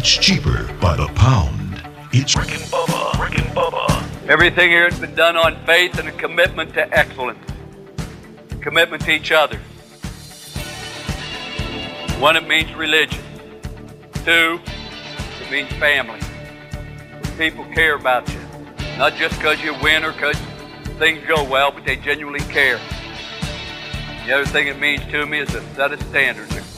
It's cheaper by the pound. It's Rick and Bubba. Rick and Bubba. Everything here has been done on faith and a commitment to excellence, commitment to each other. One, it means religion. Two, it means family. People care about you, not just because you win or because things go well, but they genuinely care. The other thing it means to me is a set of standards.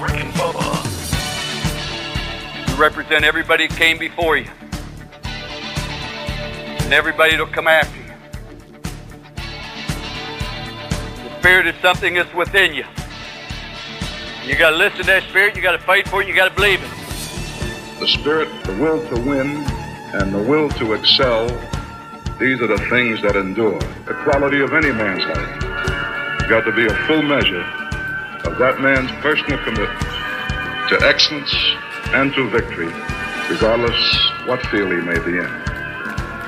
Rick and Bubba. You represent everybody that came before you. And everybody that'll come after you. The spirit is something that's within you. You gotta listen to that spirit, you gotta fight for it, you gotta believe it. The spirit, the will to win, and the will to excel, these are the things that endure. The quality of any man's life. You got to be a full measure of that man's personal commitment to excellence and to victory, regardless what field he may be in.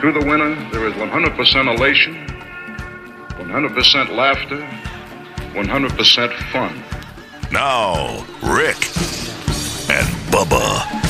Through the winner, there is 100% elation, 100% laughter, 100% fun. Now, Rick and Bubba.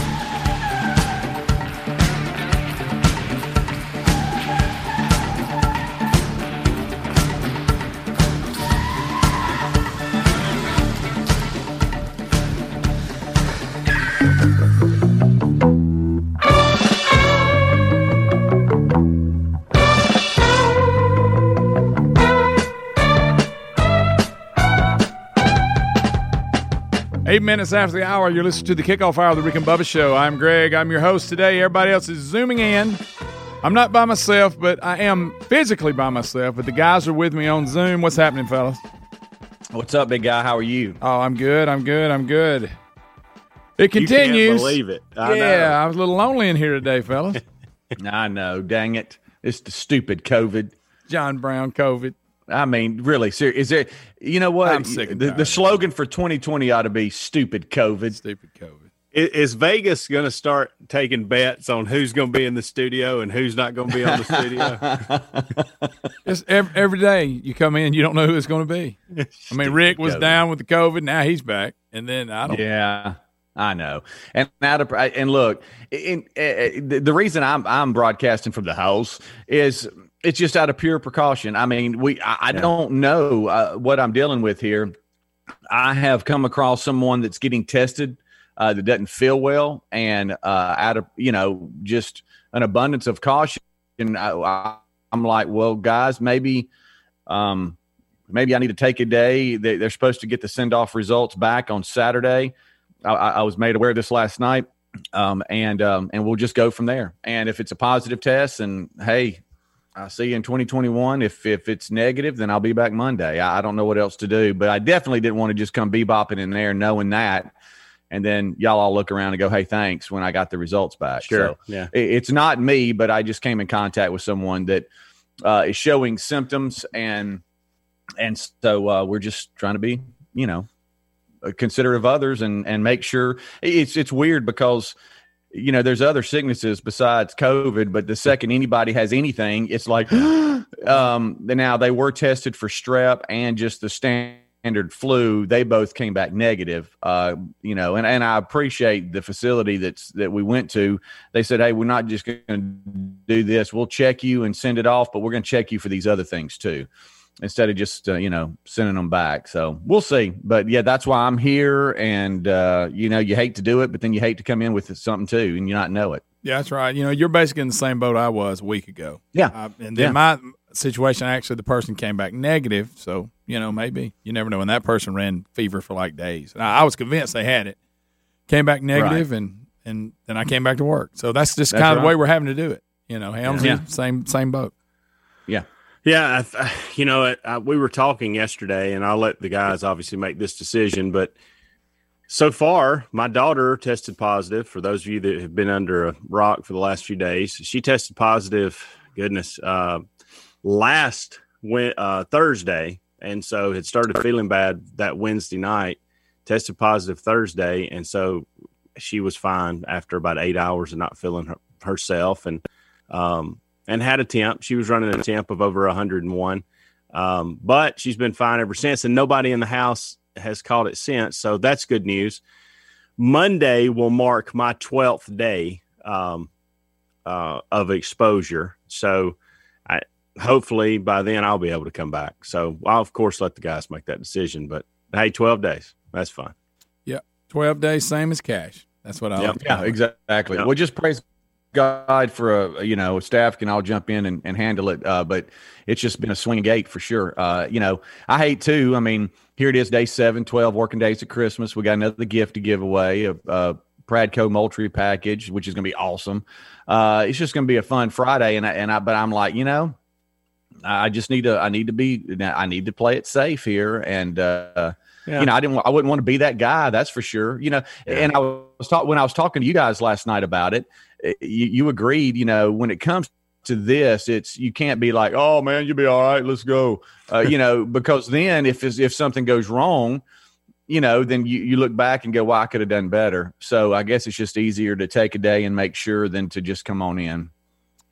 Eight minutes after the hour, you're listening to the kickoff hour of the Rick and Bubba Show. I'm Greg. I'm your host today. Everybody else is zooming in. I'm not by myself, but I am physically by myself. But the guys are with me on Zoom. What's happening, fellas? What's up, big guy? How are you? Oh, I'm good. I'm good. I'm good. It continues. believe it. I yeah, I was a little lonely in here today, fellas. I know. Dang it! It's the stupid COVID. John Brown, COVID. I mean, really, ser- is there? You know what? I'm sick and the, the slogan for 2020 ought to be "Stupid COVID." Stupid COVID. Is, is Vegas going to start taking bets on who's going to be in the studio and who's not going to be on the studio? Just every, every day you come in, you don't know who it's going to be. I mean, Rick was COVID. down with the COVID. Now he's back, and then I don't. Yeah, I know. And out of and look, in, uh, the, the reason I'm I'm broadcasting from the house is it's just out of pure precaution. I mean, we I, I don't know uh, what I'm dealing with here. I have come across someone that's getting tested uh, that doesn't feel well, and uh, out of you know just an abundance of caution, I, I, I'm like, well, guys, maybe. Um, maybe I need to take a day. They, they're supposed to get the send off results back on Saturday. I, I I was made aware of this last night, um, and um, and we'll just go from there. And if it's a positive test, and hey, I'll see you in 2021. If if it's negative, then I'll be back Monday. I, I don't know what else to do, but I definitely didn't want to just come bebopping in there knowing that, and then y'all all look around and go, "Hey, thanks." When I got the results back, So, yeah. it- it's not me, but I just came in contact with someone that uh, is showing symptoms, and and so uh, we're just trying to be, you know, considerate of others and and make sure it's it's weird because you know there's other sicknesses besides COVID, but the second anybody has anything, it's like um, now they were tested for strep and just the standard flu. They both came back negative. Uh, you know, and and I appreciate the facility that's that we went to. They said, hey, we're not just going to do this. We'll check you and send it off, but we're going to check you for these other things too instead of just uh, you know sending them back. So we'll see. But yeah, that's why I'm here. And uh, you know, you hate to do it, but then you hate to come in with something too, and you not know it. Yeah, that's right. You know, you're basically in the same boat I was a week ago. Yeah. Uh, and then Yeah. my situation, actually, the person came back negative. So, you know, maybe you never know. And that person ran fever for like days. And I, I was convinced they had it. Came back negative, and and then I came back to work. So that's just That's kind of the way we're having to do it. You know, Helmsy, Yeah. same same boat. Yeah. I you know, I, we were talking yesterday, and I'll let the guys obviously make this decision. But so far, my daughter tested positive. For those of you that have been under a rock for the last few days, she tested positive. Goodness, uh, last went uh, Thursday, and so had started feeling bad that Wednesday night. Tested positive Thursday, and so she was fine after about eight hours of not feeling her, herself, and um, and had a temp. She was running a temp of over 101, um, but she's been fine ever since, and nobody in the house has caught it since. So that's good news. Monday will mark my 12th day um, uh, of exposure. So I hopefully by then I'll be able to come back. So I'll of course let the guys make that decision. But hey, 12 days. That's fine. Yeah, twelve days, same as cash. That's what I. Yep. like Yeah, exactly. Yeah. Well, just praise God for a you know staff can all jump in and, and handle it. Uh, but it's just been a swing gate for sure. Uh, you know, I hate too. I mean, here it is, day seven, 12 working days at Christmas. We got another gift to give away, a, a Pradco Moultrie package, which is going to be awesome. Uh, it's just going to be a fun Friday, and I, and I, but I'm like, you know, I just need to, I need to be, I need to play it safe here, and uh, Yeah. you know, I didn't, I wouldn't want to be that guy. That's for sure. You know, and I was talking when I was talking to you guys last night about it. eh, You, you agreed. You know, when it comes to this, it's you can't be like, oh man, you'll be all right. Let's go. Uh, you know, because then if if something goes wrong, you know, then you, you look back and go, well, I could have done better. So I guess it's just easier to take a day and make sure than to just come on in.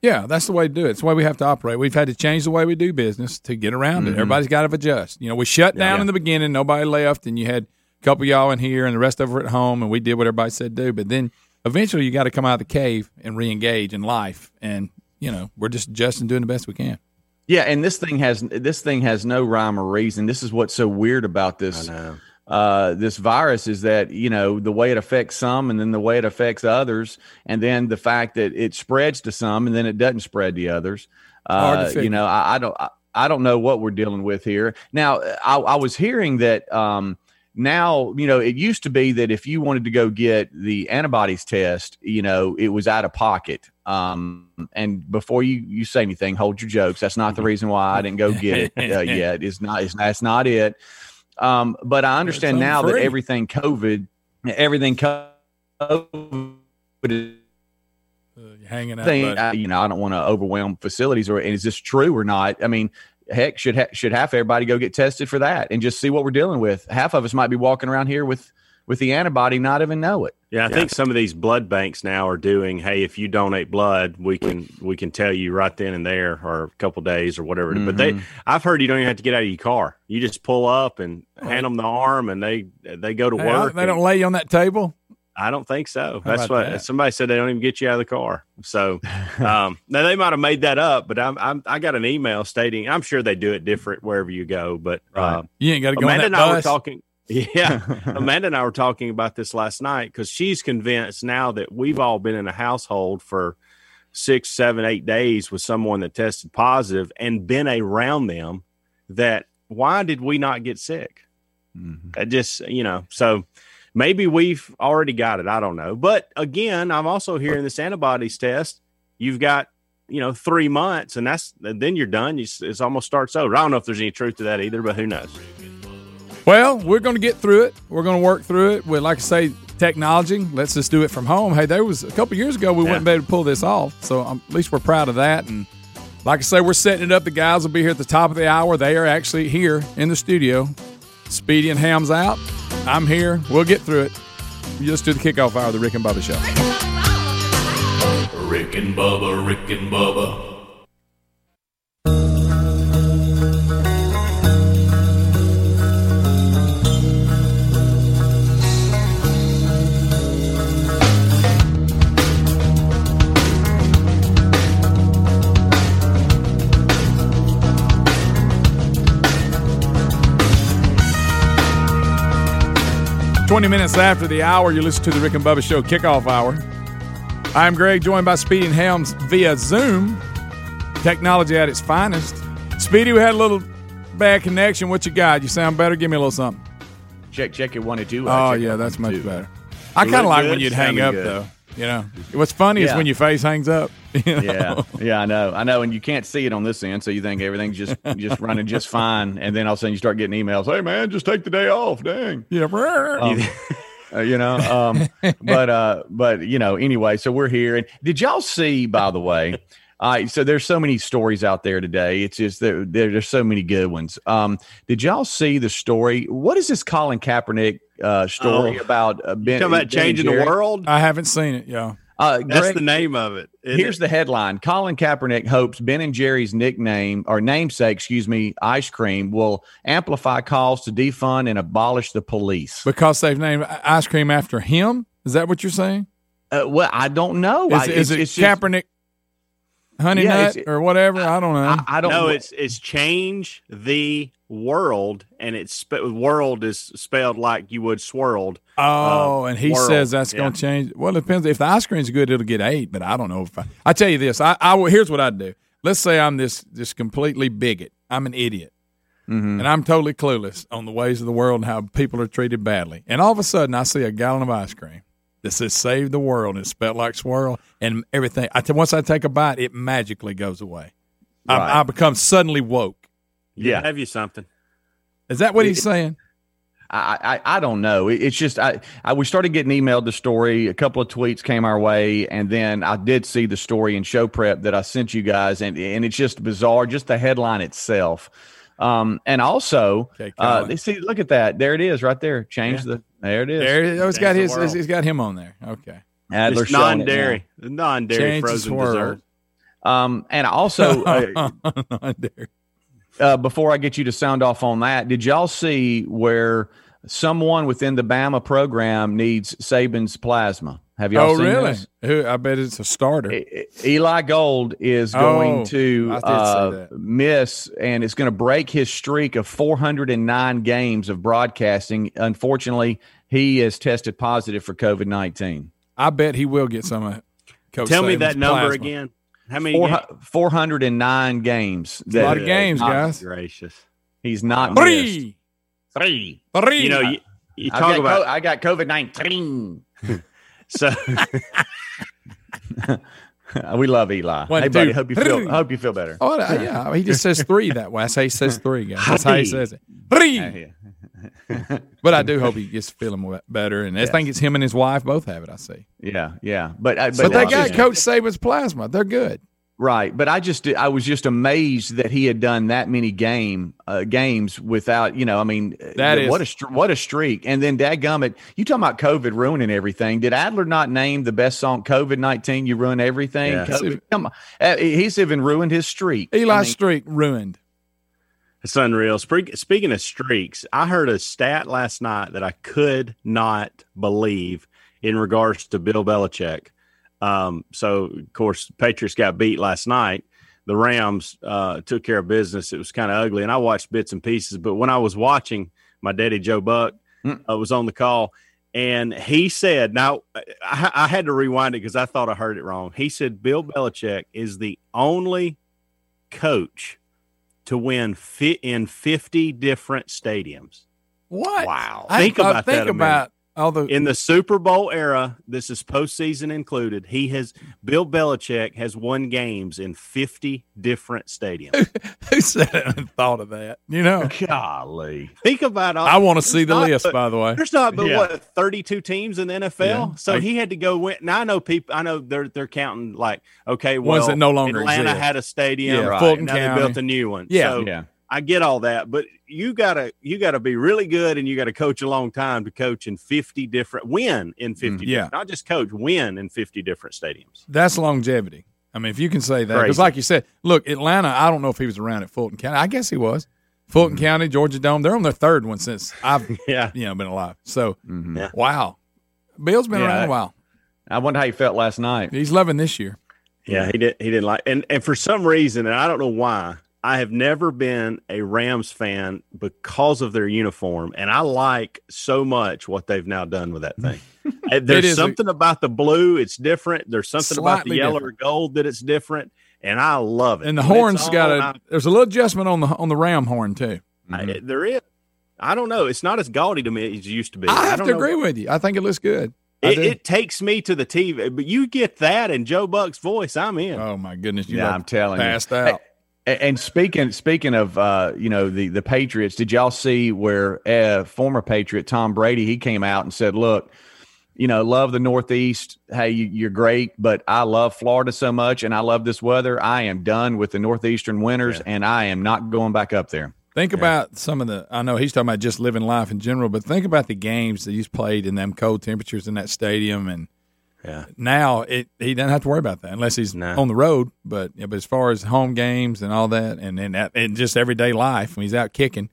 Yeah, that's the way to do it. It's the way we have to operate. We've had to change the way we do business to get around it. Mhm. Everybody's got to adjust. You know, we shut down yeah. in the beginning, nobody left, and you had a couple of y'all in here, and the rest of us were at home, and we did what everybody said to do. But then eventually, you got to come out of the cave and re-engage in life, and you know, we're just adjusting, doing the best we can. Yeah, and this thing has this thing has no rhyme or reason. This is what's so weird about this. Uh, this virus is that you know the way it affects some and then the way it affects others and then the fact that it spreads to some and then it doesn't spread to others. Hard to uh, you know i, I don't I, I don't know what we're dealing with here. Now i, I was hearing that um, now you know it used to be that if you wanted to go get the antibodies test you know it was out of pocket. Um, and before you you say anything hold your jokes. That's not the reason why i didn't go get it uh, yet. It's not it's, that's not it um, but i understand now that everything covid everything covid Uh, hanging out, thing, uh, you know, I don't want to overwhelm facilities. Or and is this true or not? I mean, heck, should ha- should half everybody go get tested for that and just see what we're dealing with? Half of us might be walking around here with with the antibody, not even know it. Yeah, I think some of these blood banks now are doing. Hey, if you donate blood, we can we can tell you right then and there, or a couple days, or whatever. But they, Mhm. I've heard you don't even have to get out of your car. You just pull up and hand them the arm, and they they go to Hey, work. they don't lay you on that table. I don't think so. How That's what that? somebody said. They don't even get you out of the car. So um, now they might have made that up, but I'm, I'm I got an email stating I'm sure they do it different wherever you go. But Right. uh, You ain't got to go Amanda on and that I were talking. Yeah, Amanda and I were talking about this last night because she's convinced now that we've all been in a household for six, seven, eight days with someone that tested positive and been around them. That why did we not get sick? Mm-hmm. I just you know so maybe we've already got it. I don't know, but again, I'm also hearing this antibodies test. You've got you know three months, and that's then you're done. You, it almost starts over. I don't know if there's any truth to that either, but who knows? Well, we're going to get through it. We're going to work through it with, like I say, technology. Let's just do it from home. Hey, there was a couple years ago we wouldn't be able to pull this off, so um, at least we're proud of that. And like I say, we're setting it up. The guys will be here at the top of the hour. They are actually here in the studio. Speedy and Ham's out. I'm here. We'll get through it. You just do the kickoff hour of the Rick and Bubba Show. Rick and Bubba, Rick and Bubba. 20 minutes after the hour, you listen to the Rick and Bubba Show kickoff hour. I'm Greg, joined by Speedy and Helms via Zoom. Technology at its finest. Speedy, we had a little bad connection. What you got? You sound better? Give me a little something. Check check it one and two. Oh, yeah, that's much better. I kind of like good, when you'd hang up, good. though. You know, what's funny is when your face hangs up. you know? Yeah, yeah, I know, I know, and you can't see it on this end, so you think everything's just just running just fine, and then all of a sudden you start getting emails. Hey, man, just take the day off. Dang. Yeah. Um, Uh, you know, um, but uh, but you know, anyway. So we're here, and did y'all see? By the way, uh, so there's so many stories out there today. It's just there, there there's so many good ones. Um, did y'all see the story? What is this Colin Kaepernick uh, story Oh. about? Uh, ben, Talking about Ben changing the world. I haven't seen it, y'all. Uh, That's Greg, the name of it. isn't Here's it? the headline: Colin Kaepernick hopes Ben and Jerry's nickname or namesake, excuse me, ice cream will amplify calls to defund and abolish the police. Because they've named ice cream after him. Is that what you're saying? Uh, well, I don't know. Is, I, is it's- it it's just- Kaepernick honey Yeah, nut or whatever? I don't know. I, I don't no, know. it's it's change the world, and it's spe- world is spelled like you would swirled. Oh, uh, and he world. says that's going to change. Well, it depends. If the ice cream's good, it'll get eight. But I don't know if I. I tell you this. I, I will- here's what I'd do. Let's say I'm this this completely bigot. I'm an idiot, Mhm. and I'm totally clueless on the ways of the world and how people are treated badly. And all of a sudden, I see a gallon of ice cream that says "Save the World" and it's spelled like swirl and everything. I t- once I take a bite, it magically goes away. Right. I, I become suddenly woke. Yeah. have you something? Is that what he's saying? I, I I don't know. It- It's just I, I we started getting emailed the story. A couple of tweets came our way, and then I did see the story in show prep that I sent you guys, and and it's just bizarre. Just the headline itself, um, and also Okay, uh, they see. Look at that. There it is, right there. Change the. There it is. There, it- oh, it's got Change his. world. He's got him on there. Okay. Adler It's showing it non-dairy, non-dairy frozen dessert. Um, and also uh, There. Uh, before I get you to sound off on that, did y'all see where someone within the Bama program needs Saban's plasma? Have y'all seen it? Oh, seen really? this? Who? I bet it's a starter. Eli Gold is going Oh, to I did see uh, miss, and it's going to break his streak of 409 games of broadcasting. Unfortunately, he has tested positive for COVID 19. I bet he will get some of Coach Tell me that number plasma. again. How many? Four, games? 409 games. a lot of games, not- guys. Gracious. He's not missed. Three. Three. Three. You know, you, you I talk got, about co- I got COVID 19. so. we love Eli. One, hey, buddy, hope you feel three. hope you feel better. oh, yeah. He just says three that way. That's how he says three, guys. That's how he says it. Three. But I do hope he gets feeling better. And I think it's him and his wife both have it, I see. yeah, yeah. But uh, But they uh, got Coach Saban's plasma. They're good. Right, but I just I was just amazed that he had done that many game uh, games without you know I mean That uh, what a what a streak and then dadgummit you talking about COVID ruining everything did Adler not name the best song COVID nineteen you ruin everything Yeah. COVID, come on uh, he's even ruined his streak Eli's I mean, streak ruined. It's unreal. Speaking of streaks, I heard a stat last night that I could not believe in regards to Bill Belichick. Um, so, of course, Patriots got beat last night. The Rams uh, took care of business. It was kind of ugly, and I watched bits and pieces. But when I was watching, my daddy Joe Buck Mm. uh, was on the call, and he said, "Now I, I had to rewind it because I thought I heard it wrong." He said, "Bill Belichick is the only coach." To win fit in 50 different stadiums. What? Wow. Think I about think that about all the In the Super Bowl era, this is postseason included. He has Bill Belichick has won games in 50 different stadiums. who said it and thought of that. You know, golly Think about all I want to see the not list. but- By the way, There's not but Yeah. what 32 teams in the NFL. Yeah. So I- he had to go win. Now I know people. I know they're they're counting like okay, well, Ones that no longer Atlanta exist. had a stadium. Yeah, right. Fulton now County. they built a new one. Yeah. So yeah I get all that, but you gotta you gotta be really good and you gotta coach a long time to coach in fifty different win in fifty. Mm, yeah. different- not just coach win in fifty different stadiums. that's longevity. I mean, if you can say that, because like you said, look, Atlanta. I don't know if he was around at Fulton County. I guess he was. Fulton Mm-hmm. County, Georgia Dome. They're on their third one since I've Yeah, you know been alive. So Mhm. Yeah. wow, Bill's been Yeah. around a while. I wonder how you felt last night He's loving this year. yeah, he did. He didn't like, and and for some reason, and I don't know why, I have never been a Rams fan because of their uniform, and I like so much what they've now done with that thing. Uh, There's a- something about the blue; it's different. There's something about the yellow different. or gold that it's different, and I love it. And the When horns got a. There's a little adjustment on the on the ram horn too. I- I- there is. I don't know. It's not as gaudy to me as it used to be. I have don't to agree with you. I think it looks good. It, it takes me to the TV, but you get that and Joe Buck's voice, I'm in. oh my goodness, you yeah I'm telling you passed out. And, and speaking speaking of uh, you know the the Patriots, did y'all see where uh, former Patriot Tom Brady he came out and said, "Look, you know, love the Northeast. Hey, you, you're great, but I love Florida so much, and I love this weather. I am done with the northeastern winters, and I am not going back up there." Think about some of the. I know he's talking about just living life in general, but think about the games that he's played in them cold temperatures in that stadium, and Yeah. now it he doesn't have to worry about that unless he's No. on the road. But yeah, but as far as home games and all that, and and, and just everyday life when he's out kicking,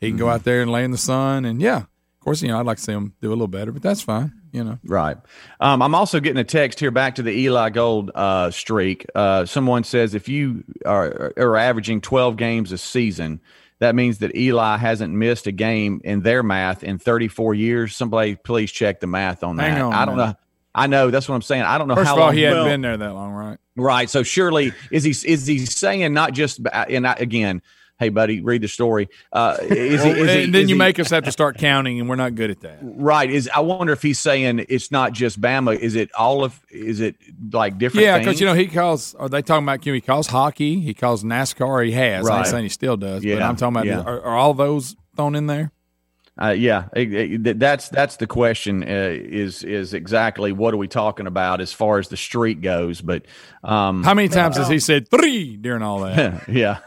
he can go Mm-hmm. out there and lay in the sun, and yeah, of course, you know I'd like to see him do a little better, but that's fine, you know. Right. Um, I'm also getting a text here back to the Eli Gold uh, streak. Uh, someone says if you are, are averaging 12 games a season, that means that Eli hasn't missed a game in their math in 34 years. Somebody please check the math on that. on I don't minute. know. I know that's what I'm saying. I don't know First how of all, long he hadn't well- been there that long, right? Right. So surely is he is he saying not just and I, again, hey buddy, read the story. Uh, is he, Well, is he- then is you he- make us have to start counting, and we're not good at that. right? Is I wonder if he's saying it's not just Bama. Is it all of? Is it like different? Yeah, because you know he calls. Are they talking about? He calls hockey. He calls NASCAR. He has. I'm saying he still does. but Yeah, I'm talking about. yeah. Are, are all those thrown in there? Uh, yeah, it- it- that's that's the question. Uh, is is exactly what are we talking about as far as the streak goes? But um, How many times has he said three during all that? yeah,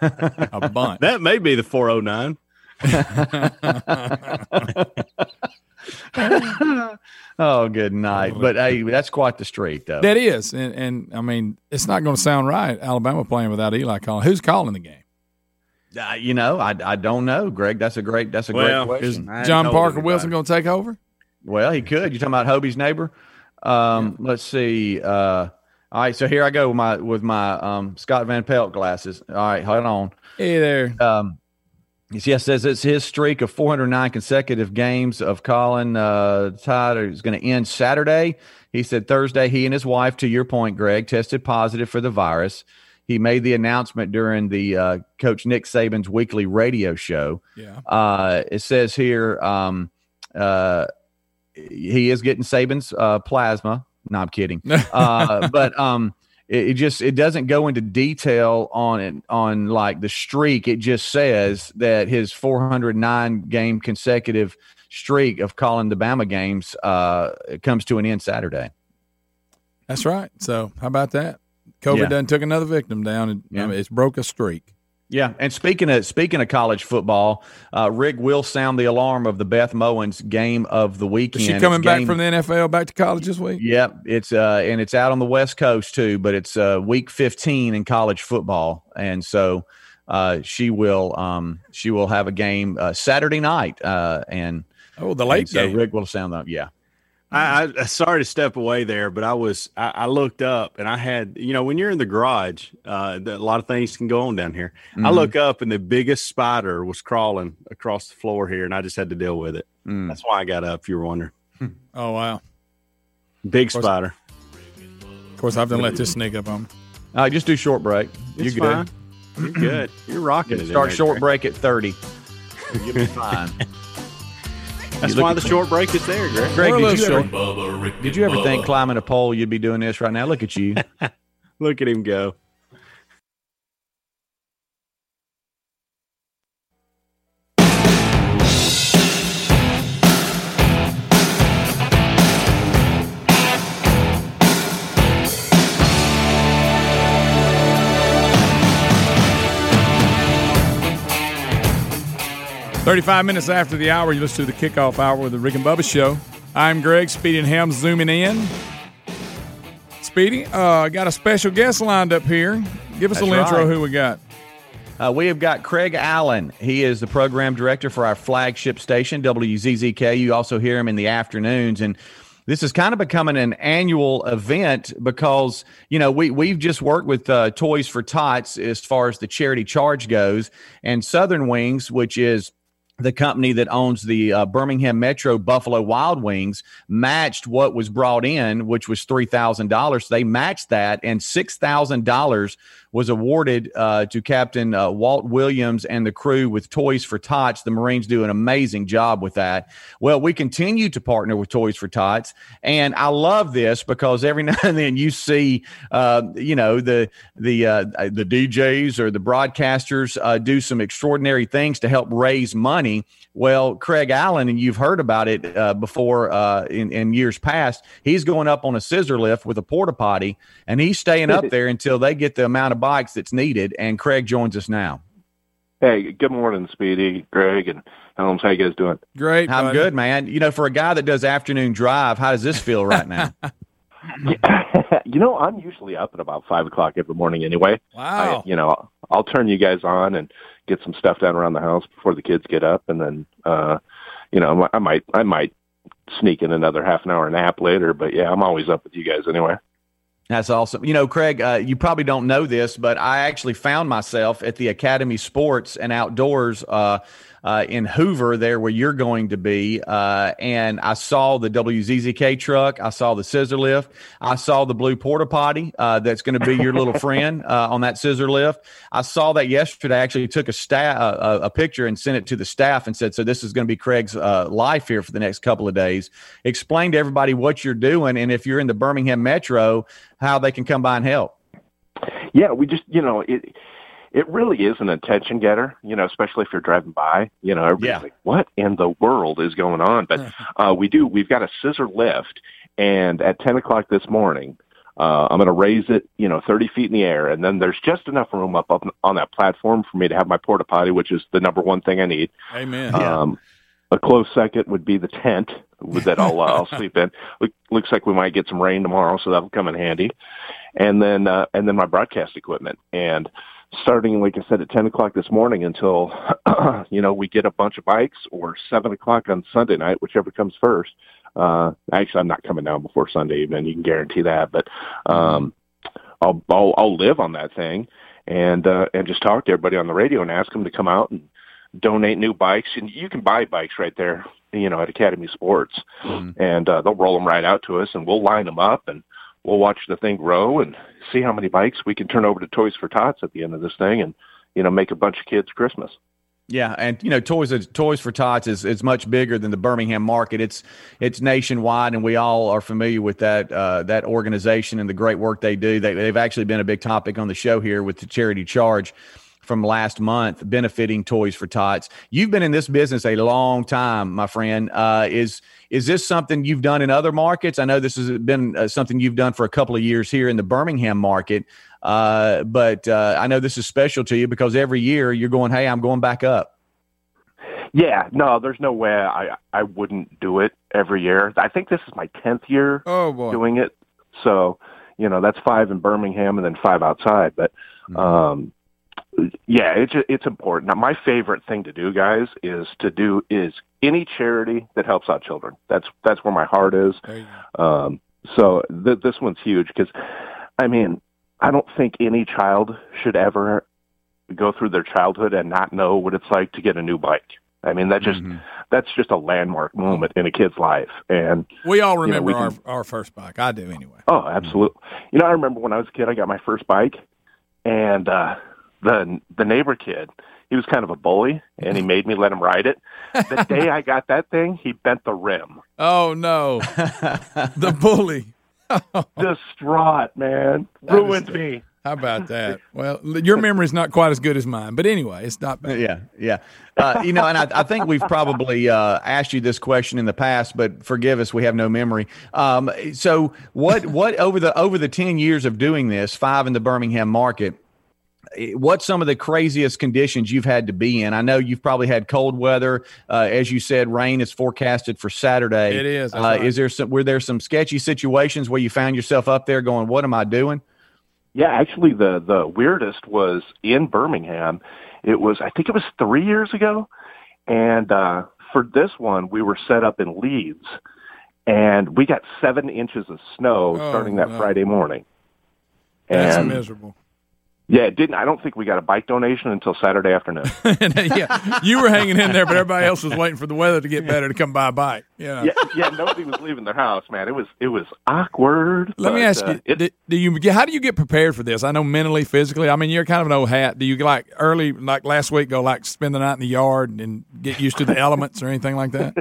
A bunch. That may be the 409. oh, good night. But hey, that's quite the streak, though. that is, and, and I mean, it's not going to sound right. Alabama playing without Eli calling. Who's calling the game? Uh, you know, I I don't know, Greg. That's a great that's a Well, great question. I ain't John Parker anybody. Wilson going to take over? Well, he could. You talking about Hobie's neighbor? Um, Let's see. Uh, all right, so here I go with my with my um, Scott Van Pelt glasses. All right, hold on. Hey there. Um, yes, says it's his streak of 409 consecutive games of calling uh, Tide is going to end Saturday. He said Thursday he and his wife, to your point, Greg, tested positive for the virus. He made the announcement during the uh, Coach Nick Saban's weekly radio show. Yeah. Uh, it says here um, uh, he is getting Saban's uh, plasma. No, I'm kidding. Uh, but um, it, it just it doesn't go into detail on it on like the streak. It just says that his 409 game consecutive streak of calling the Bama games uh, comes to an end Saturday. That's right. So how about that? COVID Yeah. done took another victim down, and I mean, it's broke a streak. Yeah, and speaking of speaking of college football, uh, Rick will sound the alarm of the Beth Mowins game of the weekend. Is she coming back from the NFL back to college this week? Yep, it's uh, and it's out on the West Coast too, but it's uh, week 15 in college football, and so uh, she will um, she will have a game uh, Saturday night, uh, and Oh, the late and so game. Rick will sound that. Yeah, I, I sorry to step away there, but I was I, I looked up and I had you know when you're in the garage, uh, a lot of things can go on down here. I Mhm. look up and the biggest spider was crawling across the floor here, and I just had to deal with it. Mm. That's why I got up. If you were wondering, Oh wow. big course- spider. Of course, I've done let this sneak up on me. uh, just do short break. It's You're fine. You're good. You're rocking good. it. Start short Greg. break at 30. You'll be fine. That's why the the- short break is there, Greg. Greg, did you, ever. Bubba, Rick did you ever and think climbing a pole you'd be doing this right now? Look at you. Look at him go. Thirty-five minutes after the hour, you listen to the kickoff hour with the Rick and Bubba Show. I'm Greg Speedy and Helms zooming in. Speedy, uh, got a special guest lined up here. Give us a That's little intro. Who we got? Uh, we have got Craig Allen. He is the program director for our flagship station, WZZK. You also hear him in the afternoons. And this is kind of becoming an annual event because, you know, we, we've just worked with uh, Toys for Tots as far as the charity charge goes. And Southern Wings, which is the company that owns the uh, Birmingham Metro Buffalo Wild Wings matched what was brought in, which was three thousand dollars. They matched that, and six thousand dollars was awarded uh, to Captain uh, Walt Williams and the crew with Toys for Tots. The Marines do an amazing job with that. Well, we continue to partner with Toys for Tots, and I love this because every now and then you see, uh, you know, the the uh, the DJs or the broadcasters uh, do some extraordinary things to help raise money. Well, Craig Allen, and you've heard about it uh, before uh, in, in years past. He's going up on a scissor lift with a porta potty, and he's staying up there until they get the amount of bikes that's needed. And Craig joins us now. Hey, good morning, Speedy, Greg, and Helms. How you guys doing? Great. I'm buddy. good, man. You know, for a guy that does afternoon drive, how does this feel right now? you know, I'm usually up at about five o'clock every morning anyway. Wow. I, you know, I'll turn you guys on and get some stuff done around the house before the kids get up, and then, uh, you know, I might, I might sneak in another half an hour nap later. But yeah, I'm always up with you guys anyway. That's awesome. You know, Craig, uh, you probably don't know this, but I actually found myself at the Academy Sports and Outdoors uh, uh, in Hoover, there where you're going to be. Uh, and I saw the WZZK truck. I saw the scissor lift. I saw the blue porta potty uh, that's going to be your little friend uh, on that scissor lift. I saw that yesterday. I actually took a, sta- a, a picture and sent it to the staff and said, So this is going to be Craig's uh, life here for the next couple of days. Explain to everybody what you're doing. And if you're in the Birmingham Metro, how they can come by and help. Yeah, we just, you know, it it really is an attention getter, you know, especially if you're driving by. You know, everybody's Yeah. like, "What in the world is going on?" But uh, we do. We've got a scissor lift, and at ten o'clock this morning, uh, I'm going to raise it, you know, 30 feet in the air, and then there's just enough room up, up on that platform for me to have my porta potty, which is the number one thing I need. Amen. Um, a close second would be the tent that I'll uh, I'll sleep in. Look, looks like we might get some rain tomorrow, so that'll come in handy. And then uh, and then my broadcast equipment. And starting, like I said, at ten o'clock this morning until you know we get a bunch of bikes, or seven o'clock on Sunday night, whichever comes first. Uh, actually, I'm not coming down before Sunday evening. You can guarantee that. But um, I'll, I'll I'll live on that thing and uh, and just talk to everybody on the radio and ask them to come out and donate new bikes. And you can buy bikes right there, you know, at Academy Sports, and uh, they'll roll them right out to us, and we'll line them up and we'll watch the thing grow and see how many bikes we can turn over to Toys for Tots at the end of this thing, and you know, make a bunch of kids Christmas. Yeah, and you know, Toys Toys for Tots is, is much bigger than the Birmingham market. It's it's nationwide, and we all are familiar with that uh, that organization and the great work they do. They, they've actually been a big topic on the show here with the charity charge from last month, benefiting Toys for Tots. You've been in this business a long time, my friend. Uh, is is this something you've done in other markets? I know this has been uh, something you've done for a couple of years here in the Birmingham market. Uh, but uh, I know this is special to you because every year you're going, hey, I'm going back up. Yeah, no, there's no way I I wouldn't do it every year. I think this is my tenth year Oh boy. doing it. So, you know, that's five in Birmingham and then five outside. But, um, yeah, it's it's important. Now, my favorite thing to do, guys, is to do is any charity that helps out children. That's that's where my heart is. There you go. Um, so th- this one's huge because, I mean, I don't think any child should ever go through their childhood and not know what it's like to get a new bike. I mean, that just that's just a landmark moment in a kid's life, and We all you know, remember we our, can- our first bike. I do anyway. Oh, absolutely. You know, I remember when I was a kid, I got my first bike, and uh, the the neighbor kid, he was kind of a bully, and he made me let him ride it. The day I got that thing, he bent the rim. Oh no, the bully. Distraught, man, That is- ruined me. How about that? Well, your memory is not quite as good as mine, but anyway, it's not bad. Yeah, yeah. Uh, you know, and I, I think we've probably uh, asked you this question in the past, but forgive us, we have no memory. Um, so, what what over the over the ten years of doing this, five in the Birmingham market, what's some of the craziest conditions you've had to be in? I know you've probably had cold weather, uh, as you said, rain is forecasted for Saturday. It is, that's Uh, right. Is there some? Were there some sketchy situations where you found yourself up there going, "What am I doing?" Yeah, actually, the the weirdest was in Birmingham. It was, I think, it was three years ago, and uh, for this one, we were set up in Leeds, and we got seven inches of snow Oh, starting that no. Friday morning. That's And miserable. Yeah, it didn't. I don't think we got a bike donation until Saturday afternoon. yeah, you were hanging in there, but everybody else was waiting for the weather to get better to come buy a bike. You know? yeah, yeah. Nobody was leaving their house, man. It was it was awkward. Let me ask uh, you: it- do, do you how do you get prepared for this? I know mentally, physically. I mean, you're kind of an old hat. Do you like early, like last week, go like spend the night in the yard and get used to the elements or anything like that?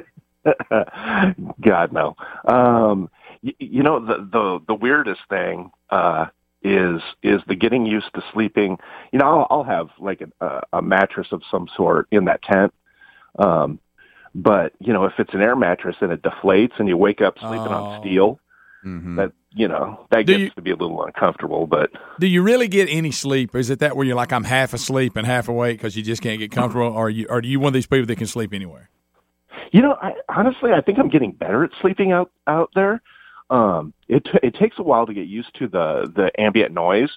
God no. Um, you, you know the the the weirdest thing uh, is is the getting used to sleeping. You know, I'll, I'll have like a, a mattress of some sort in that tent. Um, but you know, if it's an air mattress and it deflates and you wake up sleeping Oh. on steel, Mhm. that you know that Do gets you- to be a little uncomfortable. But Do you really get any sleep? Is it that where you're like I'm half asleep and half awake because you just can't get comfortable, or you or are you one of these people that can sleep anywhere? You know, I, honestly, I think I'm getting better at sleeping out out there. Um, it t- it takes a while to get used to the the ambient noise,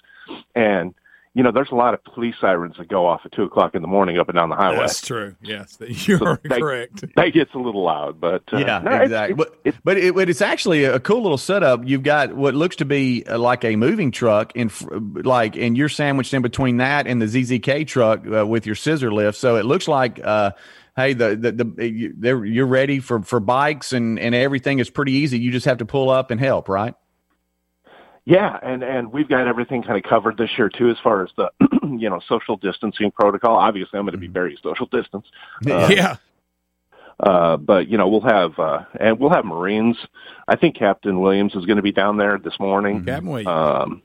and you know, there's a lot of police sirens that go off at two o'clock in the morning up and down the highway. That's true. Yes, you're that- correct. That gets a little loud, but uh, Yeah, no, exactly. it's- but but, it, it's actually a cool little setup. You've got what looks to be uh, like a moving truck, in fr- like, and you're sandwiched in between that and the ZZK truck uh, with your scissor lift. So it looks like, uh, hey, the the, the you, they're, you're ready for for bikes and and everything is pretty easy. You just have to pull up and help, right? Yeah, and and we've got everything kind of covered this year too, as far as the you know social distancing protocol. Obviously, I'm going to be very social distance. Uh, yeah, Uh, but you know, we'll have uh, and we'll have Marines. I think Captain Williams is going to be down there this morning. Captain Williams. Um,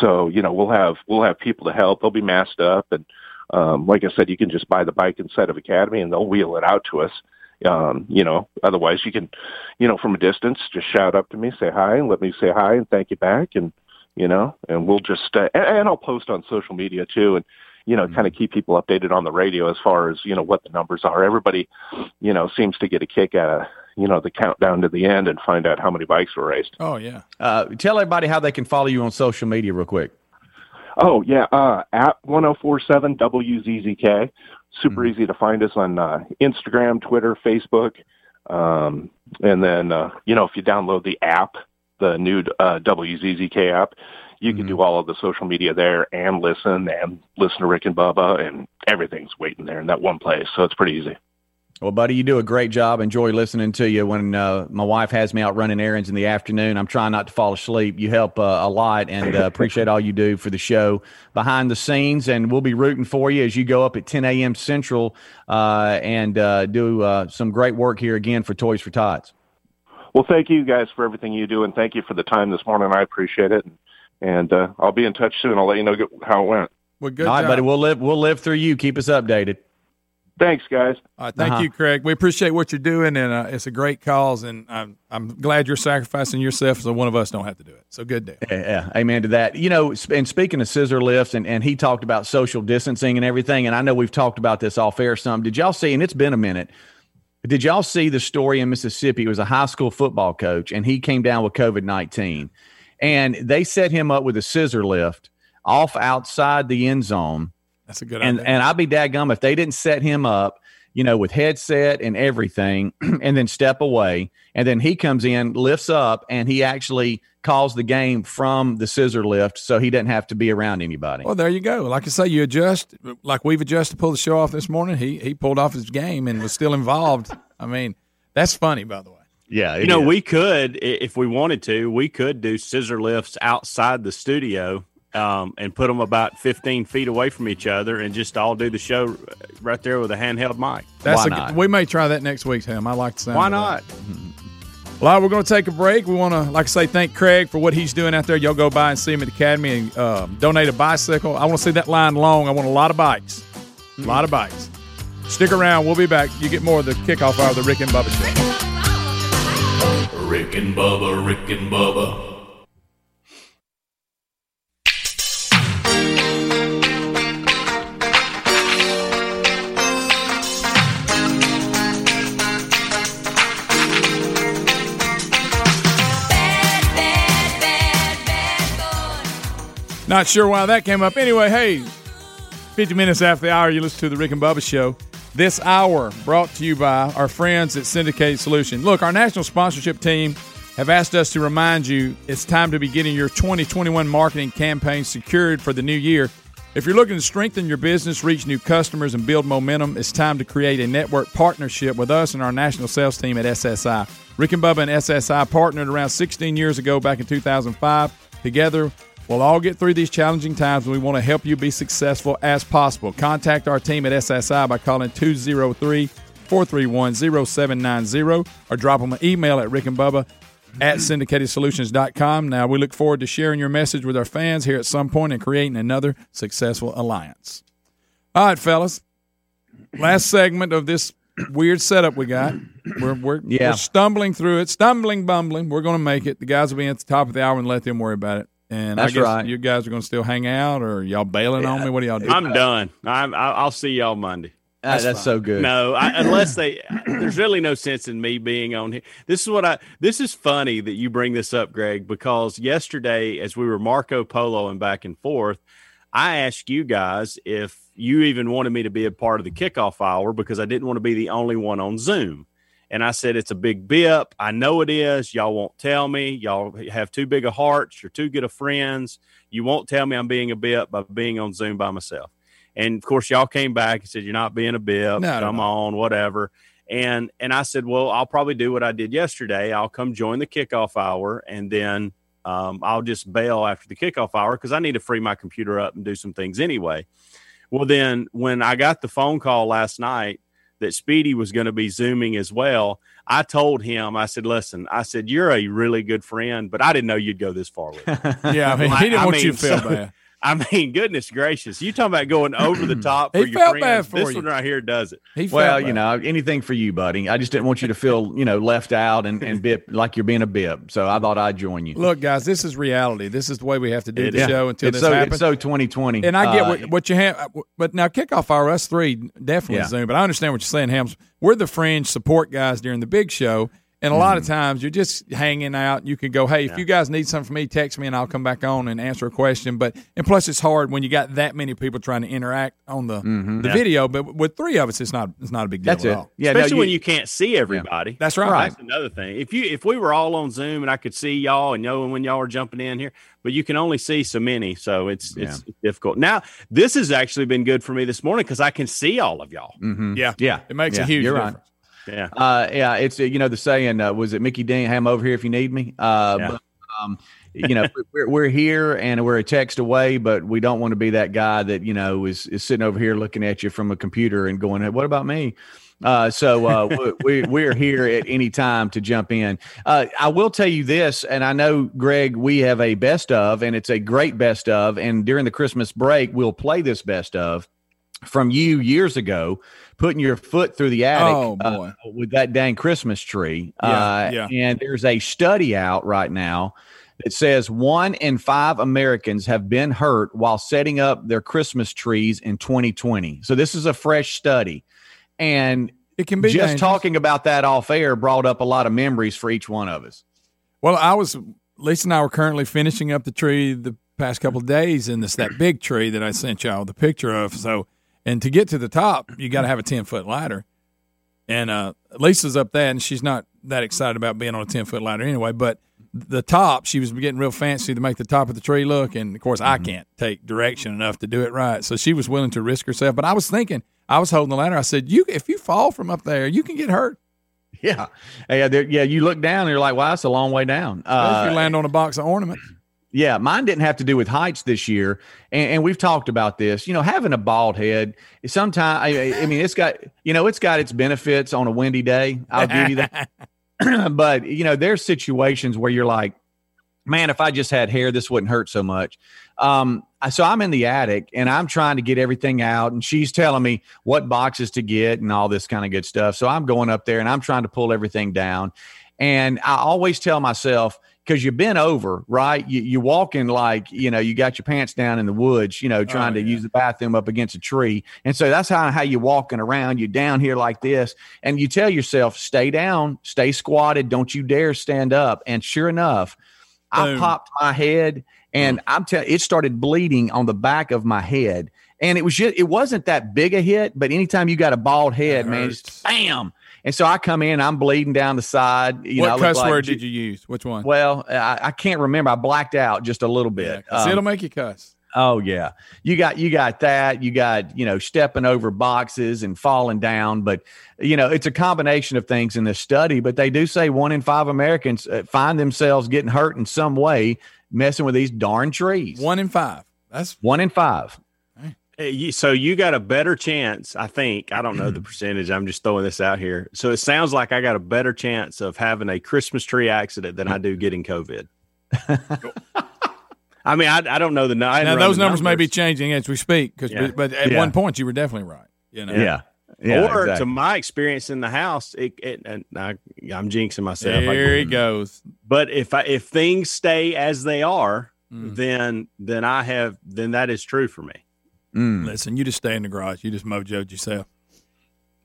so you know, we'll have we'll have people to help. They'll be masked up, and um, like I said, you can just buy the bike inside of Academy, and they'll wheel it out to us. Um, you know, otherwise you can, you know, from a distance, just shout up to me, say hi, and let me say hi and thank you back, and you know, and we'll just uh, and, and I'll post on social media too, and you know, kind of keep people updated on the radio as far as you know what the numbers are. Everybody, you know, seems to get a kick out of you know the countdown to the end and find out how many bikes were raced. oh yeah. Uh, tell everybody how they can follow you on social media, real quick. Oh yeah, uh, at one zero four seven WZZK. Super easy to find us on uh, Instagram, Twitter, Facebook, um, and then uh, you know if you download the app, the new uh, WZZK app, you can do all of the social media there and listen and listen to Rick and Bubba, and everything's waiting there in that one place. So it's pretty easy. Well, buddy, you do a great job. Enjoy listening to you when uh, my wife has me out running errands in the afternoon. I'm trying not to fall asleep. You help uh, a lot and uh, appreciate all you do for the show behind the scenes. And we'll be rooting for you as you go up at 10 a.m. Central uh, and uh, do uh, some great work here again for Toys for Tots. Well, thank you guys for everything you do, and thank you for the time this morning. I appreciate it, and, and uh, I'll be in touch soon. I'll let you know how it went. Well, good all right, job. buddy. We'll live. We'll live through you. Keep us updated. Thanks, guys. All right, thank Uh-huh. you, Craig. We appreciate what you're doing, and uh, it's a great cause. And I'm I'm glad you're sacrificing yourself so one of us don't have to do it. So good deal. Yeah, yeah, amen to that. You know, and speaking of scissor lifts, and, and he talked about social distancing and everything, and I know we've talked about this off air some. Did y'all see? And it's been a minute. Did y'all see the story in Mississippi? It was a high school football coach, and he came down with COVID nineteen, and they set him up with a scissor lift off outside the end zone. That's a good And idea. and I'd be dadgum if they didn't set him up, you know, with headset and everything, and then step away, and then he comes in, lifts up, and he actually calls the game from the scissor lift, so he doesn't have to be around anybody. well, there you go. Like I say, you adjust like we've adjusted to pull the show off this morning. He he pulled off his game and was still involved. I mean, that's funny, by the way. yeah, You know, we could, if we wanted to, we could do scissor lifts outside the studio um, and put them about 15 feet away from each other and just all do the show right there with a handheld mic. That's Why a, not? we may try that next week, Tim. I like the sound. Why of that. not? Well, all right, we're going to take a break. We want to, like I say, thank Craig for what he's doing out there. Y'all go by and see him at the Academy and uh, donate a bicycle. I want to see that line long. I want a lot of bikes. A lot of bikes. Stick around. We'll be back. You get more of the kickoff hour of the Rick and Bubba Show. Rick and Bubba, Rick and Bubba. Not sure why that came up. Anyway, hey, 50 minutes after the hour, you listen to the Rick and Bubba Show. This hour brought to you by our friends at Syndicated Solution. Look, our national sponsorship team have asked us to remind you it's time to be getting your 2021 marketing campaign secured for the new year. If you're looking to strengthen your business, reach new customers, and build momentum, it's time to create a network partnership with us and our national sales team at SSI. Rick and Bubba and SSI partnered around 16 years ago, back in 2005. Together, we'll all get through these challenging times, and we want to help you be successful as possible. Contact our team at SSI by calling 203 431 0790 or drop them an email at Rick and Bubba at syndicatedsolutions.com. Now, we look forward to sharing your message with our fans here at some point and creating another successful alliance. All right, fellas. Last segment of this weird setup we got. We're, we're, Yeah. we're stumbling through it, stumbling, bumbling. We're going to make it. The guys will be at the top of the hour and let them worry about it. And That's I guess right. you guys are going to still hang out, or y'all bailing on me? What are y'all doing? I'm done. I'm, I- I'll see y'all Monday. Ah, that's so good. No, I, unless they, there's really no sense in me being on here. This is what I. This is funny that you bring this up, Greg, because yesterday, as we were Marco Polo and back and forth, I asked you guys if you even wanted me to be a part of the kickoff hour because I didn't want to be the only one on Zoom. And I said it's a big bip. I know it is. Y'all won't tell me. Y'all have too big of hearts. You're too good of friends. You won't tell me I'm being a bip by being on Zoom by myself. And of course, y'all came back and said you're not being a bip. No, no, Come no. on, whatever. And and I said, well, I'll probably do what I did yesterday. I'll come join the kickoff hour, and then um, I'll just bail after the kickoff hour because I need to free my computer up and do some things anyway. Well, then when I got the phone call last night that Speedy was going to be zooming as well, I told him, I said, listen, I said you're a really good friend, but I didn't know you'd go this far with. me." Yeah, I mean, he didn't I want you to feel so- bad. I mean, goodness gracious, you talking about going over the top He for your felt friends? bad for this you. one right here does it. He Well, you know, anything for you, buddy. I just didn't want you to feel, you know, left out and, and bip like you're being a bib. So I thought I'd join you. Look, guys, this is reality. This is the way we have to do It the is. show until it's this so happens. it's so 2020. And I get Uh, what, what you have, but now kickoff hour, us three definitely Yeah. Zoom. But I understand what you're saying, Helms. We're the fringe support guys during the big show, and a lot Mm-hmm. of times you're just hanging out. You can go, hey, if you guys need something from me, text me, and I'll come back on and answer a question. But and plus, it's hard when you got that many people trying to interact on the the video. But with three of us, it's not it's not a big deal Mm-hmm. That's at it. all. Yeah, no, Especially when you can't see everybody. That's right. That's another thing. If you if we were all on Zoom and I could see y'all and know when y'all were jumping in here, but you can only see so many, so it's it's difficult. Now this has actually been good for me this morning because I can see all of y'all. Mm-hmm. Yeah, Yeah. it makes Yeah, a huge you're right. Yeah, Uh, yeah, it's you know the saying uh, was it Mickey Dean? Hey, I'm over here if you need me. Uh, Yeah. but, um, you know we're we're here and we're a text away, but we don't want to be that guy that you know is is sitting over here looking at you from a computer and going, hey, "What about me?" Uh, so uh, we, we we're here at any time to jump in. Uh, I will tell you this, and I know Greg, we have a best of, and it's a great best of. And during the Christmas break, we'll play this best of from you years ago, putting your foot through the attic Oh, uh, with that dang Christmas tree. Yeah, uh, yeah. And there's a study out right now that says one in five Americans have been hurt while setting up their Christmas trees in 2020. So this is a fresh study. And It can be just dangerous. talking about that off air brought up a lot of memories for each one of us. Well, I was Lisa and I were currently finishing up the tree the past couple of days, and it's that big tree that I sent y'all the picture of. So, and to get to the top, you got to have a ten foot ladder. And uh, Lisa's up that, and she's not that excited about being on a ten foot ladder anyway. But the top, she was getting real fancy to make the top of the tree look, and of course, I can't take direction enough to do it right. So she was willing to risk herself. But I was thinking, I was holding the ladder. I said, "You, if you fall from up there, you can get hurt. Yeah. Yeah. Yeah. You look down and you're like, wow, that's a long way down. if Uh, you land on a box of ornaments." Yeah, mine didn't have to do with heights this year, and, and we've talked about this. You know, having a bald head, sometimes I, I mean, it's got you know, it's got its benefits on a windy day. I'll give you that. but you know, there's situations where you're like, man, if I just had hair, this wouldn't hurt so much. Um, so I'm in the attic and I'm trying to get everything out, and she's telling me what boxes to get and all this kind of good stuff. So I'm going up there and I'm trying to pull everything down, and I always tell myself because you bent over, right? You you walking like you know you got your pants down in the woods, you know, trying to yeah. use the bathroom up against a tree, and so that's how how you're walking around. You're down here like this, and you tell yourself, stay down, stay squatted, don't you dare stand up. And sure enough, I popped my head, and I'm telling it started bleeding on the back of my head. And it was just, it wasn't that big a hit, but anytime you got a bald head, man, just bam. And so I come in, I'm bleeding down the side. You know, what look cuss like- word did you use? Which one? well, I, I can't remember. I blacked out just a little Yeah, Um, it'll make you cuss. Oh yeah, you got you got that. You got you know stepping over boxes and falling down, but you know it's a combination of things in this study. But they do say one in five Americans uh, find themselves getting hurt in some way messing with these darn trees. One in five. That's One in five. So you got a better chance, I think. I don't know the percentage. I'm just throwing this out here. So it sounds like I got a better chance of having a Christmas tree accident than I do getting COVID. I mean, I, I don't know the I now those the numbers, may be changing as we speak. Because, Yeah. but at Yeah. one point you were definitely right. You know. Yeah. Yeah. or exactly. to my experience in the house, it, it and I, I'm jinxing myself. There he goes. But if I, if things stay as they are, Mm. then then I have then that is true for me. Mm. Listen, you just stay in the garage. You just mojoed yourself.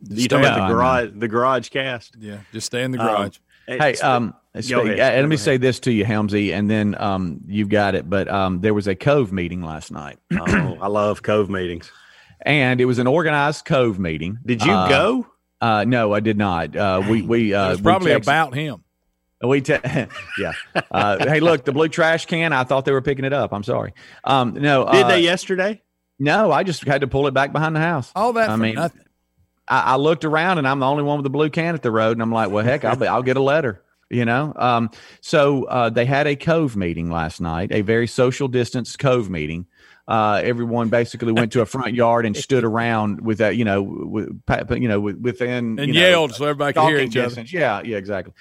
You talking about the garage the garage cast? Yeah, just stay in the Um, garage. Hey, um, speak- ahead. uh, let me ahead. say this to you, Helmsy, and then um, you've got it. But um, there was a Cove meeting last night, oh, I love Cove meetings. and it was an organized Cove meeting. Did you Uh, go? Uh, no, I did not. Uh, we we uh, it was we probably texted- about him. We te- yeah. Uh, hey, look, the blue trash can. I thought they were picking it up. I'm sorry. Um, no, Did uh, they yesterday? No, I just had to pull it back behind the house. All that I mean, nothing. I, I looked around and I'm the only one with the blue can at the road, and I'm like, well, heck, I'll be, I'll get a letter. You know, um, so uh, they had a cove meeting last night, a very social distance cove meeting. Uh, everyone basically went to a front yard and stood around with that, you know, with, you know, within And you know, yelled so everybody could hear each other. Yeah, yeah, exactly.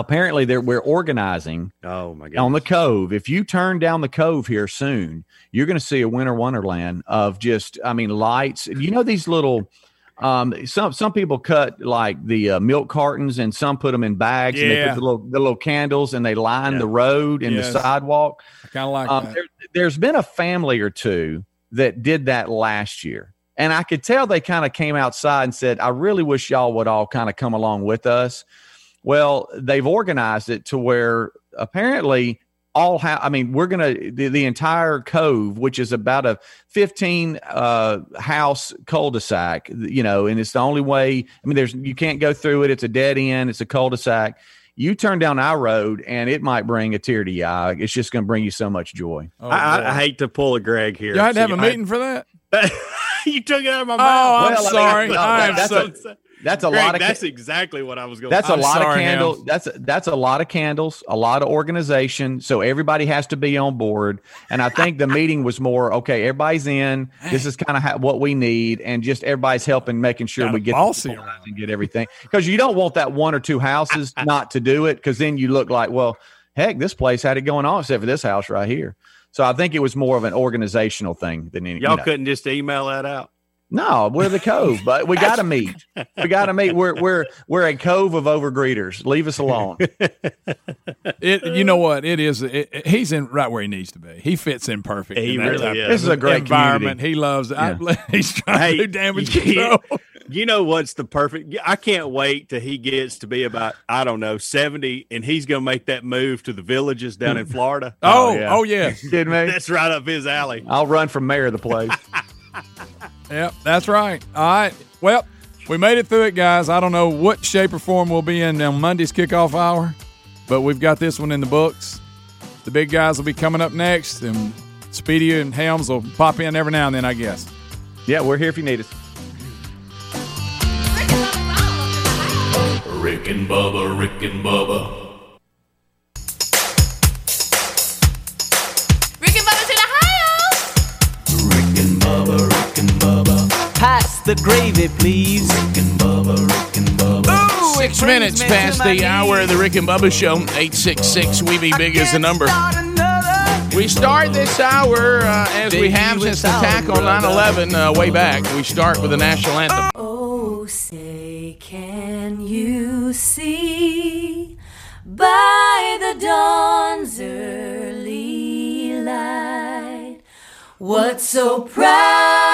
Apparently, they're, we're organizing Oh my god! on the cove. If you turn down the cove here soon, you're going to see a winter wonderland of just, I mean, lights. You know these little. Um, some some people cut like the uh, milk cartons, and some put them in bags, and they put the little the little candles, and they line Yeah. the road and Yes. the sidewalk. Kind of like Um, that. there, there's been a family or two that did that last year. And I could tell they kind of came outside and said, I really wish y'all would all kind of come along with us. Well, they've organized it to where apparently all ha- I mean, we're going to the, the entire cove, which is about a 15 uh, house cul-de-sac, you know, and it's the only way. I mean, there's you can't go through it. It's a dead end. It's a cul-de-sac. You turn down our road, and it might bring a tear to your eye. It's just going to bring you so much joy. Oh, I, I. I hate to pull a Greg here. you had to have So a I- meeting for that. you took it out of my mouth. Oh, mouth. I'm Well, I mean, sorry. I am that's so. a- That's a Greg, lot of ca- that's exactly what I was going. that's a I'm lot of candles. Ham. That's that's a lot of candles, a lot of organization. So everybody has to be on board. And I think the meeting was more okay. Everybody's in. This is kind of ha- what we need, and just everybody's helping, making sure Kinda we get the bossy around and get everything. Because you don't want that one or two houses not to do it, because then you look like, well, heck, this place had it going on except for this house right here. So I think it was more of an organizational thing than any. Y'all you know. couldn't just email that out. No, we're the cove, but we got to meet. We got to meet. We're we're we're a cove of overgreeters. Leave us alone. It, you know what? It is. It, it- he's in right where he needs to be. He fits in perfect. He in really is. This is a great environment. community. He loves it. I, he's trying Hey, to do damage you- control. You know what's the perfect? I can't wait till he gets to be about I don't know seventy, and he's going to make that move to the villages down in Florida. Oh, oh, yeah. oh, yes. Kidding me? That's right up his alley. I'll run for mayor of the place. Yep, that's right. All right. Well, we made it through it, guys. I don't know what shape or form we'll be in on Monday's kickoff hour, but we've got this one in the books. The big guys will be coming up next, and Speedy and Helms will pop in every now and then, I guess. Yeah, we're here if you need us. Rick and Bubba, Rick and Bubba. Pass the gravy, please. Rick and Bubba, Rick and Bubba. Six minutes past the hour of the Rick and Bubba Show. 866 We Be Big is the number. We start this hour uh, as we have since the attack on 9 11 uh, way back. We start with the national anthem. Oh, say, can you see by the dawn's early light what so proudly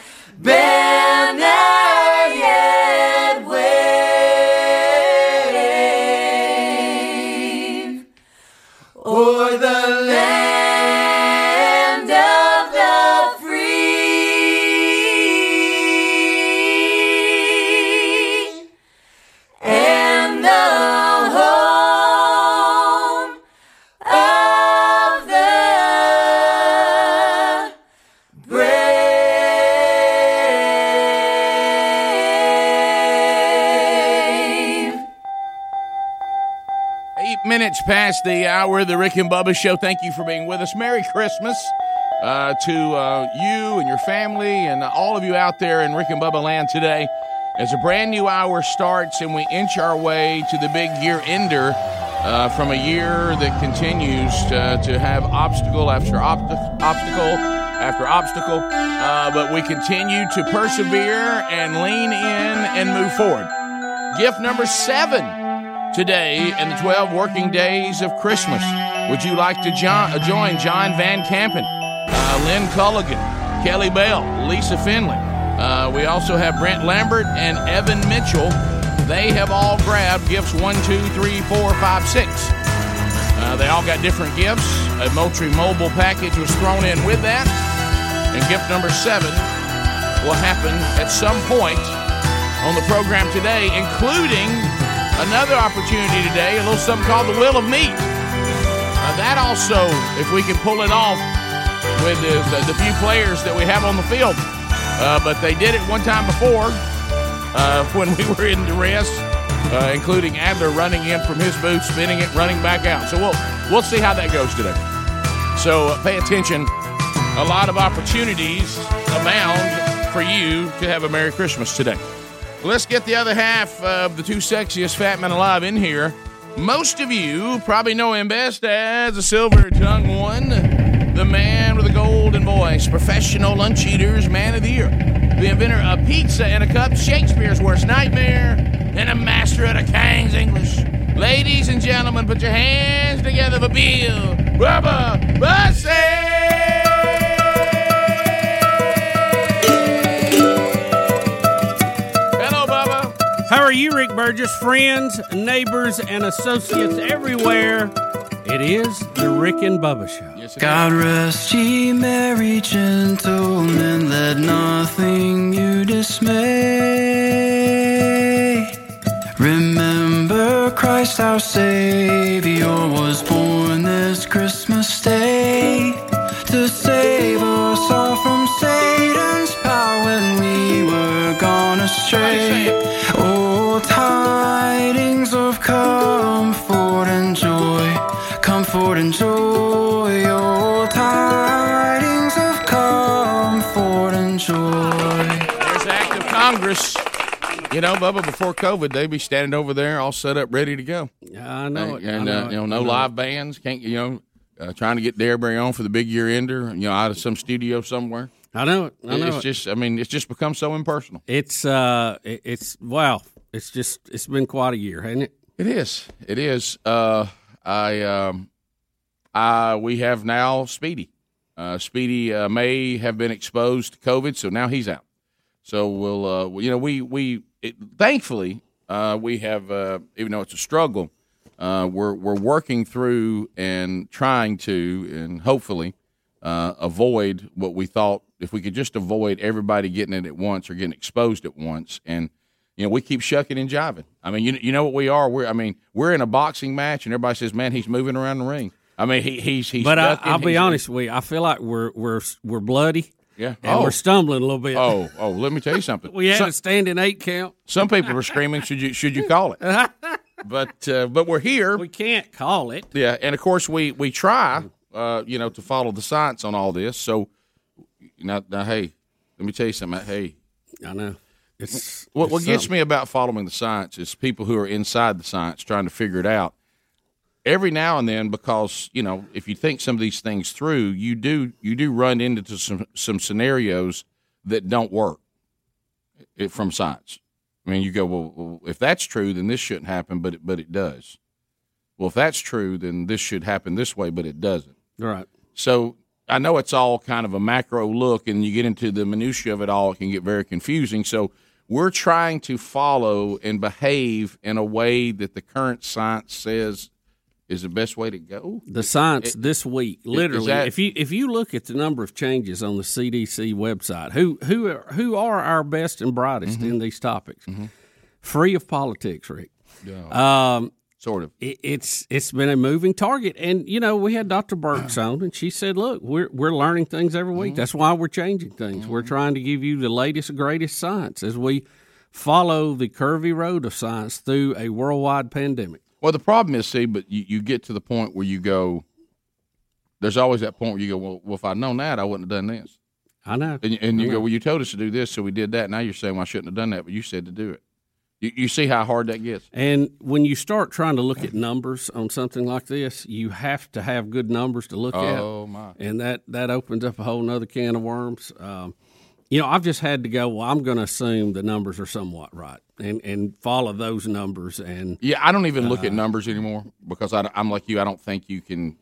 past the hour of the Rick and Bubba Show. Thank you for being with us. Merry Christmas uh, to uh, you and your family and all of you out there in Rick and Bubba land today. As a brand new hour starts and we inch our way to the big year ender uh, from a year that continues to, to have obstacle after obst- obstacle after obstacle, uh, but we continue to persevere and lean in and move forward. Gift number seven today in the 12 working days of Christmas. Would you like to jo- uh, join John Van Campen, uh, Lynn Culligan, Kelly Bell, Lisa Finley? Uh, we also have Brent Lambert and Evan Mitchell. They have all grabbed gifts one, two, three, four, five, six. Uh, they all got different gifts. A Moultrie mobile package was thrown in with that. And gift number seven will happen at some point on the program today, including another opportunity today, a little something called the Wheel of Meat. Uh, that also, if we can pull it off with the, the, the few players that we have on the field. Uh, but they did it one time before uh, when we were in duress, uh, including Adler running in from his boot, spinning it, running back out. So we'll we'll see how that goes today. So uh, pay attention. A lot of opportunities abound for you to have a Merry Christmas today. Let's get the other half of the two sexiest fat men alive in here. Most of you probably know him best as the silver tongue one, the man with the golden voice, professional lunch eaters, man of the year, the inventor of pizza in a cup, Shakespeare's worst nightmare, and a master of the King's English. Ladies and gentlemen, put your hands together for Bill Bubba Bussey! How are you, Rick Burgess? Friends, neighbors, and associates everywhere. It is the Rick and Bubba Show. God rest ye merry gentlemen, let nothing you dismay. Remember Christ our Savior was born this Christmas day to save us all from Satan's power when we were gone astray. Congress. You know, Bubba, before COVID, they'd be standing over there all set up, ready to go. I know it. And, I uh, know you know, no know live bands. Can't, you know, uh, trying to get Derberry on for the big year ender, you know, out of some studio somewhere. I know it. I know it's it. just, I mean, it's just become so impersonal. It's uh, it's wow. It's just it's been quite a year, hasn't it? It is. It is. Uh, I, um, I, we have now Speedy. Uh, Speedy uh, may have been exposed to COVID, so now he's out. So we'll, uh, you know, we we it, thankfully uh, we have, uh, even though it's a struggle, uh, we're we're working through and trying to, and hopefully uh, avoid what we thought. If we could just avoid everybody getting it at once or getting exposed at once, and you know, we keep shucking and jiving. I mean, you you know what we are. We're I mean, we're in a boxing match, and everybody says, "Man, he's moving around the ring." I mean, he, he's he's. but I, I'll be he's- honest with you. I feel like we're we're we're bloody. Yeah. and Oh. we're stumbling a little bit. Oh, oh, let me tell you something. we had Some- a standing eight count. Some people were screaming, "Should you should you call it?" but uh, but we're here. We can't call it. Yeah, and of course we we try, uh, you know, to follow the science on all this. So now, now, hey, let me tell you something. Hey, I know. It's what it's what gets me about following the science is people who are inside the science trying to figure it out. Every now and then, because you know, if you think some of these things through, you do you do run into some some scenarios that don't work eh, from science. I mean, you go, well, well, if that's true, then this shouldn't happen, but it, but it does. Well, if that's true, then this should happen this way, but it doesn't. Right. So I know it's all kind of a macro look, and you get into the minutia of it all, it can get very confusing. So we're trying to follow and behave in a way that the current science says is the best way to go. The science It- this week, literally, that- if you if you look at the number of changes on the CDC website, who who are, who are our best and brightest Mm-hmm. in these topics, free of politics, Rick. Um, sort of. It, it's it's been a moving target, and you know we had Dr. Birx on, and she said, "Look, we're we're learning things every Mm-hmm. week. That's why we're changing things. We're trying to give you the latest greatest science as we follow the curvy road of science through a worldwide pandemic." Well, the problem is, see, but you, you get to the point where you go. There's always that point where you go, well, well if I'd known that, I wouldn't have done this. I know. And, and you I go, well, you told us to do this, so we did that. Now you're saying, well, I shouldn't have done that, but you said to do it. You, you see how hard that gets. And when you start trying to look at numbers on something like this, you have to have good numbers to look at. Oh, my. And that that opens up a whole nother can of worms. Um, you know, I've just had to go. Well, I'm going to assume the numbers are somewhat right, and and follow those numbers. And Yeah, I don't even look Uh, at numbers anymore because I, am like you. I don't think you can.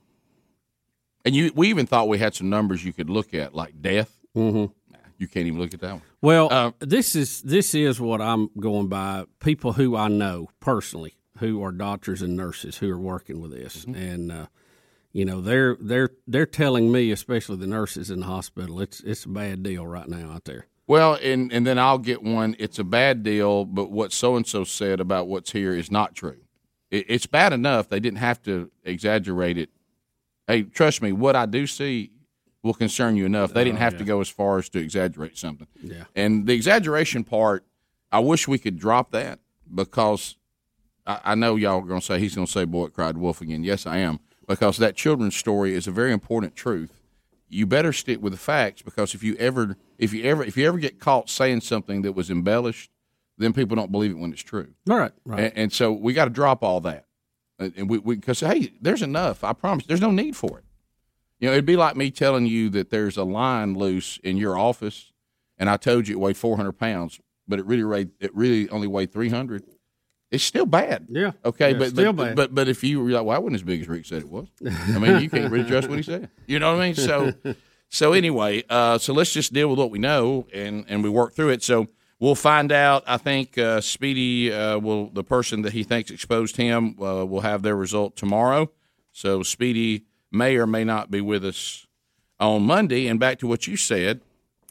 And you, we even thought we had some numbers you could look at, like death. Mhm. Nah, you can't even look at that one. Well, Uh, this is this is what I'm going by. People who I know personally, who are doctors and nurses who are working with this, Mm-hmm. and uh, you know they're they're they're telling me, especially the nurses in the hospital, it's it's a bad deal right now out there. Well, and and then I'll get one. It's a bad deal, but what so and so said about what's here is not true. It, it's bad enough they didn't have to exaggerate it. Hey, trust me, what I do see will concern you enough. They didn't Oh, have yeah. to go as far as to exaggerate something. Yeah. And the exaggeration part, I wish we could drop that because I, I know y'all are going to say he's going to say, "Boy, it cried wolf again." Yes, I am because that children's story is a very important truth. You better stick with the facts because if you ever, if you ever, if you ever get caught saying something that was embellished, then people don't believe it when it's true. All right, right. And, and so we got to drop all that. And we because hey, there's enough. I promise. There's no need for it. You know, it'd be like me telling you that there's a line loose in your office, and I told you it weighed 400 pounds, but it really weighed, it really only weighed 300. It's still bad. Yeah. Okay, Yeah, but still but, bad. but but if you were like, well, I wasn't as big as Rick said it was. I mean, you can't really trust what he said. You know what I mean? So so anyway, uh, so let's just deal with what we know and and we work through it. So we'll find out. I think uh, Speedy uh, will the person that he thinks exposed him uh, will have their result tomorrow. So Speedy may or may not be with us on Monday. And back to what you said.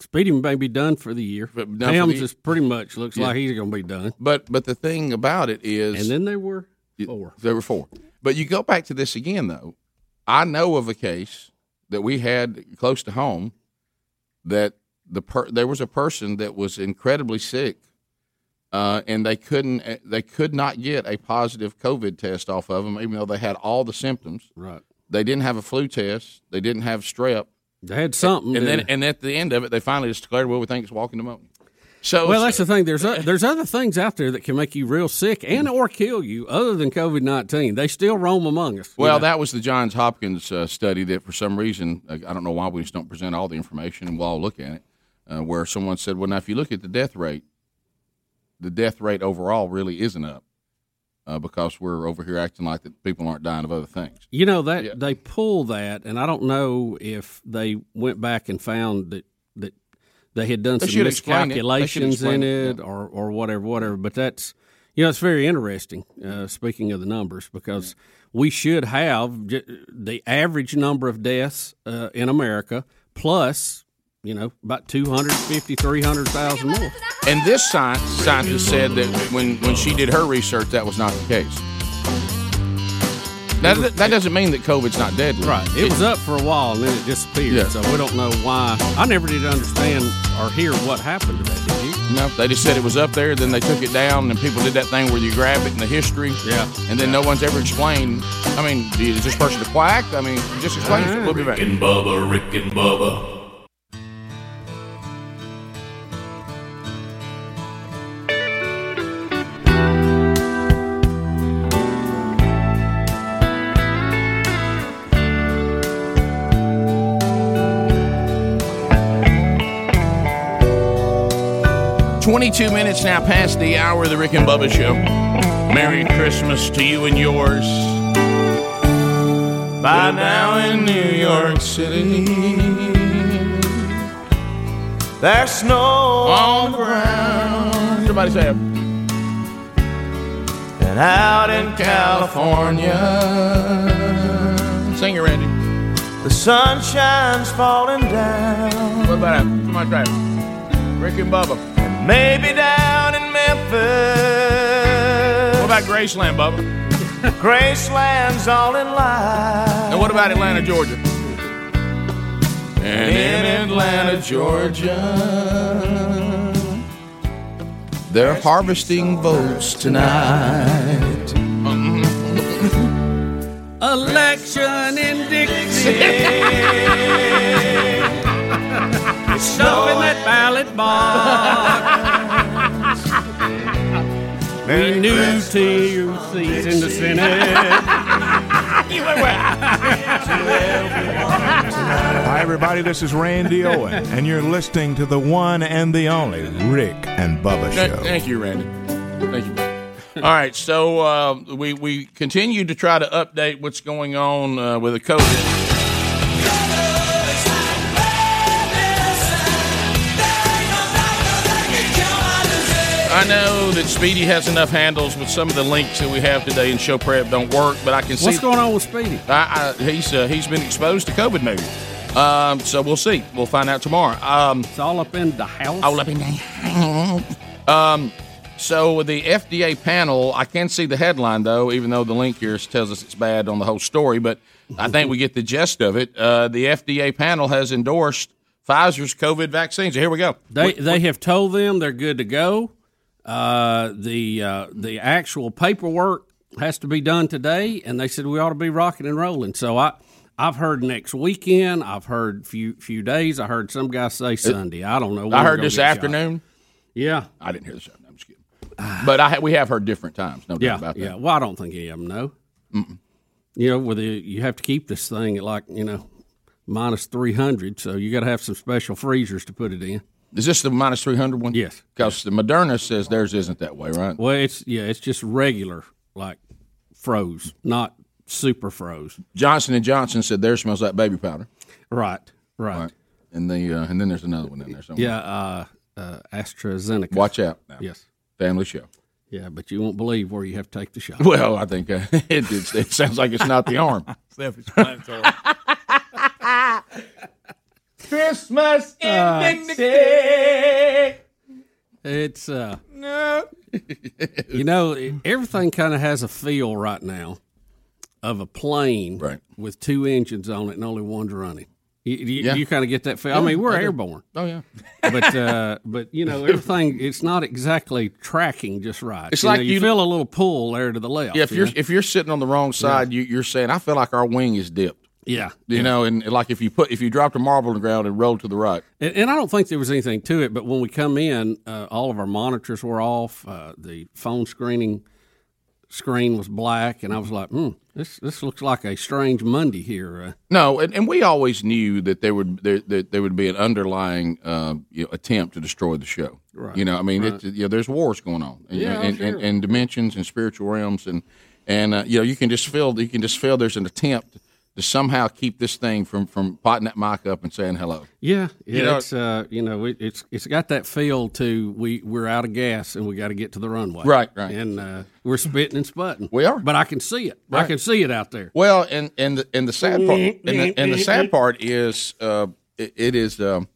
Speedy may be done for the year. But Hams is pretty much looks Yeah. like he's going to be done. But but the thing about it is, And then there were four. There were four. But you go back to this again, though. I know of a case that we had close to home that the per- there was a person that was incredibly sick, uh, and they couldn't they could not get a positive COVID test off of them, even though they had all the symptoms. Right. They didn't have a flu test. They didn't have strep. They had something, and then and at the end of it, they finally just declared, "Well, we think it's walking pneumonia." So well, that's the thing. There's there's other things out there that can make you real sick and or kill you, other than COVID nineteen. They still roam among us. Well, know? that was the Johns Hopkins uh, study that, for some reason, uh, I don't know why we just don't present all the information, and we'll all look at it. Uh, where someone said, "Well, now if you look at the death rate, the death rate overall really isn't up uh, because we're over here acting like that people aren't dying of other things." You know that they pull that, and I don't know if they went back and found that that they had done They some explain it. Miscalculations in it, it, or or whatever, whatever. But that's you know it's very interesting. Uh, speaking of the numbers, because we should have j- the average number of deaths uh, in America plus you know about 250 300,000 more. And this science, scientist said that when, when she did her research, that was not the case. That, that doesn't mean that COVID's not deadly. Right. It was up for a while and then it disappeared. Yeah. So we don't know why. I never did understand or hear what happened to that. Did you? No, they just said it was up there. Then they took it down, and people did that thing where you grab it in the history. Yeah. And then no one's ever explained. I mean, is this person a quack? I mean, just explain it. We'll be back. Rick and Bubba, Rick and Bubba. Twenty-two minutes now past the hour of the Rick and Bubba Show. Merry Christmas to you and yours. By now in New York City, there's snow on the ground. Somebody say it. And out in California, sing it, Randy. The sunshine's falling down. What about that? Come on, try. Rick and Bubba. Maybe down in Memphis. What about Graceland, Bubba? Graceland's all in line. And what about Atlanta, Georgia? And in Atlanta, Georgia, they're harvesting votes tonight. Mhm. Election in Dixie. it's stuff in that ballot box. we knew two seats in the Senate. Hi, everybody. This is Randy Owen, and you're listening to the one and the only Rick and Bubba Th- Show. Thank you, Randy. Thank you. All right, so uh, we we continue to try to update what's going on uh, with the COVID. I know that Speedy has enough handles with some of the links that we have today in show prep don't work, but I can see What's going on with Speedy? I, I, he's uh, he's been exposed to COVID, maybe. Um, so we'll see. We'll find out tomorrow. Um, it's all up in the house. All up in the house. Um, so the FDA panel, I can't see the headline though, even though the link here tells us it's bad on the whole story. But I think we get the gist of it. Uh, the FDA panel has endorsed Pfizer's COVID vaccines. Here we go. They they have told them they're good to go. Uh, the uh, the actual paperwork has to be done today, and they said we ought to be rocking and rolling. So I I've heard next weekend. I've heard few few days. I heard some guy say Sunday. I don't know. I heard this get shot. afternoon. Yeah, I didn't hear this. Afternoon. I'm just kidding. But I, we have heard different times. No doubt yeah, about that. yeah. Well, I don't think any of them know. You know, the, you have to keep this thing at like you know minus three hundred, so you got to have some special freezers to put it in. Is this the minus three hundred one? Yes, because the Moderna says theirs isn't that way, right? Well, it's yeah, it's just regular like froze, not super froze. Johnson and Johnson said theirs smells like baby powder. Right, right. And the uh, and then there's another one in there somewhere. Yeah, uh, uh, AstraZeneca. Watch out. Now. Yes. Family show. Yeah, but you won't believe where you have to take the shot. Well, I think uh, it, it, it sounds like it's not the arm. Self-explanatory. Christmas in Uh, Dixie. It's uh, No. you know, everything kind of has a feel right now of a plane right. with two engines on it and only one's running. You, you, Yeah. you kind of get that feel. Yeah, I mean, we're I airborne. Oh yeah. but uh, but you know everything. It's not exactly tracking just right. It's You like know, you, you- feel a little pull there to the left. Yeah, if you you're know? if you're sitting on the wrong side, you, you're saying I feel like our wing is dipped. Yeah, You yeah. know, and like if you put if you dropped a marble on the ground and rolled to the right. And, and I don't think there was anything to it, but when we come in, uh, all of our monitors were off. Uh, the phone screening screen was black, and I was like, hmm, this this looks like a strange Monday here. Uh, No, and, and we always knew that there would there that there would be an underlying uh, you know, attempt to destroy the show. Right. You know, I mean, Right. you know, there's wars going on, and, Yeah, and, sure. and, and dimensions and spiritual realms, and and uh, you know, you can just feel you can just feel there's an attempt to somehow keep this thing from from potting that mic up and saying hello. yeah, You know- it's uh, you know, it, it's it's got that feel to we we're out of gas and we got to get to the runway. Right, right. and uh, we're spitting and sputting. We are, but I can see it. I can see it out there. Well, and and the, and the sad part and the, and the sad part is uh, it, it is um,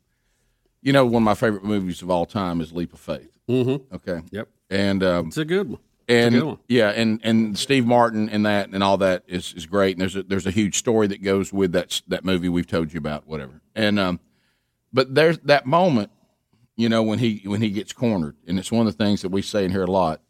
you know one of my favorite movies of all time is Leap of Faith. Mm-hmm. Okay. Yep. And um, It's a good one. And a good one. yeah, and and Steve Martin and that and all that is is great. And there's a there's a huge story that goes with that that movie we've told you about, whatever. And um, but there's that moment, you know, when he when he gets cornered, and it's one of the things that we say in here a lot.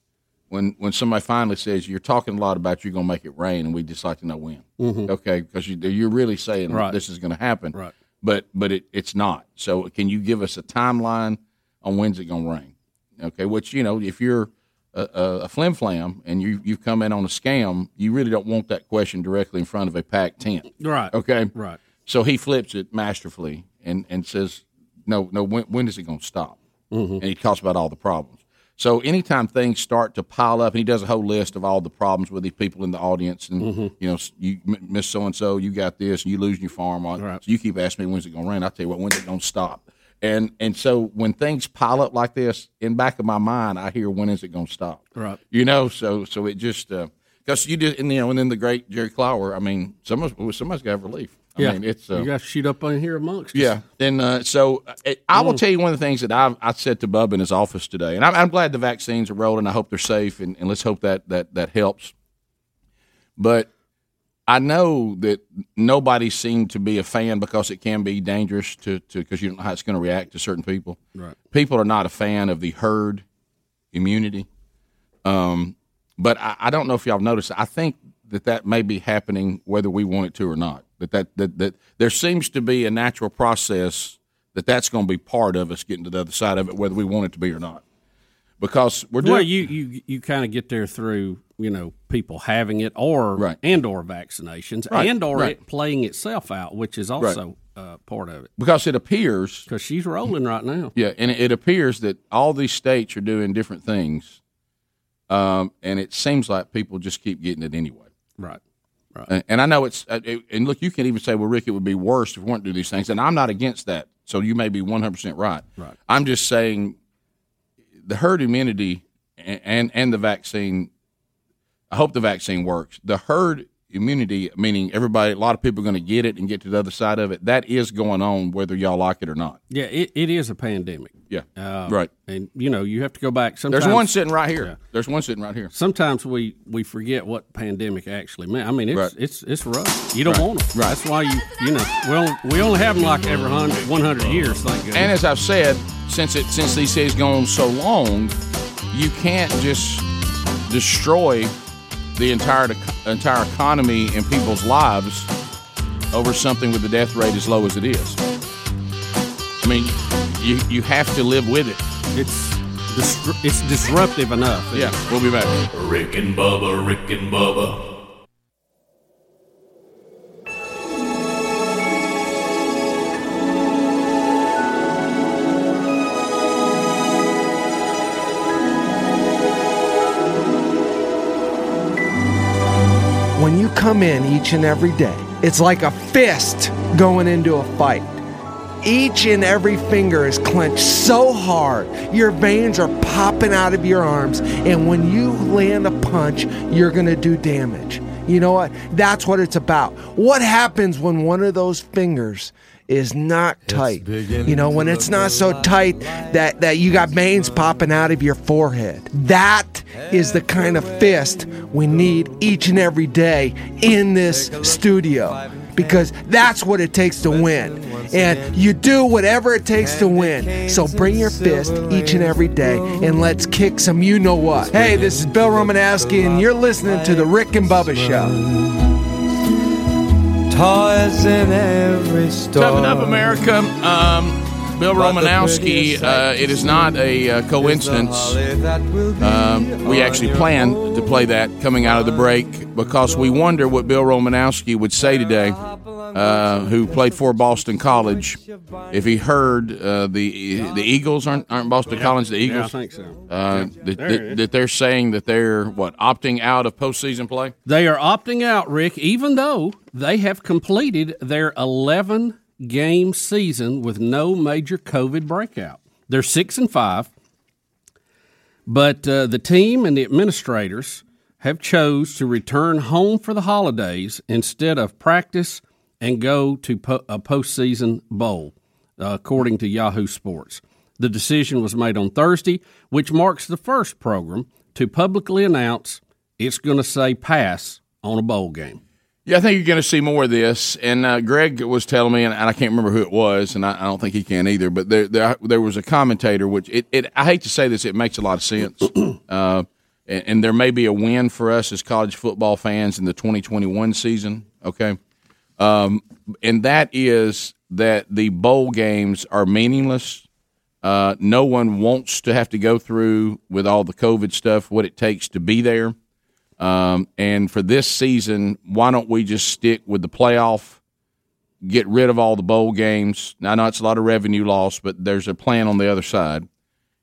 When when somebody finally says you're talking a lot about you're going to make it rain, and we just like to know when, Mhm. okay? Because you, you're really saying Right. this is going to happen, Right. But but it, it's not. So can you give us a timeline on when's it going to rain? Okay, which you know if you're a, a, flim flam and you you've come in on a scam, you really don't want that question directly in front of a packed tent. Right. Okay. Right. So he flips it masterfully and and says, no, no. When, when is it going to stop? Mhm. And he talks about all the problems. So anytime things start to pile up, and he does a whole list of all the problems with these people in the audience, and Mm-hmm. you know, you miss so and so, you got this, and you losing your farm. on So you keep asking me when's it going to rain. I tell you what, when's it going to stop? And and so when things pile up like this, in back of my mind, I hear when is it going to stop? Right. You know, so so it just because you did, and you know, and then the great Jerry Clower. I mean, somebody's somebody's got to have relief. I yeah, mean, it's uh, you got to shoot up on here amongst. us. yeah. Then uh, so uh, I will Mm. tell you one of the things that I I said to Bub in his office today, and I'm, I'm glad the vaccines are rolling. I hope they're safe, and, and let's hope that that that helps. But I know that nobody seemed to be a fan because it can be dangerous to to because you don't know how it's going to react to certain people. Right. People are not a fan of the herd immunity. Um, but I, I don't know if y'all have noticed. I think that that may be happening whether we want it to or not. That that that, that there seems to be a natural process that that's going to be part of us getting to the other side of it, whether we want it to be or not. Because we're doing well, you you you kind of get there through you know people having it or and or vaccinations Right, and or right. it playing itself out, which is also uh, part of it. because it appears because she's rolling right now. Yeah, and it, appears that all these states are doing different things, um, and it seems like people just keep getting it anyway. Right. Right. And, and I know it's uh, it, and look, you can even say, well, Rick, it would be worse if we weren't do these things, and I'm not against that. So you may be 100 percent right. Right. I'm just saying the herd immunity and, and and the vaccine. I hope the vaccine works. The herd immunity, meaning everybody, a lot of people are going to get it and get to the other side of it. That is going on, whether y'all like it or not. Yeah, it, it is a pandemic. Yeah. Uh, Right. And you know you have to go back. Sometimes There's one sitting right here. Yeah. There's one sitting right here. Sometimes we, we forget what pandemic actually meant. I mean, it's Right. it's it's rough. You don't Right. want them. Right. That's why you you know we only, we only have them like every 100, 100 years. Thank goodness. And as I've said, since it since these things go on so long, you can't just destroy the entire entire economy and people's lives over something with the death rate as low as it is. I mean, you you have to live with it. It's dis- it's disruptive enough. Yeah, we'll be back. Rick and Bubba, Rick and Bubba. When you come in each and every day, it's like a fist going into a fight. Each and every finger is clenched so hard, your veins are popping out of your arms, and when you land a punch, you're gonna do damage. You know what? That's what it's about. What happens when one of those fingers is not tight? You know, when it's not so tight that, that you got veins popping out of your forehead. That is the kind of fist we need each and every day in this studio because that's what it takes to win. And you do whatever it takes to win. So bring your fist each and every day and let's kick some you know what. Hey, this is Bill Romanowski, and you're listening to The Rick and Bubba Show. Toys in every store. Toughen up, America. Um, Bill Romanowski. Uh, it is not a uh, coincidence. Um, we actually planned to play that coming out of the break because we wonder what Bill Romanowski would say today, uh, who played for Boston College, if he heard uh, the the Eagles aren't aren't Boston College the Yeah, I think so. Uh, that, There it that, is. that they're saying that they're what opting out of postseason play. They are opting out, Rick, even though they have completed their 11 game season with no major COVID breakout. They're six and five, but uh, the team and the administrators have chose to return home for the holidays instead of practice and go to po- a postseason bowl, uh, according to Yahoo Sports. The decision was made on Thursday, which marks the first program to publicly announce it's going to say pass on a bowl game. Yeah, I think you're going to see more of this. And uh, Greg was telling me, and I can't remember who it was, and I, I don't think he can either. But there, there, there was a commentator, which it, it, I hate to say this, it makes a lot of sense. uh, and, and there may be a win for us as college football fans in the 2021 season. Okay, um, and that is that the bowl games are meaningless. Uh, no one wants to have to go through with all the COVID stuff what it takes to be there. Um, and for this season, why don't we just stick with the playoff, get rid of all the bowl games? Now, I know it's a lot of revenue loss, but there's a plan on the other side.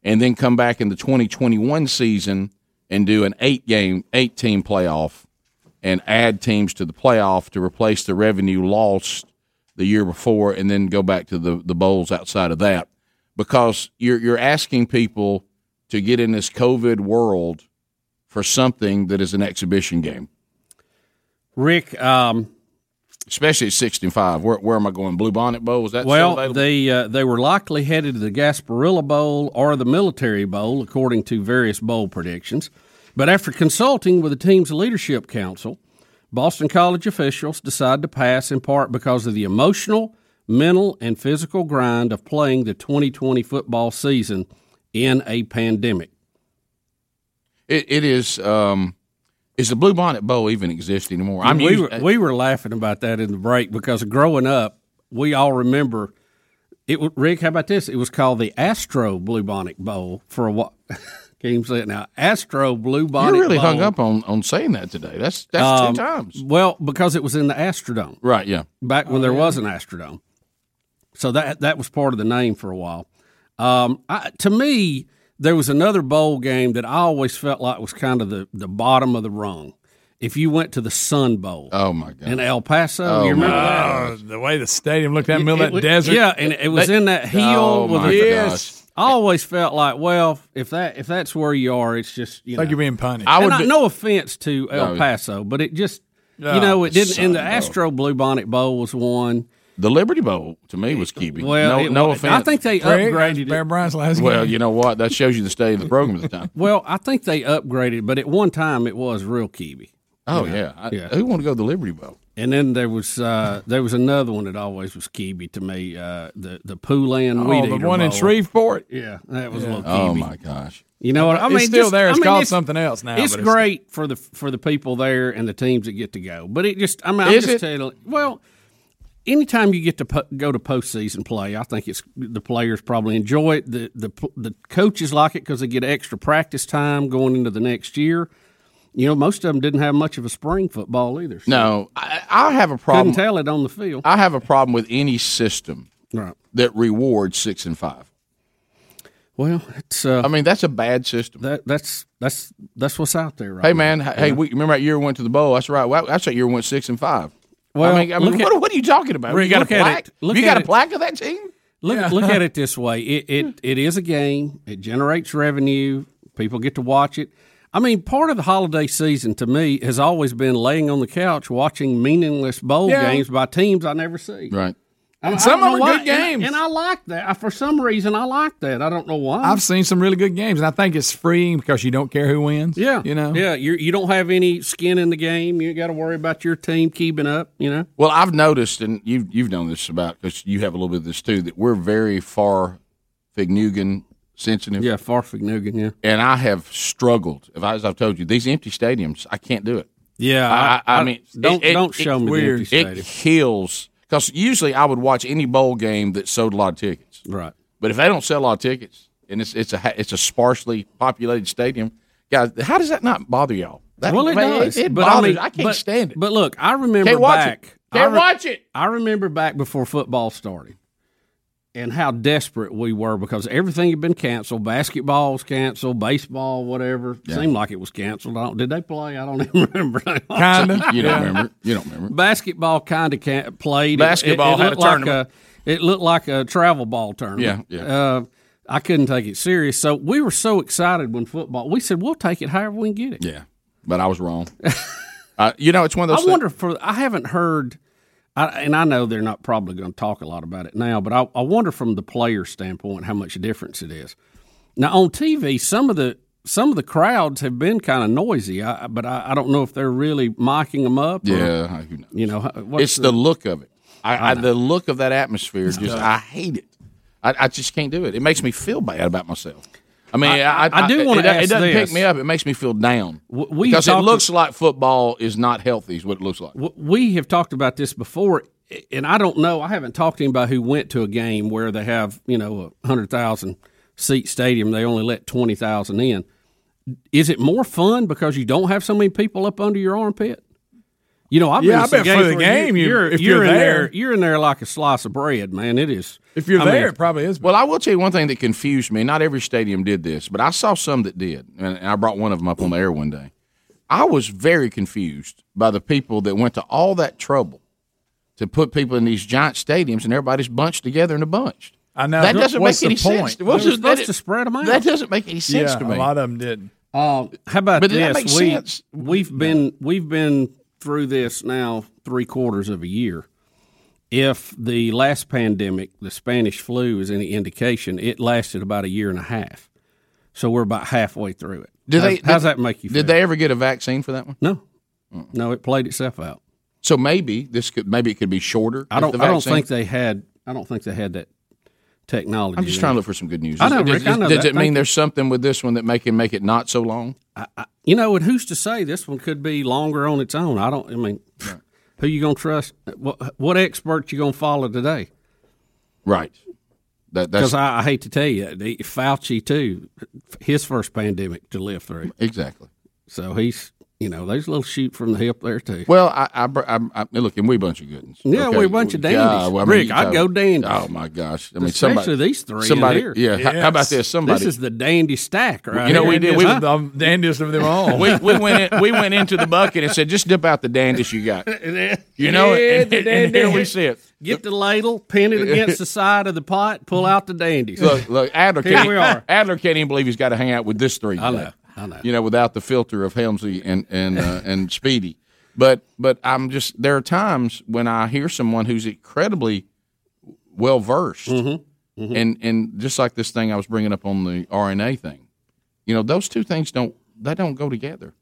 And then come back in the 2021 season and do an eight game, eight team playoff and add teams to the playoff to replace the revenue lost the year before and then go back to the, the bowls outside of that. Because you're, you're asking people to get in this COVID world for something that is an exhibition game. Rick, um, especially at 65. Where, where am I going? Blue Bonnet Bowl? Was that well, they uh, they were likely headed to the Gasparilla Bowl or the Military Bowl, according to various bowl predictions. But after consulting with the team's leadership council, Boston College officials decided to pass in part because of the emotional, mental, and physical grind of playing the 2020 football season in a pandemic. It, it is. Um, Is the Bluebonnet Bowl even exist anymore? I'm we, used, were, we were laughing about that in the break because growing up, we all remember it. wa- Rick, how about this? It was called the Astro Bluebonnet Bowl for a while. Can't even say it now. Astro Bluebonnet. you really hung up on, on saying that today. That's that's Um, two times. Well, because it was in the Astrodome. Right, yeah. Back when Oh, there yeah. was an Astrodome. So that that was part of the name for a while. Um, I, to me, there was another bowl game that I always felt like was kind of the, the bottom of the rung. If you went to the Sun Bowl. Oh my God. In El Paso, Oh, you remember that? gosh. The way the stadium looked out in the middle of that was- desert. Yeah, and it was They- in that hill Oh, with my a gosh. I always felt like, well, if that if that's where you are, it's just you know. Like know. you're being punished. I I would would be- no offense to El oh, No. Paso, but it just Oh, you know it didn't. son, And the though. Astro Bluebonnet Bowl was one. The Liberty Bowl to me was keeping. Well, no, it no offense. I think they Craig, upgraded Bear. Bryant's last Well, game. you know what? That shows you the state of the program at the time. Well, I think they upgraded, but at one time it was real Kiwi. Oh You know? yeah. I, yeah. Who want to go to the Liberty Bowl? And then there was uh, there was another one that always was Kiwi to me, uh, the the Poulan Oh, Weed the Eater one in Shreveport. Yeah, that was a little Oh Kiwi. my gosh. You know what I mean? It's still just- there. I It's mean, called something else now, It's it's- great for the for the people there and the teams that get to go. But it just, I mean, I'm Is just it? telling. you, Well, anytime you get to po- go to postseason play, I think it's the players probably enjoy it. The the the coaches like it because they get extra practice time going into the next year. You know, most of them didn't have much of a spring football either. so No, I, I have a problem. couldn't tell it on the field. I have a problem with any system Right. that rewards six and five. Well, it's. Uh, I mean, that's a bad system. That that's that's that's what's out there right Hey now. man, hey, Yeah. we remember that year we went to the bowl? That's right. Well, that's that year we went six and five. Well, I mean, I mean look what, at- what are you talking about? Rick, you got a look at plaque? it. Look you got a it. plaque of that team? Look, look at it this way: it, it it is a game. It generates revenue. People get to watch it. I mean, part of the holiday season to me has always been laying on the couch watching meaningless bowl Yeah. games by teams I never see. Right. I, And I some of them are good games. and, I like that. I, for some reason, I like that. I don't know why. I've seen some really good games, and I think it's freeing because you don't care who wins. yeah, you know. yeah. You you don't have any skin in the game. You got to worry about your team keeping up. You know. Well, I've noticed, and you've you've known this about because you have a little bit of this too, that we're very far Fignugan sensitive. Yeah, far Fignugan. Yeah. and I have struggled. If I, as I've told you, these empty stadiums, I can't do it. Yeah, I, I, I- mean, don't- don't show me the empty stadium. It kills because usually I would watch any bowl game that sold a lot of tickets. Right. But if they don't sell a lot of tickets and it's it's a it's a sparsely populated stadium, guys, how does that not bother y'all? That, well, it man, does. It, but bothers. I, mean, I can't but, stand it. But look, I remember Can't watch it. back. Can't I watch it. I remember back before football started, and how desperate we were because everything had been canceled. Basketball was canceled. Baseball, whatever, seemed like it was canceled. I don't, did they play? I don't even remember. Kinda. you don't Yeah. remember? You don't remember? Basketball kind of can played. Basketball it, it had a looked like tournament. A, it looked like a travel ball tournament. Yeah, Uh, I couldn't take it serious, so we were so excited when football. We said we'll take it however we can get it. Yeah, but I was wrong. uh, you know, it's one of those. I wonder for I haven't heard, I, and I know they're not probably going to talk a lot about it now, but I, I wonder from the player standpoint how much difference it is. Now on TV, some of the some of the crowds have been kind of noisy, I, but I, I don't know if they're really mocking them up. or, Yeah, who knows? you know, it's the, look of it. I, I I, the look of that atmosphere. Just. I hate it. I, I just can't do it. It makes me feel bad about myself. I mean, I- I, I do wanna it, It doesn't this. pick me up. It makes me feel down we because it looks like football is not healthy. Is what it looks like. We have talked about this before, and I don't know. I haven't talked to anybody who went to a game where they have you know a hundred thousand seat stadium. They only let twenty thousand in. Is it more fun because you don't have so many people up under your armpit? You know, I've Yeah, been I to some bet for the game, you- you- you're, if you're you're in there- you're in there like a slice of bread, man. It is. If you're I there, mean, it probably is. Well, I will tell you one thing that confused me. Not every stadium did this, but I saw some that did, and and I brought one of them up on the air one day. I was very confused by the people that went to all that trouble to put people in these giant stadiums, and everybody's bunched together in a bunch. I know. That doesn't What's make any point? sense. What's were the- supposed that- to spread them out. That doesn't make any sense yeah, to me. a lot of them didn't. Um, how about But does that this? make we, sense? We've been we've been through this now three quarters of a year. If the last pandemic, the Spanish flu, is any indication, it lasted about a year and a half. So we're about halfway through it. Did how's, they? how's did- that make you feel? Did they ever get a vaccine for that one? No, mm. no, it played itself out. So maybe this could maybe it could be shorter. I don't. I don't think they had. I don't think they had that technology. I'm just there. trying to look for some good news. I know, Does- Rick, I does- know Does that. it mean there's something with this one that make can make it not so long? I, I, you know, and who's to say this one could be longer on its own? I don't. I mean, who you gonna trust? What, what expert you gonna follow today? Right. Because that's I, I hate to tell you, the, Fauci too, his first pandemic to live through. Exactly. So he's, you know, there's a little shoot from the hip there too. Well, I, I, br- I'm, I, look, and we a bunch of good ones. Yeah, we a bunch of dandies. God, well, I mean, Rick, you I'd go dandies. Oh my gosh! I mean, Especially somebody, these three in Somebody, here. yeah. how- How, about this? Somebody. This is the dandy stack, right? You know, we here. did. We, Huh? the dandiest of them all. we, we went in, we went into the bucket and said, just dip out the dandiest you got. You know, Yeah, and, the and, and here we dandy. sit. Get the ladle, pin it against the side of the pot, pull out the dandies. Look, look, Adler Here can't. we are. Adler can't even believe he's got to hang out with this three. I know, today. I know. You know, without the filter of Helmsley and and uh, and Speedy. But but I'm just there are times when I hear someone who's incredibly well versed, Mm-hmm. and and just like this thing I was bringing up on the RNA thing, you know, those two things don't they don't go together.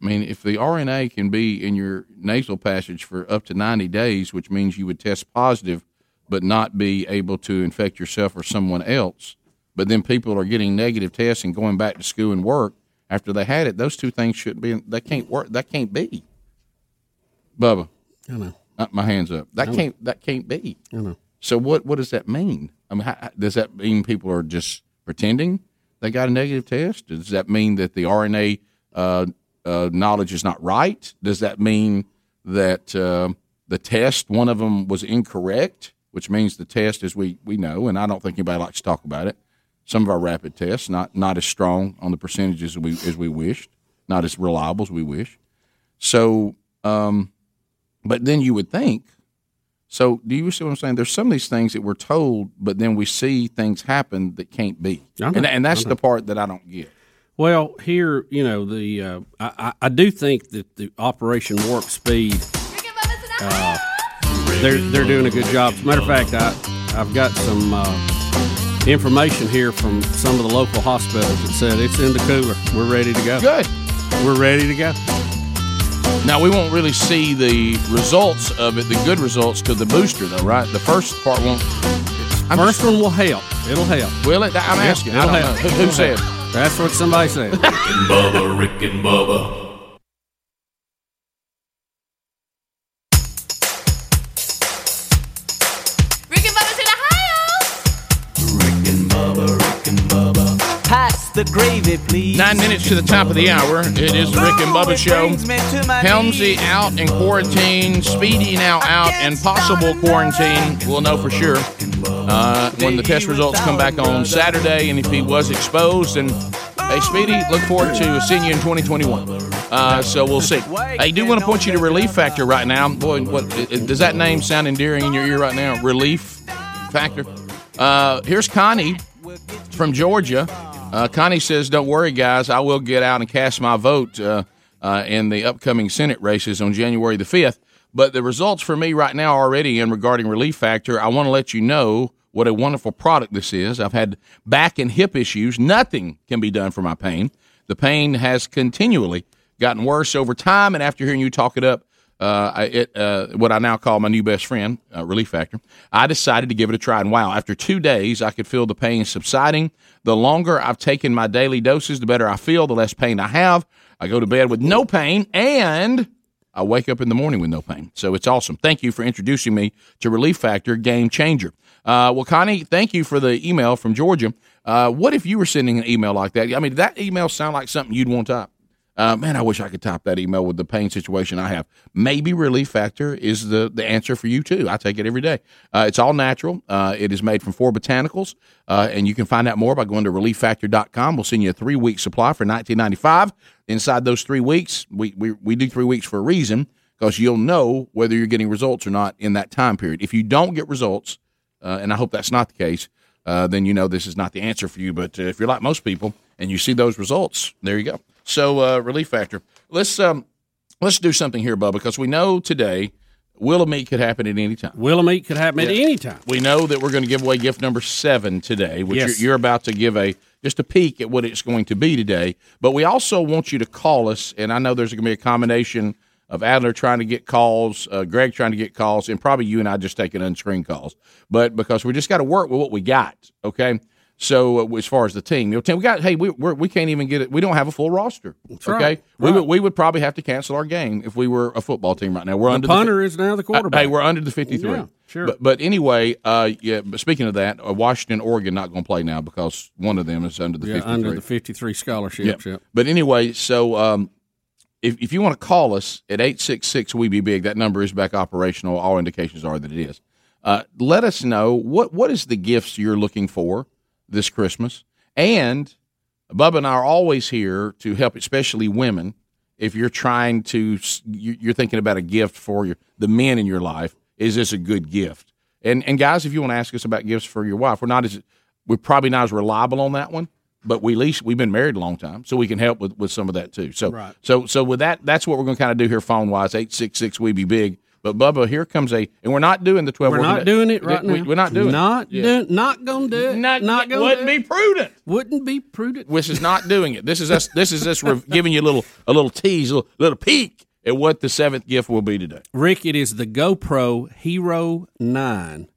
I mean, if the RNA can be in your nasal passage for up to 90 days, which means you would test positive but not be able to infect yourself or someone else, but then people are getting negative tests and going back to school and work after they had it, those two things shouldn't be, that can't work, that can't be. Bubba. I know. Uh, my hands up. That can't, that can't be. I know. So what, what does that mean? I mean, how, does that mean people are just pretending they got a negative test? Does that mean that the RNA uh, uh, knowledge is not right? Does that mean that uh, the test, one of them was incorrect, which means the test, as we, we know, and I don't think anybody likes to talk about it, some of our rapid tests not, not as strong on the percentages as we, as we wished, not as reliable as we wish. So, um, but then you would think, so do you see what I'm saying? There's some of these things that we're told, but then we see things happen that can't be, know, and, and that's know. the part that I don't get. Well, here, you know, the uh, I, I I do think that the Operation Warp Speed, uh, they're they're doing a good job. As a matter of fact, I I've got some uh, information here from some of the local hospitals that said it's in the cooler. We're ready to go. Good. We're ready to go. Now we won't really see the results of it, the good results, to the booster though, right? The first part won't. First one will help. It'll help. Will it? I'm Yeah, asking. I it'll don't help. know. Who, who said? That's what somebody said. Rick and Bubba, Rick and Bubba. The gravy, please. Nine minutes to the top of the hour. It is the Rick and Bubba Show. Helmsy out in quarantine. Speedy now out in possible quarantine. We'll know for sure uh, when the test results come back on Saturday and if he was exposed. And hey, Speedy, look forward to seeing you in 2021. Uh, so we'll see. I do want to point you to Relief Factor right now. Boy, what does that name sound endearing in your ear right now? Relief Factor. Uh, here's Connie from Georgia. Uh, Connie says, "Don't worry, guys. I will get out and cast my vote uh, uh, in the upcoming Senate races on January the fifth. But the results for me right now already in regarding Relief Factor, I want to let you know what a wonderful product this is. I've had back and hip issues. Nothing can be done for my pain. The pain has continually gotten worse over time. And after hearing you talk it up, uh, it, uh, what I now call my new best friend, uh, Relief Factor, I decided to give it a try. And wow, after two days, I could feel the pain subsiding. The longer I've taken my daily doses, the better I feel, the less pain I have. I go to bed with no pain, and I wake up in the morning with no pain. So it's awesome. Thank you for introducing me to Relief Factor Game Changer. Uh, well, Connie, thank you for the email from Georgia. Uh, what if you were sending an email like that? I mean, that email sound like something you'd want to? Uh, man, I wish I could top that email with the pain situation I have. Maybe Relief Factor is the, the answer for you too. I take it every day. Uh, it's all natural. Uh, it is made from four botanicals, uh, and you can find out more by going to relieffactor.com. We'll send you a three week supply for nineteen ninety five. Inside those three weeks, we, we, we do three weeks for a reason because you'll know whether you're getting results or not in that time period. If you don't get results, uh, and I hope that's not the case, uh, then you know this is not the answer for you. But if you're like most people and you see those results, there you go. So uh, relief factor. Let's um, let's do something here, Bubba, because we know today wheel of meat could happen at any time. Wheel of meat could happen at any time. We know that we're going to give away gift number seven today, which Yes. you're, you're about to give a just a peek at what it's going to be today. But we also want you to call us, and I know there's going to be a combination of Adler trying to get calls, uh, Greg trying to get calls, and probably you and I just taking unscreened calls. But because we just got to work with what we got, okay. So uh, as far as the team, you know, we got hey, we we're, we can't even get it. We don't have a full roster. okay, right. we would we would probably have to cancel our game if we were a football team right now. We're The under punter the, is now the Uh, quarterback. hey, we're under the fifty-three. Yeah, sure. But, but anyway, uh, yeah. But speaking of that, uh, Washington, Oregon, not going to play now because one of them is under the yeah, fifty-three. under the 53 scholarships. Yeah. Yep. But anyway, so um, if, if you want to call us at 866 We Be Big, that number is back operational. All indications are that it is. Uh, let us know what, what is the gifts you're looking for this Christmas. And Bubba and I are always here to help, especially women. If you're trying to, you- you're thinking about a gift for your, the men in your life, is this a good gift? And and guys, if you want to ask us about gifts for your wife, we're not as we're probably not as reliable on that one, but we at least we've been married a long time, so we can help with, with some of that too. So Right. so so with that, that's what we're going to kind of do here phone wise. Eight six six we be big. But Bubba, here comes a, and we're not doing the twelve. We're not doing it right we, now. We're not doing not it. Yeah. not gonna do it. Not, not gonna wouldn't do be prudent. Wouldn't be prudent. This is not doing it. This is us. This is us giving you a little a little tease, a little, little peek at what the seventh gift will be today. Rick, it is the GoPro Hero 9.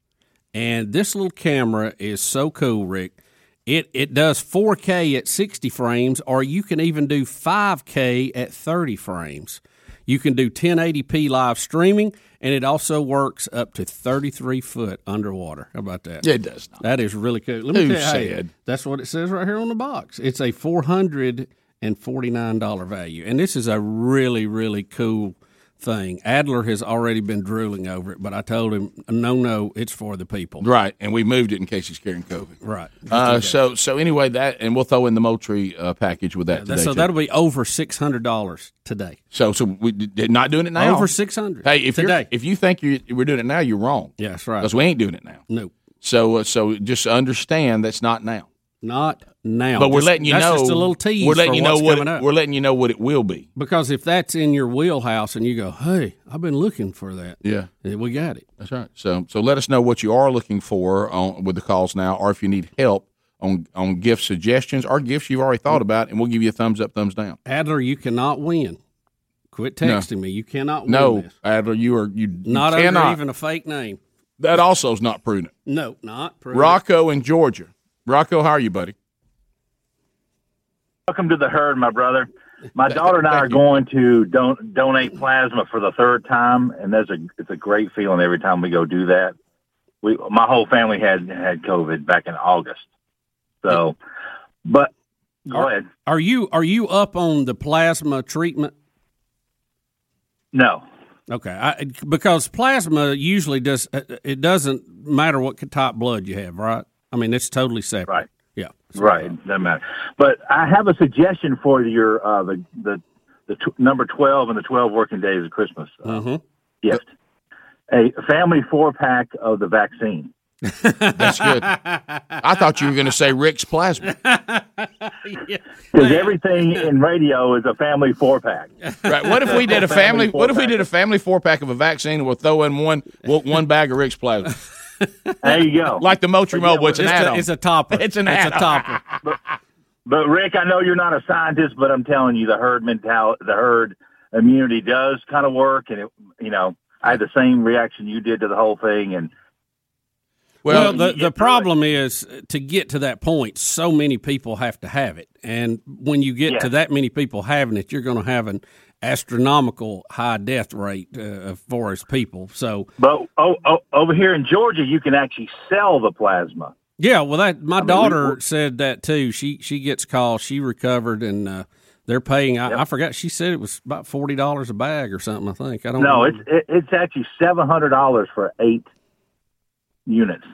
And this little camera is so cool, Rick. It it does 4K at 60 frames, or you can even do 5K at 30 frames. You can do 1080p live streaming, and it also works up to 33 foot underwater. How about that? Yeah, it does not. That is really cool. Let me Who tell you, hey, that's what it says right here on the box. It's a four hundred and forty nine dollar value, and this is a really really cool thing. Adler has already been drooling over it, but I told him, no, no, it's for the people. Right, and we moved it in case he's carrying COVID. Right. Uh, so so anyway, that and we'll throw in the Moultrie uh, package with that today. so that'll be over six hundred dollars today. So so we d- not doing it now. Over 600 Hey, if today. if you think you we're doing it now, you're wrong. Yeah, that's right. Because we ain't doing it now. No, So uh, so just understand that's not now. Not now. but we're Just- letting you that's know. just a little tease. We're letting you know what it, we're letting you know what it will be. Because if that's in your wheelhouse and you go, hey, I've been looking for that. Yeah. We got it. That's right. So so let us know what you are looking for on with the calls now, or if you need help on on gift suggestions or gifts you've already thought about, and we'll give you a thumbs up, thumbs down. Adler, you cannot win. Quit No. texting me. You cannot win No, this. Adler, you are you Not you cannot. under even a fake name. that also is not prudent. No, not prudent. Rocco in Georgia. Rocco, how are you, buddy? Welcome to the herd, my brother. My daughter and I are you. going to don- donate plasma for the third time, and there's a it's a great feeling every time we go do that. We my whole family had had COVID back in August, so but go ahead. Are you are you up on the plasma treatment? No, Okay, I, because plasma usually does it doesn't matter what type blood you have, right? I mean, it's totally separate. Right. Yeah. right, doesn't matter. But I have a suggestion for your uh, the the the t- number twelve and the twelve working days of Christmas uh, Mm-hmm. gift. A family four pack of the vaccine. That's good. I thought you were going to say Rick's plasma. Because everything in radio is a family four pack. Right. What if we did a family? What if we did a family four pack of a vaccine? and We'll throw in one one bag of Rick's plasma. There you go. Like the Moultrie Mobile, it's an It's a- add-on. it's a topper. It's an It's a add-on. topper. But Rick, I know you're not a scientist, but I'm telling you, the herd mentality, the herd immunity does kind of work, and it, you know, I had the same reaction you did to the whole thing, and Well, the, the problem is to get to that point, so many people have to have it. And when you get Yeah. to that many people having it, you're going to have an astronomical high death rate uh, for as people. So, but oh, oh, over here in Georgia, you can actually sell the plasma. yeah, well, that my I mean, daughter we- said that too. She she gets calls. She recovered, and uh, they're paying. I, I forgot. She said it was about forty dollars a bag or something. I think. I don't. No, know. it's it, it's actually seven hundred dollars for eight units.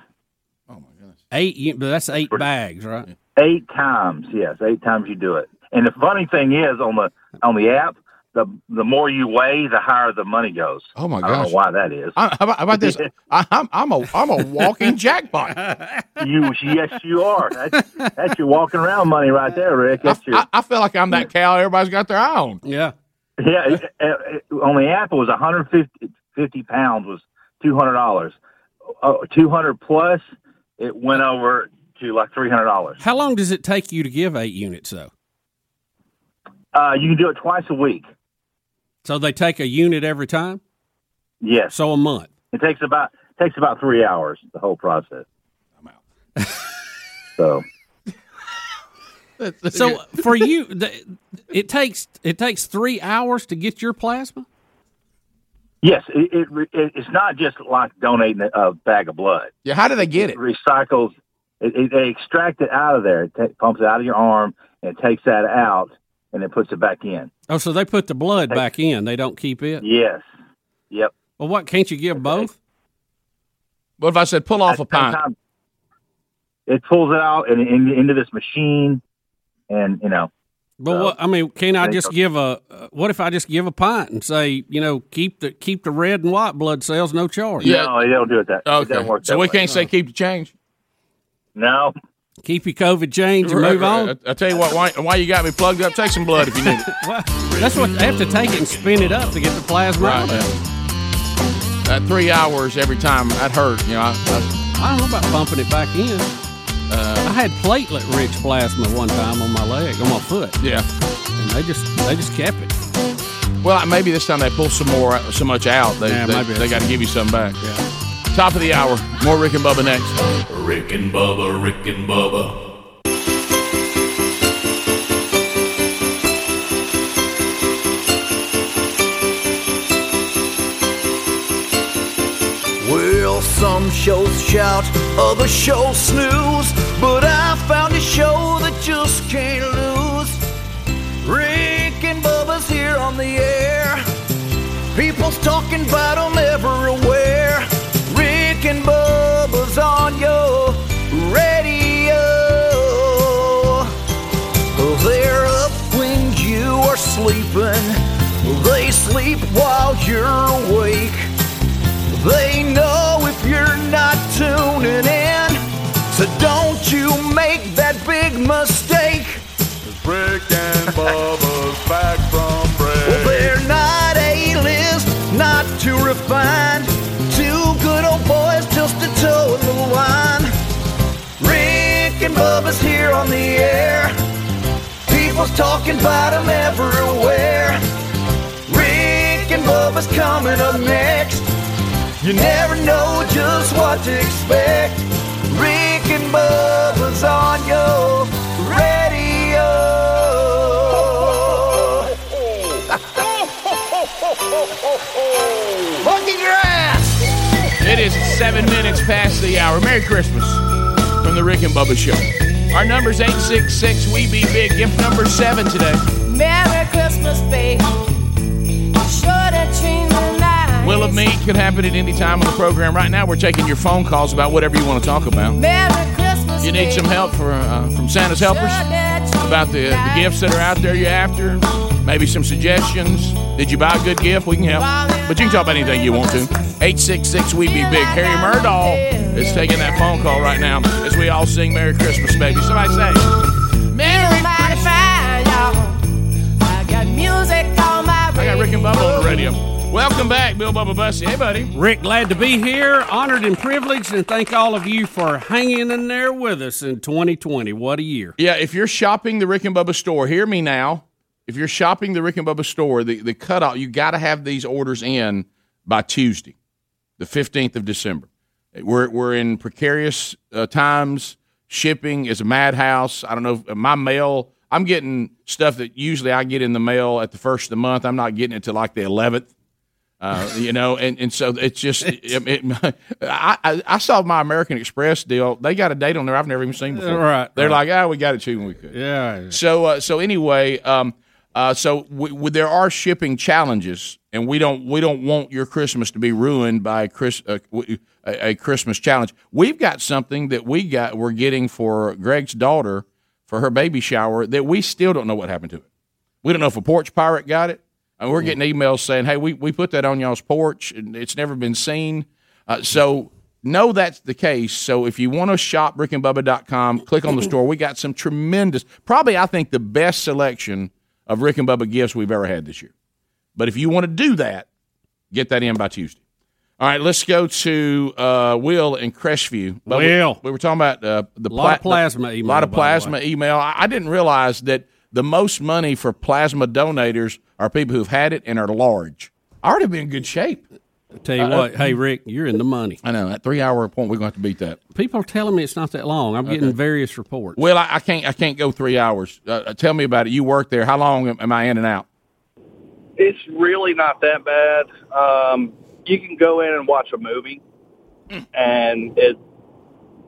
eight. u- But that's eight bags, right? Eight times, yes, eight times you do it. And the funny thing is, on the on the app, the the more you weigh, the higher the money goes. Oh my I don't know gosh. why that is. I, how, about, how about this? I, I'm I'm a I'm a walking jackpot. you yes, you are. That's, that's your walking around money right there, Rick. That's your I, I feel like I'm that cow everybody's got their own. on. Yeah. yeah. It, it, on the app, it was 150 50 pounds was two hundred dollars. Uh, two hundred plus, it went over to like three hundred dollars. How long does it take you to give eight units, though? Uh, you can do it twice a week. So they take a unit every time. Yes. So a month. It takes about takes about three hours the whole process. I'm out. so So uh, for you, the, it takes it takes three hours to get your plasma. Yes, it, it, it it's not just like donating a bag of blood. Yeah, how do they get it? recycles. It, it, they extract it out of there. It ta- pumps it out of your arm and it takes that out and it puts it back in. Oh, so they put the blood back in. They don't keep it. Yes. Yep. Well, what can't you give both? What if I said pull off a At the same pint? time, It pulls it out and in, into this machine, and you know. But what I mean, can I just give a? Uh, what if I just give a pint and say, you know, keep the keep the red and white blood cells, no charge. No, they don't do it that. It Okay, doesn't work so we way. can't say keep the change. No. Keep your COVID change and move on. I, I tell you what, why, why you got me plugged up? Take some blood if you need it. Well, that's what they have to take it and spin it up to get the plasma. Right, out. yeah. Uh, three hours every time that hurt. You know, I, I, I don't know about bumping it back in. Uh, I had platelet rich plasma one time on my leg, on my foot. Yeah, and they just they just kept it. well, maybe this time they pull some more, so much out. They, Yeah, they, they got to give you some back. Yeah. Top of the hour. More Rick and Bubba next. Rick and Bubba, Rick and Bubba. Well, some shows shout, other shows snooze, but I found a show that just can't lose. Rick and Bubba's here on the air. People's talking about 'em everywhere. Rick and Bubba's on your radio. They're up when you are sleeping. They sleep while you're awake. They know if you're not tuning in. So don't you make that big mistake. Rick People's talking about 'em everywhere. Rick and Bubba's coming up next. You never know just what to expect. Rick and Bubba's on your radio. Monkey grass. It is seven minutes past the hour. Merry Christmas from the Rick and Bubba Show. Our number's 866 We Be Big. Gift number seven today. Merry Christmas, babe. Sure to change the night. Will of me could happen at any time on the program. Right now, we're taking your phone calls about whatever you want to talk about. Merry Christmas, You need some help for uh, from Santa's helpers about the, the gifts that are out there you're after. Maybe some suggestions. Did you buy a good gift? We can help. But you can talk about anything you want to. 866 We Be Big. Harry Murdahl is taking that phone call right now as we all sing Merry Christmas, baby. Somebody say, Merry Christmas, y'all. I got music on my I got Rick and Bubba on the radio. Welcome back, Bill Bubba Bussy. Hey, buddy. Rick, glad to be here. Honored and privileged, and thank all of you for hanging in there with us in 2020. What a year. Yeah, if you're shopping the Rick and Bubba store, hear me now. If you're shopping the Rick and Bubba store, the, the cutoff, you got to have these orders in by Tuesday, the 15th of December. We're, we're in precarious uh, times. Shipping is a madhouse. I don't know. If, my mail, I'm getting stuff that usually I get in the mail at the first of the month. I'm not getting it till like the 11th. Uh, you know, and, and so it's just, it, it, I, I, I saw my American Express deal. They got a date on there I've never even seen before. Right, They're right. like, ah, we got it too when we could. Yeah. So, uh, so anyway, um, uh, so we, we, there are shipping challenges, and we don't we don't want your Christmas to be ruined by a, Chris, uh, a, a Christmas challenge. We've got something that we got we're getting for Greg's daughter for her baby shower that we still don't know what happened to it. We don't know if a porch pirate got it. And we're getting emails saying, "Hey, we, we put that on y'all's porch, and it's never been seen." Uh, so know that's the case. So if you want to shop rickandbubba.com, click on the store. We got some tremendous, probably I think the best selection of Rick and Bubba gifts we've ever had this year. But if you want to do that, get that in by Tuesday. All right, let's go to uh, Will in Crestview. But we- Will. we, were talking about uh, the Lot of pla- plasma A email, lot of by the way. plasma email. I, I didn't realize that the most money for plasma donators are people who've had it and are large. I already been in good shape. Tell you Uh, what, hey Rick, you're in the money. I know that three hour point. We're going to have to beat that. People are telling me it's not that long. I'm getting various reports. Well, I, I can't. I can't go three hours. Uh, Uh, tell me about it. You work there. How long am, am I in and out? It's really not that bad. Um, you can go in and watch a movie, and it,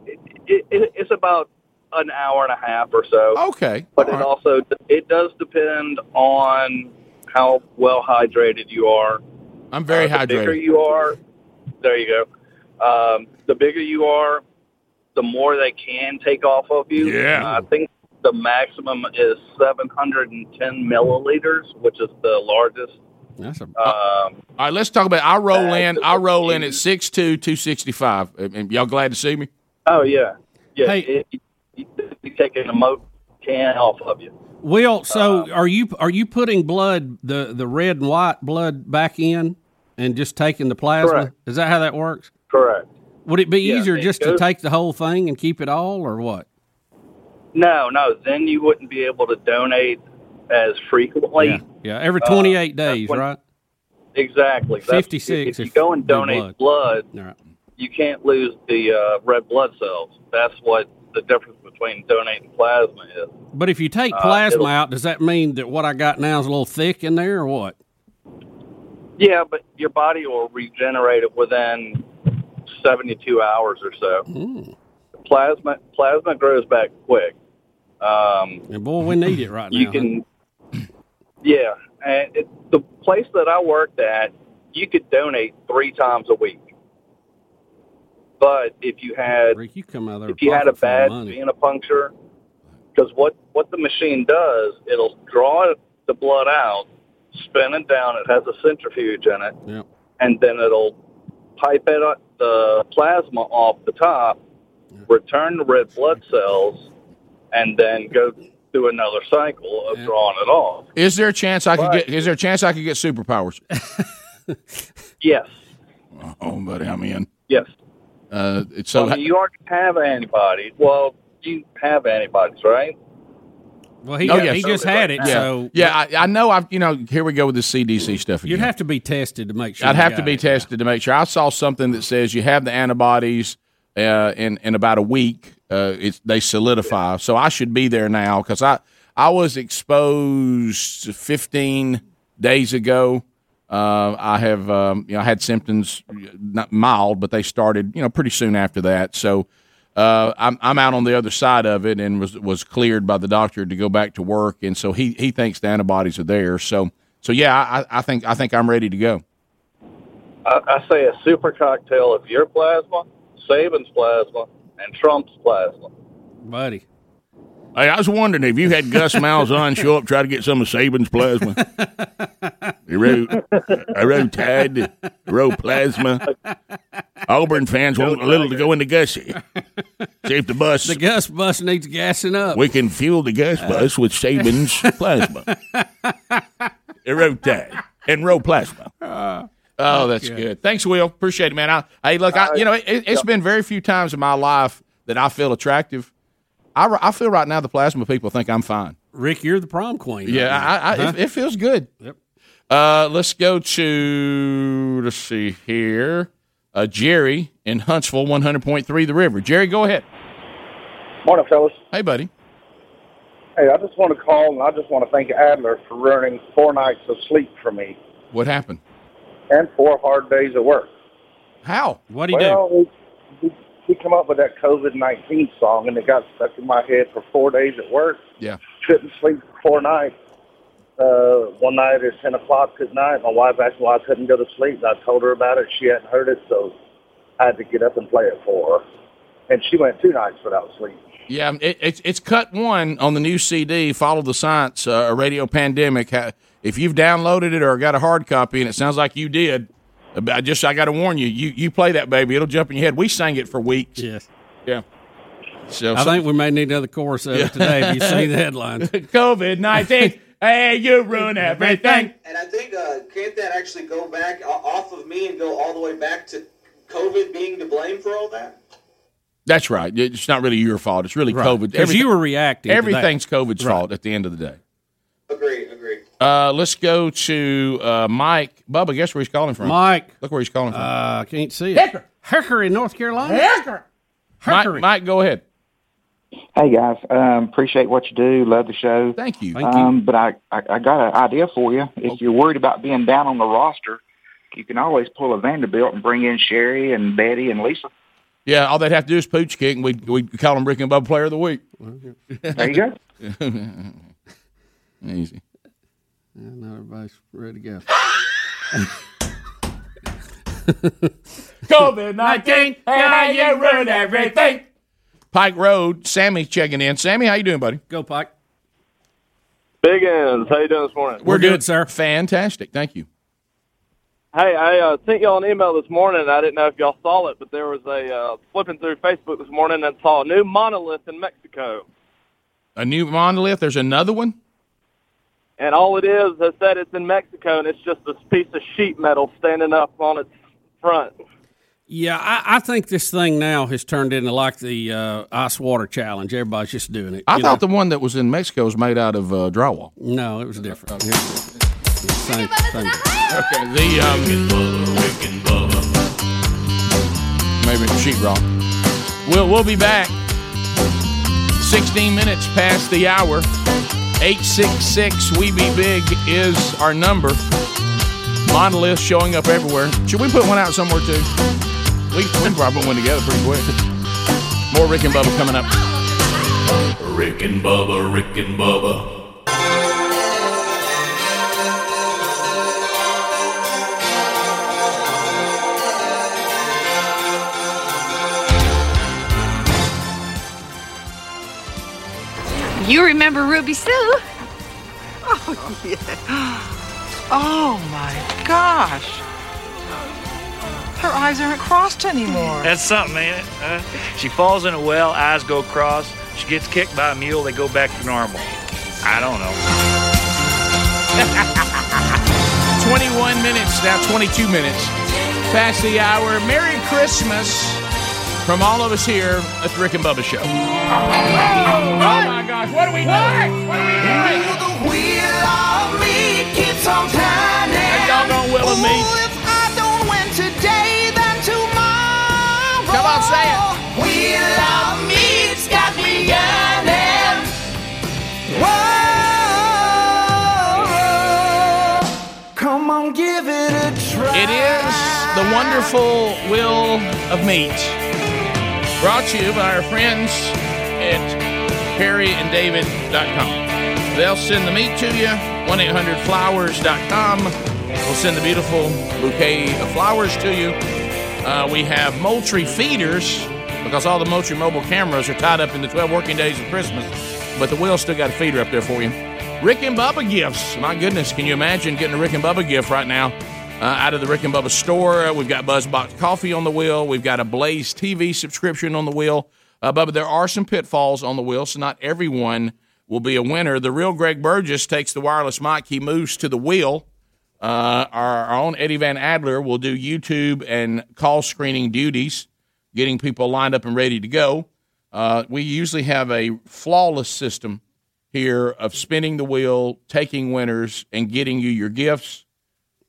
it, it it's about an hour and a half or so. Okay, but it also it does depend on how well hydrated you are. I'm very Uh, the bigger you are, there you go. Um, the bigger you are, the more they can take off of you. Yeah. Uh, I think the maximum is 710 milliliters, which is the largest. That's a. Um, All right, let's talk about. I roll in. I roll in at 6'2", 265. And Y'all glad to see me? oh yeah, yeah. It, you, you taking a mo can off of you. Will, so Uh, are you are you putting blood the the red and white blood back in and just taking the plasma? Correct. Is that how that works? Correct. Would it be Yeah, easier it just to take the whole thing and keep it all, or what? No, no. Then you wouldn't be able to donate as frequently. Yeah, yeah. Every Uh, twenty eight that's days, when- right? Exactly. 56 If, if you go and do donate blood, Right. you can't lose the uh, red blood cells. That's what the difference between donating plasma is. But if you take Uh, plasma it'll- out, does that mean that what I got now is a little thick in there, or what? Yeah, but your body will regenerate it within 72 hours or so. Hmm. Plasma plasma grows back quick. Um, And boy, we need it right now. you can, yeah. And it, the place that I worked at, you could donate three times a week. But if you had Rick, you come out there. if you had a pocket full of bad money. venipuncture, because what what the machine does, it'll draw the blood out, spin it down. It has a centrifuge in it, Yep. and then it'll pipe it up, the plasma off the top, return the red blood cells, and then go through another cycle of drawing it off. Is there a chance I could get? Is there a chance I could get superpowers? Yes, oh, buddy, I'm in. yes. Uh, it's so I mean, you already have antibodies. Well, you have antibodies, right? Well, he, Oh, got- yes. he just had it, yeah, so yeah. I, I know. I've you know. Here we go with the CDC stuff again. you'd have to be tested to make sure. I'd have to be it. tested to make sure. I saw something that says you have the antibodies uh, in in about a week. Uh, it's they solidify, so I should be there now because I I was exposed 15 days ago. Uh, I have um, you know I had symptoms not mild, but they started you know pretty soon after that. So uh, I'm I'm out on the other side of it and was was cleared by the doctor to go back to work, and so he he thinks the antibodies are there. So so yeah, I, I think I think I'm ready to go. I, I say a super cocktail of your plasma, Saban's plasma, and Trump's plasma. buddy. Hey, I was wondering if you had Gus Malzahn show up, try to get some of Saban's plasma. He wrote, I wrote Tide, wrote plasma. Auburn fans want a little to go into Gussie. See if the bus, The Gus bus needs gassing up. we can fuel the Gus uh. bus with Saban's plasma. He wrote Tide and wrote plasma. Uh, oh, that's Okay. good. Thanks, Will. Appreciate it, man. I, hey, look, I, uh, you know, it, it's been very few times in my life that I feel attractive. I, I feel right now the plasma people think I'm fine. Rick, you're the prom queen. Yeah, right. I, I, Huh? it, it feels good. Yep. Uh, let's go to let's see here. Uh, Jerry in Huntsville, one hundred point three, the river. Jerry, go ahead. Morning, fellas. Hey, buddy. Hey, I just want to call and I just want to thank Adler for ruining four nights of sleep for me What happened? and four hard days of work. How? What do well, we, we, come up with that COVID 19 song and it got stuck in my head for four days at work. Yeah. Couldn't sleep for four nights. Uh, one night at 10 o'clock at night, my wife asked why I couldn't go to sleep. I told her about it. She hadn't heard it, so I had to get up and play it for her. And she went two nights without sleep. Yeah, it, it's it's cut one on the new CD. Follow the science. Uh, a radio pandemic. If you've downloaded it or got a hard copy, and it sounds like you did, I just I got to warn you. You you play that baby, it'll jump in your head. We sang it for weeks. Yes. Yeah. So I think we may need another chorus of it today if you see the headlines. COVID nineteen. hey, you ruin everything. And I think uh, can't that actually go back o- off of me and go all the way back to COVID being to blame for all that? That's right. It's not really your fault. It's really Right. COVID. 'Cause you were reacting to that. Everything's COVID's Right. fault at the end of the day. Agree, agree. Uh, let's go to uh, Mike. Bubba, guess where he's calling from? Mike. Look where he's calling from. Uh, I can't see it. Hickory. Hickory, North Carolina. Hickory. Mike, Hickory. Mike, go ahead. Hey guys, um, appreciate what you do. Love the show. Thank you. um, But I, I, I got an idea for you. If you're worried about being down on the roster, you can always pull a Vanderbilt and bring in Sherry and Betty and Lisa. Yeah, all they'd have to do is pooch kick, and we we call them Rick and Bubba Player of the Week. There you go. Easy. Yeah, now everybody's ready to go. COVID nineteen, how you ruin everything. Pike Road, Sammy's checking in. Sammy, how you doing, buddy? Go Pike. Big ends. How you doing this morning? We're good, sir. Fantastic. Thank you. Hey, I uh, sent y'all an email this morning. I didn't know if y'all saw it, but there was a uh, flipping through Facebook this morning and saw a new monolith in Mexico. A new monolith. There's another one. And all it is, they said it's in Mexico, and it's just this piece of sheet metal standing up on its front. Yeah, I, I think this thing now has turned into like the uh, ice water challenge. Everybody's just doing it. I thought know? the one that was in Mexico was made out of uh, drywall. No, it was different. Yeah. Same, same. Okay, the um, maybe sheetrock. We'll we'll be back. Sixteen minutes past the hour. Eight six six. We be big is our number. Monolith showing up everywhere. Should we put one out somewhere too? We we can probably put one together pretty quick. More Rick and Bubba coming up. Rick and Bubba, Rick and Bubba. You remember Ruby Sue? Oh, yeah. Oh, my gosh. Her eyes aren't crossed anymore. That's something, ain't it? Huh? She falls in a well, eyes go cross. She gets kicked by a mule, they go back to normal. I don't know. 21 minutes, now 22 minutes past the hour. Merry Christmas from all of us here at the Rick and Bubba Show. Oh, my gosh, what are we doing? What are we doing? The wheel of me keeps on turning. That doggone wheel of meat. Ooh, if I don't win today, then tomorrow. Come on, say it. Wheel of meat's got me yearning. Whoa. Come on, give it a try. It is the wonderful Wheel of Meat. Brought to you by our friends at harryanddavid.com. They'll send the meat to you. 1 800 flowers.com. We'll send the beautiful bouquet of flowers to you. Uh, we have Moultrie feeders because all the Moultrie mobile cameras are tied up in the 12 working days of Christmas. But the wheel still got a feeder up there for you. Rick and Bubba gifts. My goodness, can you imagine getting a Rick and Bubba gift right now? Uh, out of the Rick and Bubba store, we've got Buzzbox coffee on the wheel. We've got a Blaze TV subscription on the wheel. Uh, Bubba, there are some pitfalls on the wheel, so not everyone will be a winner. The real Greg Burgess takes the wireless mic. He moves to the wheel. Uh, our, our own Eddie Van Adler will do YouTube and call screening duties, getting people lined up and ready to go. Uh, we usually have a flawless system here of spinning the wheel, taking winners, and getting you your gifts.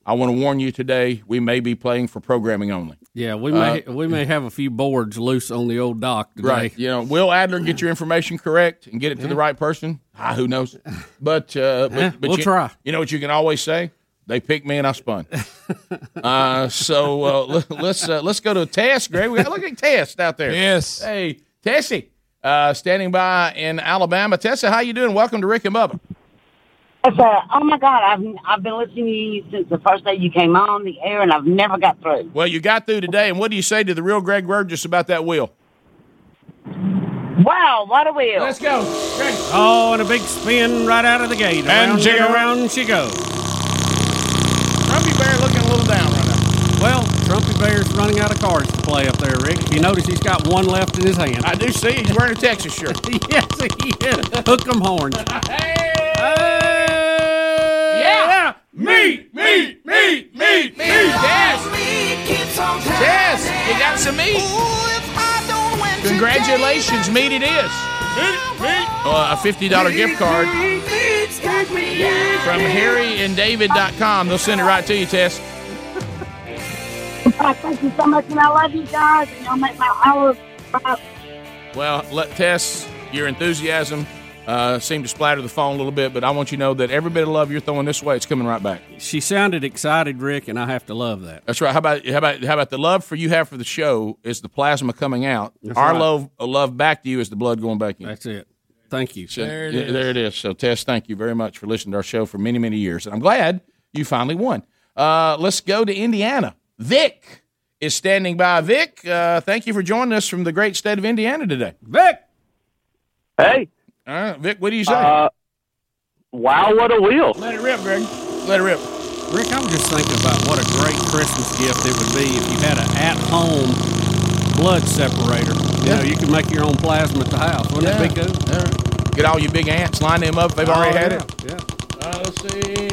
I want to warn you today, we may be playing for programming only. Yeah, we may Uh, we may have a few boards loose on the old dock today. Right. You know, will Adler get your information correct and get it to the right person? Ah, who knows? But, uh, but, but we'll you, try. You know what you can always say? They picked me and I spun. uh, so uh, let, let's uh, let's go to Tess, Greg. We got look at Tess out there. Yes. Hey, Tessie, uh, standing by in Alabama. Tessa, how you doing? Welcome to Rick and Bubba. I said, "Oh my God, I've I've been listening to you since the first day you came on the air, and I've never got through." Well, you got through today, and what do you say to the real Greg Burgess about that wheel? Wow, what a wheel! Let's go, Greg. Oh, and a big spin right out of the gate. And Around, jiggle. around she goes. Trumpy Bear looking a little down right now. Well, Trumpy Bear's running out of cards to play up there, Rick. If you notice, he's got one left in his hand. I do see he's wearing a Texas shirt. yes, he is. Hook 'em horns. Yeah. Meat, meat, meat, meat, meat. Tess. Tess, you got some meat. Congratulations, meat it is. Uh, a $50 gift card from harryanddavid.com. They'll send it right to you, Tess. Thank you so much, and I love you guys, and y'all make my hour. Uh, Well, let Tess, your enthusiasm uh, seemed to splatter the phone a little bit, but I want you to know that every bit of love you're throwing this way, it's coming right back. She sounded excited, Rick, and I have to love that. That's right. How about how about how about the love for you have for the show is the plasma coming out. That's Our right. love love back to you is the blood going back in. That's it. Thank you. So, There it yeah, is. there it is. So, Tess, thank you very much for listening to our show for many, many years. And I'm glad you finally won. Uh, let's go to Indiana. Vic is standing by. Vic, uh, thank you for joining us from the great state of Indiana today. Vic! Hey. All right, Vic, what do you say? Uh, wow, what a wheel. Let it rip, Greg. Let it rip. Rick, I'm just thinking about what a great Christmas gift it would be if you had an at-home blood separator. You know, you could make your own plasma at the house. Wouldn't that be Yeah. cool? All right. Get all your big ants, line them up. They've already Oh, had yeah, it. Yeah. Let's see.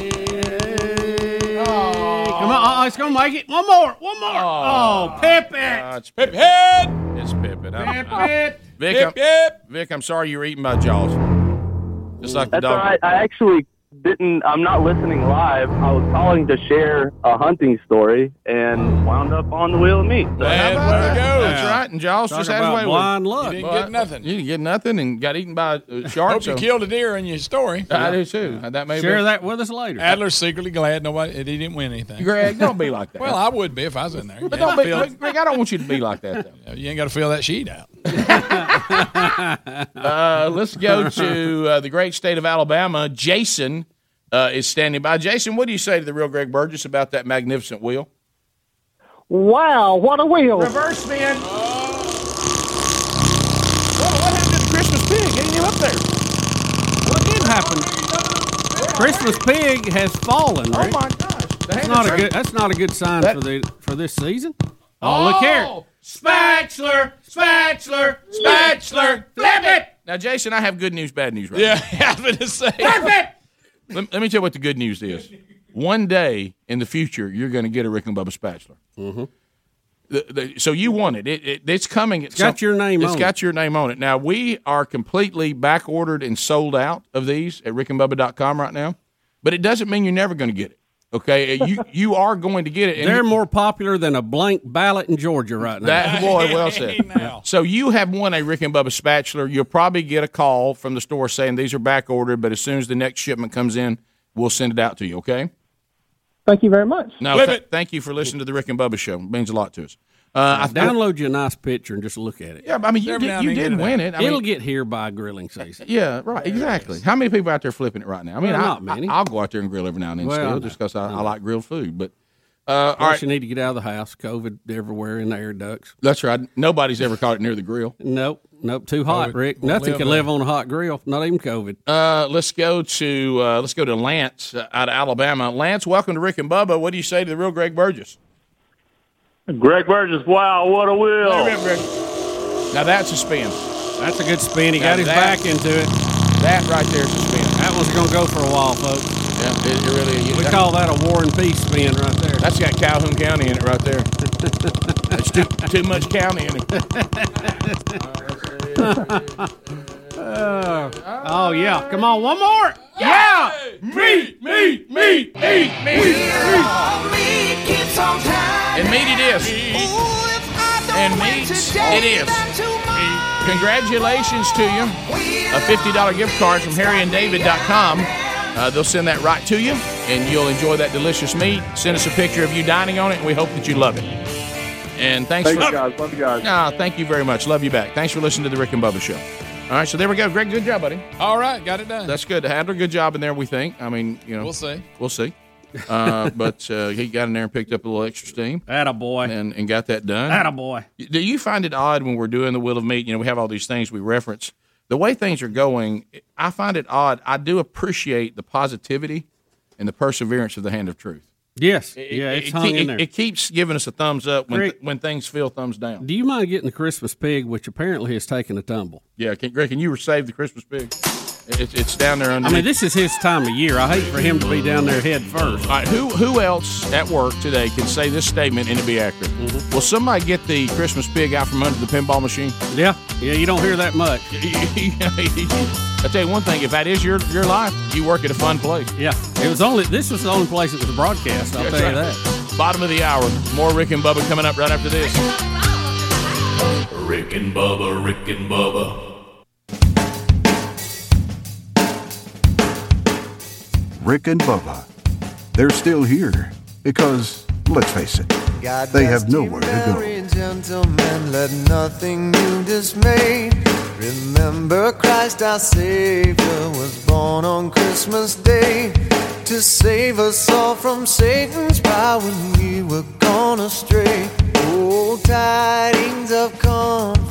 Come on, oh, it's gonna make it. One more, one more. Oh, Pip it. Uh, it's Pip Head. It's Pip It. I'm- I'm- it. Vic, I'm, Vic, I'm sorry you were eating my Jaws. Just like the That's all dog. right. I actually didn't. I'm not listening live. I was calling to share a hunting story and wound up on the wheel of meat. So How about that? That's right. And Jaws Talk just had his way blind with it. luck. You didn't Well, get nothing. You didn't get nothing and got eaten by a shark. Hope you killed a deer in your story. I do too. That may Share be. that with us later. Adler's secretly glad nobody he didn't win anything. Greg, don't be like that. Well, I would be if I was in there. But don't ain't be, gotta Greg, Greg, I don't want you to be like that. Though. you ain't got to fill that sheet out. Uh, let's go to uh, the great state of Alabama. Jason uh, is standing by. Jason, what do you say to the real Greg Burgess about that magnificent wheel? Wow, what a wheel! Reverse spin. What, what happened to the Christmas pig? Ain't you up there? What did happen? Christmas pig has fallen. Oh my gosh! That's not a good. That's not a good sign for the for this season. Oh, look here. Spatchler, spatchler, spatchler, flip it. Now, Jason, I have good news, bad news right Yeah, now. I was going to say. Let, let me tell you what the good news is. One day in the future, you're going to get a Rick and Bubba spatula. Mm-hmm. The, the, so you want it. It, it it's coming. It's got your name It's on got your name on it. Now we are completely back ordered and sold out of these at rickandbubba.com right now. But it doesn't mean you're never going to get it. Okay, you you are going to get it. and They're you- more popular than a blank ballot in Georgia right now. that boy, well said. So you have won a Rick and Bubba spatula. You'll probably get a call from the store saying these are back ordered, but as soon as the next shipment comes in, we'll send it out to you. Okay. Thank you very much. No, Flip th- it. thank you for listening to the Rick and Bubba show. It means a lot to us. Uh, I Download you a nice picture and just look at it. Yeah, I mean, you did, you did win it. I It'll mean, get here by grilling season. yeah, right, exactly. How many people out there flipping it right now? I mean, Well, I, not many. I, will go out there and grill every now and then Well, still, no. just because I, I like grilled food. But uh, all Plus, right, you need to get out of the house. COVID everywhere in the air ducts. that's right. Nobody's ever caught it near the grill. Nope, nope, too hot, COVID Rick. Nothing live can there. live on a hot grill. Not even COVID. Uh, let's go to uh, let's go to Lance uh, out of Alabama. Lance, welcome to Rick and Bubba. What do you say to the real Greg Burgess? Greg Burgess, wow, what a wheel! Now that's a spin. That's a good spin. He Now got his that- back into it. That right there is a spin. That one's going to go for a while, folks. Yeah, it, it really. We that- call that a War and Peace spin right there. That's got Calhoun County in it right there. That's too, too much county in it. Uh, oh yeah, come on, one more. Yeah, meat, meat, meat, meat, meat, And meat it is. And meat it is. Congratulations to you. A $50 gift card from harryanddavid.com. Uh, they'll send that right to you, and you'll enjoy that delicious meat. Send us a picture of you dining on it, and we hope that you love it. And thanks Thanks, for guys. Love you guys. Ah, thank you very much. Love you back. Thanks for listening to the Rick and Bubba Show. All right, so there we go. Greg, good job, buddy. All right, got it done. That's good. Handler, good job in there. We think. I mean, you know, We'll see. We'll see. Uh, but uh, he got in there and picked up a little extra steam. Attaboy. And, and got that done. Attaboy. Do you find it odd when we're doing the Wheel of Meat? You know, we have all these things we reference. The way things are going, I find it odd. I do appreciate the positivity and the perseverance of the Hand of Truth. Yes, It- yeah, it, it's it, hung it- in there. it keeps giving us a thumbs up when, when things feel thumbs down. Do you mind getting the Christmas pig, which apparently has taken a tumble? Yeah, can, Greg, can you save the Christmas pig? It, it's down there under. I mean, this is his time of year. I hate for him to be down there head first. All right, who who else at work today can say this statement and it be accurate? Mm-hmm. Will somebody get the Christmas pig out from under the pinball machine? Yeah, yeah, you don't hear that much. I tell you one thing: if that is your your life, you work at a fun place. Yeah, it was only this was the only place that was broadcast. I'll That's tell you right. that. Bottom of the hour. More Rick and Bubba coming up right after this. Rick and Bubba, Rick and Bubba. Rick and Bubba. They're still here because, let's face it, God they have nowhere to go. Gentlemen, let nothing you dismay. Remember Christ our Savior was born on Christmas Day to save us all from Satan's power when we were gone astray. Oh, tidings of comfort.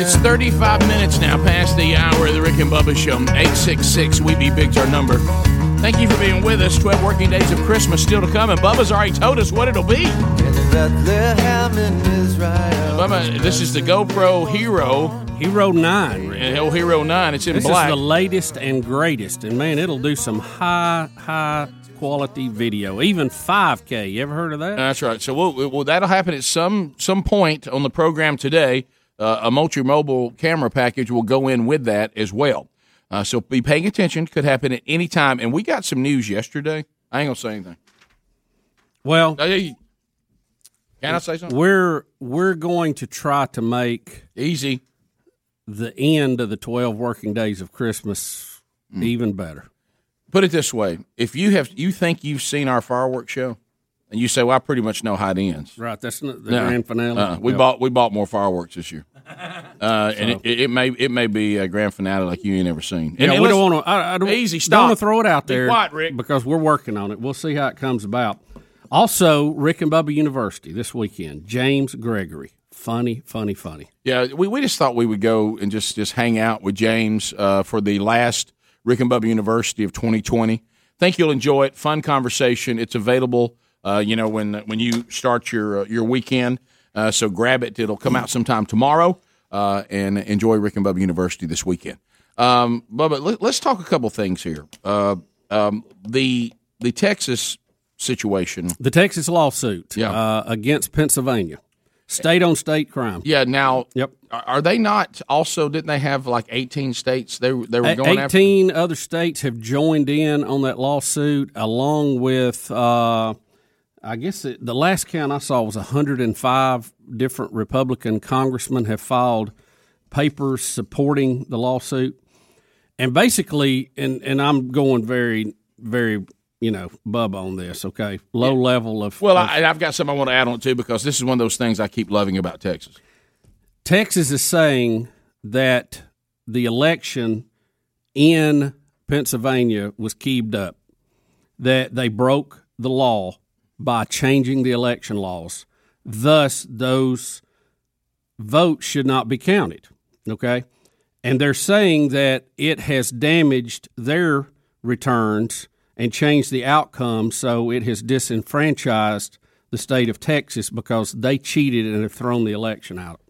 It's 35 minutes now past the hour of the Rick and Bubba Show. 866 We Be Big's our number. Thank you for being with us. 12 working days of Christmas still to come, and Bubba's already told us what it'll be. Bubba, this is the GoPro Hero. Hero 9. And Hero 9. It's in This black. is the latest and greatest, and man, it'll do some high, high quality video, even 5K. You ever heard of that? That's right. So we'll, well, that'll happen at some some point on the program today. Uh, a multi mobile camera package will go in with that as well. Uh, so be paying attention. Could happen at any time. And we got some news yesterday. I ain't gonna say anything. Well, can I say something? We're we're going to try to make easy the end of the 12 working days of Christmas Mm. even better. Put it this way: if you have you think you've seen our fireworks show, and you say, "Well, I pretty much know how it ends." Right, that's not the No. grand finale. Uh, we Yep. bought we bought more fireworks this year, uh, and So- it, it may it may be a grand finale like you ain't ever seen. Yeah, And- and we don't want to. I, I don't, easy. Don't Stop. want to throw it out Be there, quiet, Rick. because we're working on it. We'll see how it comes about. Also, Rick and Bubba University this weekend. James Gregory, funny, funny, funny. Yeah, we, we just thought we would go and just just hang out with James uh, for the last Rick and Bubba University of 2020. Think you'll enjoy it. Fun conversation. It's available. Uh, you know when when you start your uh, your weekend. Uh, so grab it. It'll come out sometime tomorrow. Uh, and enjoy Rick and Bubba University this weekend. Um, Bubba, let, let's talk a couple things here. Uh, um, the the Texas situation. The Texas lawsuit uh, against Pennsylvania, state on state crime. Yeah. Now, yep. Are, are they not also? Didn't they have like eighteen states? They they were going after. 18 other states have joined in on that lawsuit, along with, uh, I guess it, the last count I saw was 105 different Republican congressmen have filed papers supporting the lawsuit. And basically, and, and I'm going very, very, you know, bub on this, okay? Low level of. Well, of- I, I've got something I want to add on too because this is one of those things I keep loving about Texas. Texas is saying that the election in Pennsylvania was keyed up, that they broke the law by changing the election laws. Thus, those votes should not be counted. Okay? And they're saying that it has damaged their returns and changed the outcome, so it has disenfranchised the state of Texas because they cheated and have thrown the election out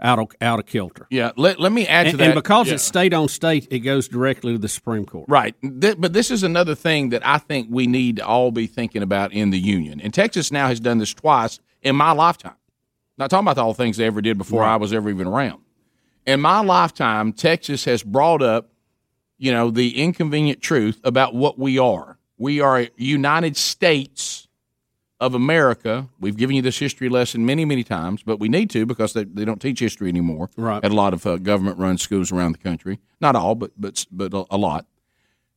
out of out of kilter. Yeah, let, let me add to and, that. and because Yeah. it's state on state, it goes directly to the Supreme Court. Right. Th- but this is another thing that I think we need to all be thinking about in the union. And Texas now has done this twice in my lifetime. Not talking about all the things they ever did before Right. I was ever even around. In my lifetime, Texas has brought up, you know, the inconvenient truth about what we are. We are a United States of America. We've given you this history lesson many, many times, but we need to because they, they don't teach history anymore Right. at a lot of uh, government-run schools around the country. Not all, but but but a, a lot.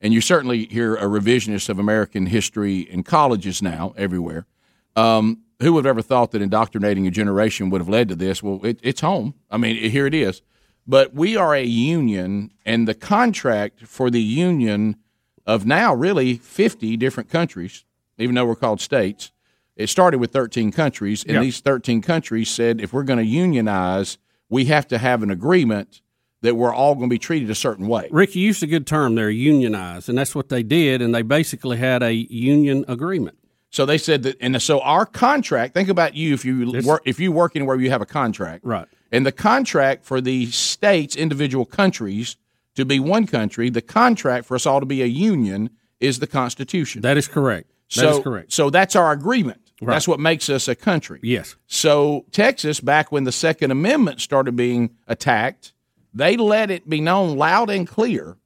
And you certainly hear a revisionist of American history in colleges now everywhere. Um, who would have ever thought that indoctrinating a generation would have led to this? Well, it, it's home. I mean, here it is. But we are a union, and the contract for the union of now really 50 different countries, even though we're called states, it started with 13 countries, and Yeah. these 13 countries said if we're going to unionize, we have to have an agreement that we're all going to be treated a certain way. Rick, you used a good term there, unionize, and that's what they did, and they basically had a union agreement. So they said that, and so our contract. Think about you if you work if you work anywhere you have a contract, right? And the contract for the states, individual countries, to be one country. The contract for us all to be a union is the Constitution. That is correct. That so, is correct. So that's our agreement. Right. That's what makes us a country. Yes. So Texas, back when the Second Amendment started being attacked, they let it be known loud and clear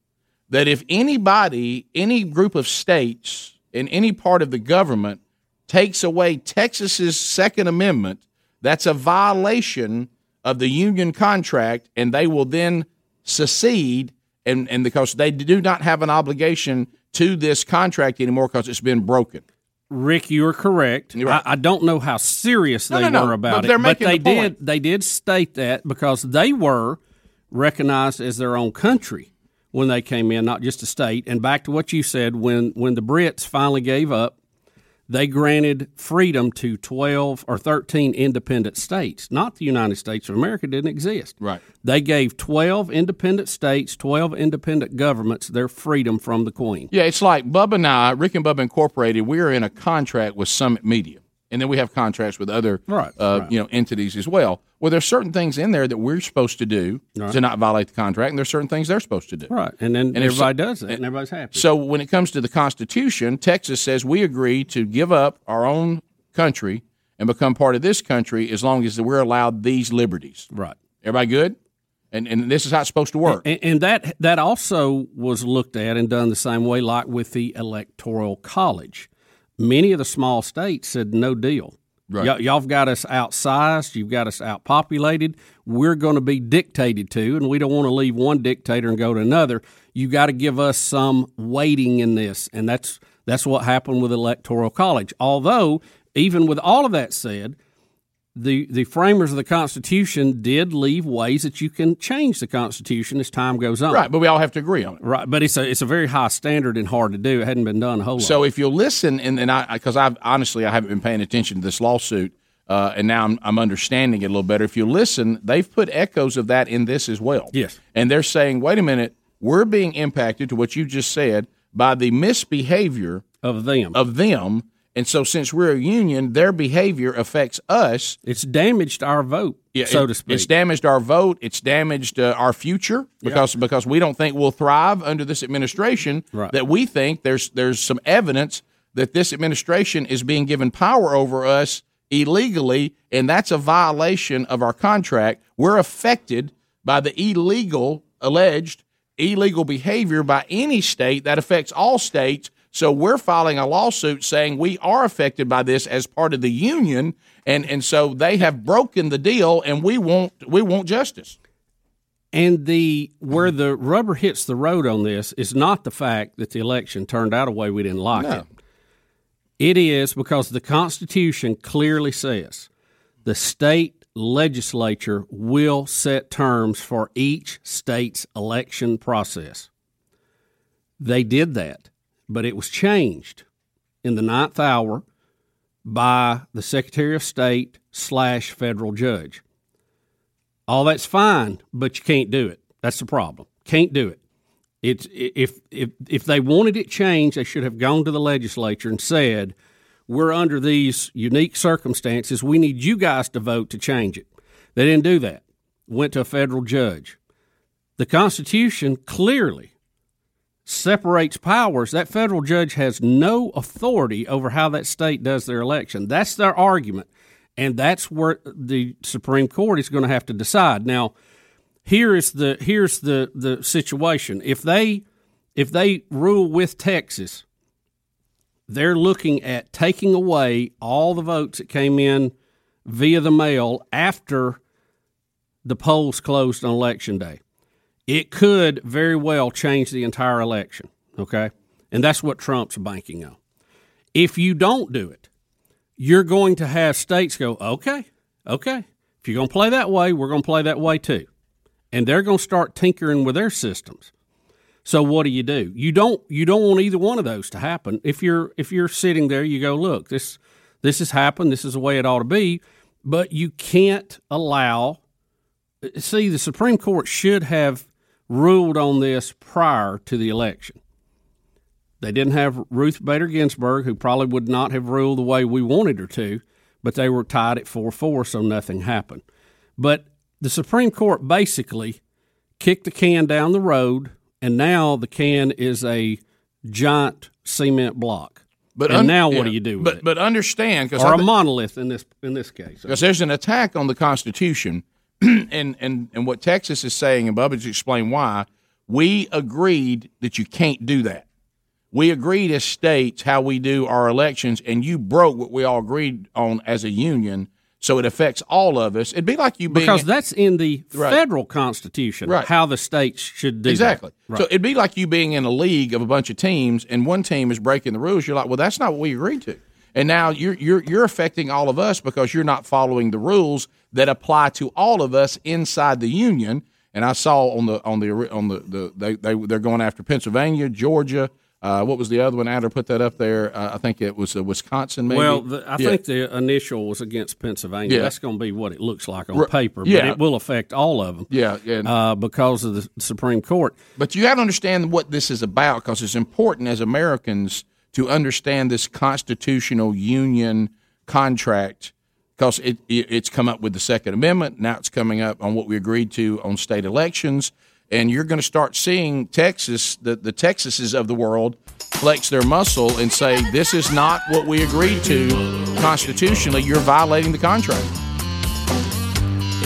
that if anybody, any group of states in any part of the government takes away Texas's Second Amendment, that's a violation of the union contract, and they will then secede, and, and because they do not have an obligation to this contract anymore because it's been broken. Rick, you're correct. You're right. I, I don't know how serious No, they no, no, were about but it, but they the did. They did state that because they were recognized as their own country when they came in, not just a state. And back to what you said, when when the Brits finally gave up, they granted freedom to twelve or thirteen independent states. Not the United States of America didn't exist. Right. They gave twelve independent states, twelve independent governments their freedom from the Queen. Yeah, it's like Bubba and I, Rick and Bubba Incorporated, we are in a contract with Summit Media. And then we have contracts with other Right, uh, right. you know entities as well. Well, there's certain things in there that we're supposed to do Right. to not violate the contract, and there's certain things they're supposed to do. Right. And then And everybody so- does that, and everybody's happy. So when it comes to the Constitution, Texas says we agree to give up our own country and become part of this country as long as we're allowed these liberties. Right. Everybody good? And and this is how it's supposed to work. And, and that that also was looked at and done the same way, like with the electoral college. Many of the small states said no deal. Right. Y- y'all have got us outsized. You've got us outpopulated. We're going to be dictated to, and we don't want to leave one dictator and go to another. You got to give us some weighting in this, and that's that's what happened with electoral college. Although, even with all of that said, the the framers of the Constitution did leave ways that you can change the Constitution as time goes on. Right, but we all have to agree on it. Right, but it's a it's a very high standard and hard to do. It hadn't been done a whole lot. So if you'll listen, and, and I because I've honestly I haven't been paying attention to this lawsuit, uh, and now I'm, I'm understanding it a little better. If you listen, they've put echoes of that in this as well. Yes. and they're saying, wait a minute, we're being impacted to what you just said by the misbehavior of them of them, and so since we're a union, their behavior affects us. It's damaged our vote, so it- to speak. It's damaged our vote. It's damaged uh, our future because because we don't think we'll thrive under this administration. Right. That we think there's there's some evidence that this administration is being given power over us illegally, and that's a violation of our contract. We're affected by the illegal alleged illegal behavior by any state that affects all states. So we're filing a lawsuit saying we are affected by this as part of the union, and and so they have broken the deal, and we want we want justice. And the where the rubber hits the road on this is not the fact that the election turned out a way we didn't like No. it. It is because the Constitution clearly says the state legislature will set terms for each state's election process. They did that, but it was changed in the ninth hour by the Secretary of State slash federal judge. All that's fine, but you can't do it. That's the problem. Can't do it. It's if if if they wanted it changed, they should have gone to the legislature and said, "We're under these unique circumstances. We need you guys to vote to change it." They didn't do that. Went to a federal judge. The Constitution clearly separates powers. That federal judge has no authority over how that state does their election. That's their argument. And that's where the Supreme Court is going to have to decide. Now, here is the here's the, the situation. If they if they rule with Texas, they're looking at taking away all the votes that came in via the mail after the polls closed on election day. It could very well change the entire election. Okay. And that's what Trump's banking on. If you don't do it, you're going to have states go, okay, okay. If you're going to play that way, we're going to play that way too. And they're going to start tinkering with their systems. So what do you do? You don't you don't want either one of those to happen. If you're if you're sitting there, you go, look, this this has happened. This is the way it ought to be. But you can't allow. See, the Supreme Court should have ruled on this prior to the election. They didn't have Ruth Bader Ginsburg, who probably would not have ruled the way we wanted her to, but they were tied at 4 4, so nothing happened. But the Supreme Court basically kicked the can down the road, and now the can is a giant cement block. But and un- now what yeah, do you do with but, it? But understand, because or a monolith in this in this case. because there's an attack on the Constitution, and and and what Texas is saying, and Bubba's explained why. We agreed that you can't do that. We agreed as states how we do our elections, and you broke what we all agreed on as a union. So it affects all of us. It'd be like you being because that's in the Right. federal constitution Right. how the states should do that. exactly. Right. So it'd be like you being in a league of a bunch of teams, and one team is breaking the rules. You're like, well, that's not what we agreed to, and now you're you're you're affecting all of us because you're not following the rules that apply to all of us inside the union. And I saw on the on the on the, the they they they're going after Pennsylvania, Georgia. Uh, what was the other one? Adler put that up there. Uh, I think it was uh, Wisconsin. Maybe. Well, the, I Yeah. think the initial was against Pennsylvania. Yeah. That's going to be what it looks like on Right. paper, but Yeah. it will affect all of them. Yeah, yeah. uh, because of the Supreme Court. But you got to understand what this is about because it's important as Americans to understand this constitutional union contract because it, it, it's come up with the Second Amendment. Now it's coming up on what we agreed to on state elections. And you're going to start seeing Texas, the, the Texases of the world, flex their muscle and say, this is not what we agreed to constitutionally. You're violating the contract.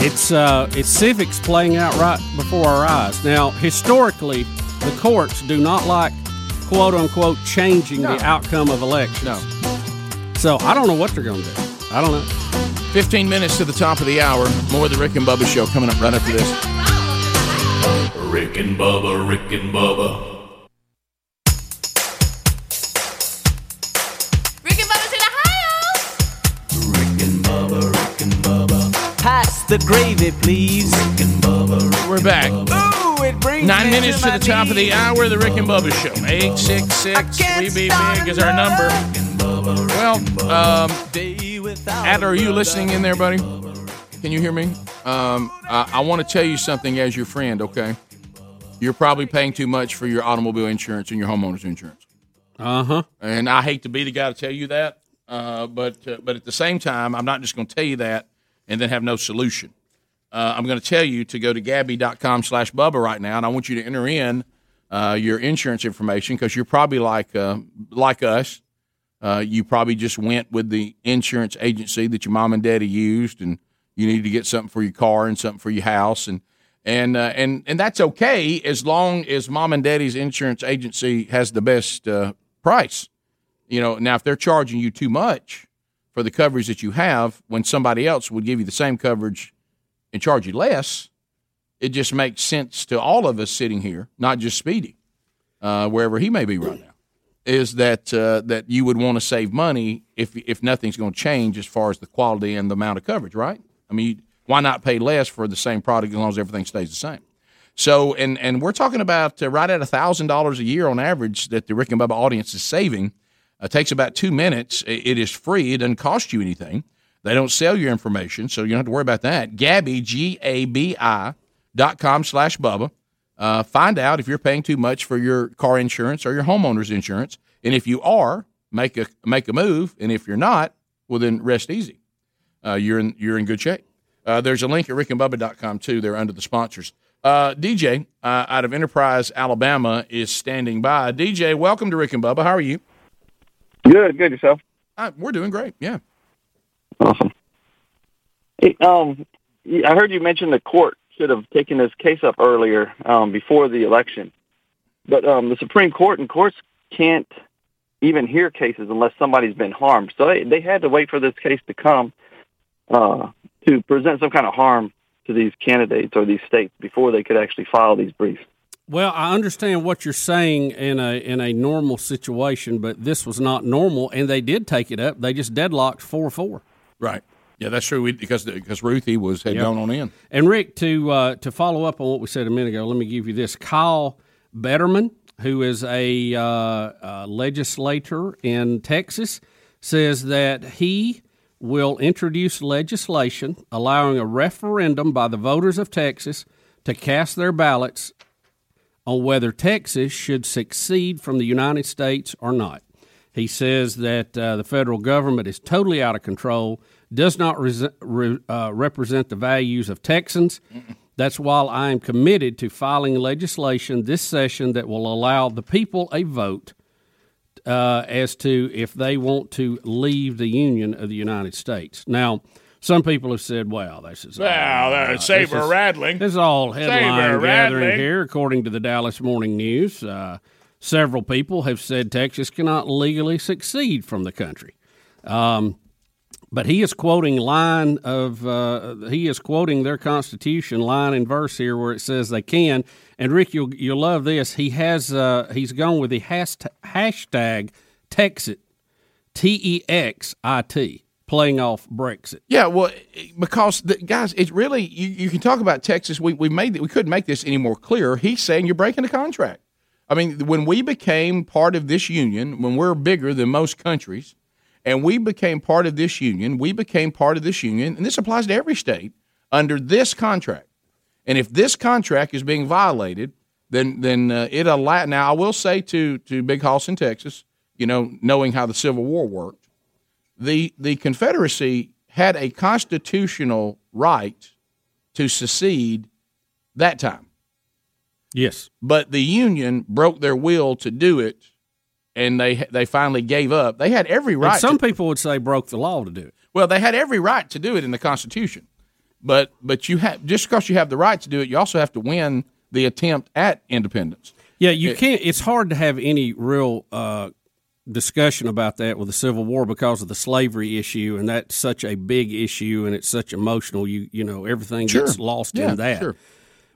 It's uh, it's civics playing out right before our eyes. Now, historically, the courts do not like quote unquote changing No. the outcome of elections. No. So I don't know what they're going to do. I don't know. 15 minutes to the top of the hour. More of the Rick and Bubba show coming up right after this. Rick and Bubba, Rick and Bubba. Rick and Bubba's in Ohio. Rick and Bubba, Rick and Bubba. Pass the gravy, please. Rick and Bubba, We're back. Ooh, it brings Nine minutes to my the top of the hour. The Rick and Bubba Show. Eight six six. We be big is our number. Well, um, Adler, are you listening in there, buddy? Can you hear me? Um, I, I want to tell you something as your friend. Okay, you're probably paying too much for your automobile insurance and your homeowner's insurance. Uh huh. And I hate to be the guy to tell you that, uh, but uh, but at the same time, I'm not just going to tell you that and then have no solution. Uh, I'm going to tell you to go to Gabi.com slash Bubba right now, and I want you to enter in uh, your insurance information because you're probably like uh, like us. Uh, you probably just went with the insurance agency that your mom and daddy used, and you need to get something for your car and something for your house, and and uh, and and that's okay as long as mom and daddy's insurance agency has the best uh, price. You know, now if they're charging you too much for the coverage that you have, when somebody else would give you the same coverage and charge you less, it just makes sense to all of us sitting here, not just Speedy, uh, wherever he may be now, is that uh, that you would want to save money if if nothing's going to change as far as the quality and the amount of coverage, right? I mean, why not pay less for the same product as long as everything stays the same? So, and and we're talking about uh, right at thousand dollars a year on average that the Rick and Bubba audience is saving. It takes about two minutes. It is free. It doesn't cost you anything. They don't sell your information, so you don't have to worry about that. Gabby, G A B I dot com slash Bubba. Uh, find out if you're paying too much for your car insurance or your homeowner's insurance, and if you are, make a make a move. And if you're not, well then rest easy. Uh, you're in you're in good shape. Uh, there's a link at rickandbubba.com too. They're under the sponsors. Uh, DJ uh, out of Enterprise, Alabama, is standing by. DJ, welcome to Rick and Bubba. How are you? Good, good yourself. Uh, we're doing great. Yeah. Awesome. Hey, um, I heard you mention the court should have taken this case up earlier, um, before the election. But um, the Supreme Court and courts can't even hear cases unless somebody's been harmed. So they, they had to wait for this case to come uh, to present some kind of harm to these candidates or these states before they could actually file these briefs. Well, I understand what you're saying in a in a normal situation, but this was not normal, and they did take it up. They just deadlocked four four. Right. Yeah, that's true. We, because because Ruthie was had Yep. gone on in. And Rick, to uh, to follow up on what we said a minute ago, let me give you this: Kyle Biedermann, who is a uh, uh, legislator in Texas, says that he will introduce legislation allowing a referendum by the voters of Texas to cast their ballots on whether Texas should succeed from the United States or not. He says that uh, the federal government is totally out of control, does not res- re- uh, represent the values of Texans. That's why I am committed to filing legislation this session that will allow the people a vote uh, as to if they want to leave the Union of the United States. Now, Some people have said, "Well, this is all, Well, uh, this saber is- rattling. This is all headline Saber gathering rattling. here, according to the Dallas Morning News. Uh, several people have said Texas cannot legally succeed from the country. Um, but he is quoting line of uh, he is quoting their constitution line and verse here where it says they can. And Rick, you'll you'll love this. He has uh, he's gone with the hashtag, hashtag Texit T E X I T playing off Brexit. Yeah, well, because the, guys, it's really you, you can talk about Texas. We we made we couldn't make this any more clear. He's saying you're breaking the contract. I mean, when we became part of this union, when we're bigger than most countries, and we became part of this union, we became part of this union, and this applies to every state under this contract. And if this contract is being violated, then then uh, it allow. Now, I will say to to Big Hoss in Texas, you know, knowing how the Civil War worked, the the Confederacy had a constitutional right to secede that time. Yes, but the Union broke their will to do it, and they they finally gave up. They had every And right. some to, people would say broke the law to do it. well, they had every right to do it in the Constitution, but but you have just because you have the right to do it, you also have to win the attempt at independence. Yeah, you It- can't. It's hard to have any real uh, discussion about that with the Civil War because of the slavery issue, and that's such a big issue, and it's such emotional. You you know everything Sure. gets lost Yeah, in that. sure.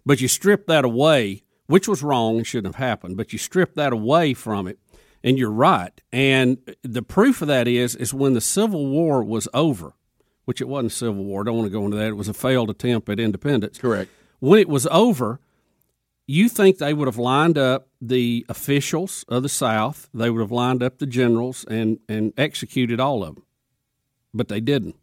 But you strip that away, which was wrong and shouldn't have happened. But you strip that away from it, and you're right. And the proof of that is is when the Civil War was over, which it wasn't a Civil War. I don't want to go into that. It was a failed attempt at independence. Correct. When it was over, you think they would have lined up the officials of the South, they would have lined up the generals and, and executed all of them. But they didn't.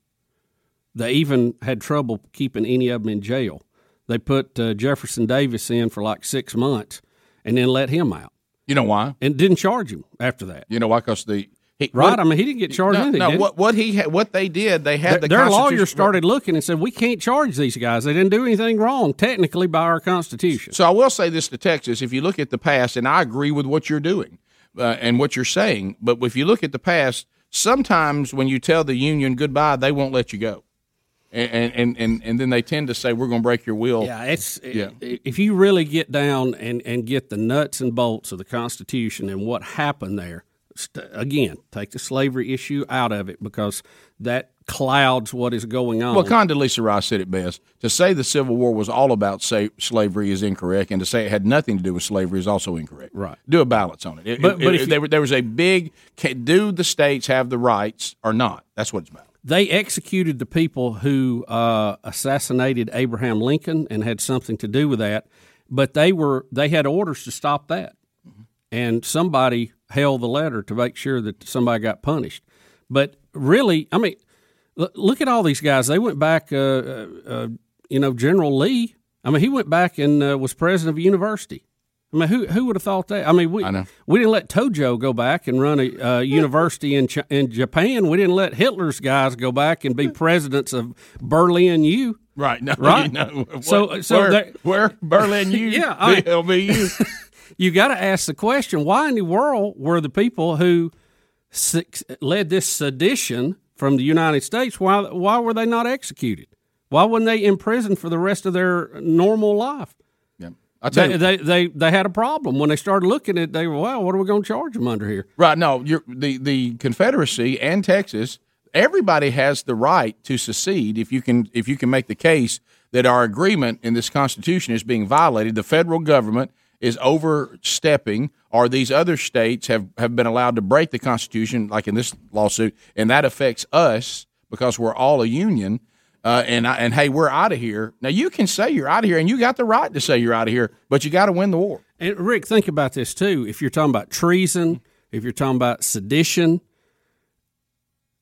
They even had trouble keeping any of them in jail. They put uh, Jefferson Davis in for like six months and then let him out. You know why? And didn't charge him after that. You know why? Because the he, Right, I mean, he didn't get charged No, anything, no what what he had, what they did, they had Their, the their lawyers started looking and said, "We can't charge these guys. They didn't do anything wrong, technically, by our Constitution." So I will say this to Texas: if you look at the past, and I agree with what you're doing uh, and what you're saying, but if you look at the past, sometimes when you tell the union goodbye, they won't let you go, and and and, and then they tend to say, "We're going to break your will." Yeah, it's yeah. if you really get down and, and get the nuts and bolts of the Constitution and what happened there, st- again, take the slavery issue out of it because that clouds what is going on. Well, Condoleezza Rice said it best. To say the Civil War was all about sa- slavery is incorrect, and to say it had nothing to do with slavery is also incorrect. Right. Do a balance on it. It- But- it- but it- if you- there, there was a big. Do the states have the rights or not? That's what it's about. They executed the people who uh, assassinated Abraham Lincoln and had something to do with that, but they were they had orders to stop that, and somebody held the letter to make sure that somebody got punished. But really, I mean, look at all these guys. They went back. Uh, uh, uh, you know, General Lee. I mean, he went back and uh, was president of a university. I mean, who who would have thought that? I mean, we we didn't let Tojo go back and run a uh, university in Ch- in Japan. We didn't let Hitler's guys go back and be presidents of Berlin U. Right. No, right. know, so what- so where- that- where Berlin U, yeah, I- BLBU. you got to ask the question: Why in the world were the people who six, led this sedition from the United States? Why why were they not executed? Why weren't they in prison for the rest of their normal life? I tell They, you- they, they they had a problem when they started looking at. it, They were, well, what are we going to charge them under here? Right. No, you're, the the Confederacy and Texas, everybody has the right to secede if you can if you can make the case that our agreement in this Constitution is being violated. The federal government is overstepping, or these other states have have been allowed to break the Constitution, like in this lawsuit, and that affects us because we're all a union. Uh, and I, and hey, we're out of here. Now you can say you're out of here, and you got the right to say you're out of here, but you got to win the war. And Rick, think about this too. If you're talking about treason, if you're talking about sedition,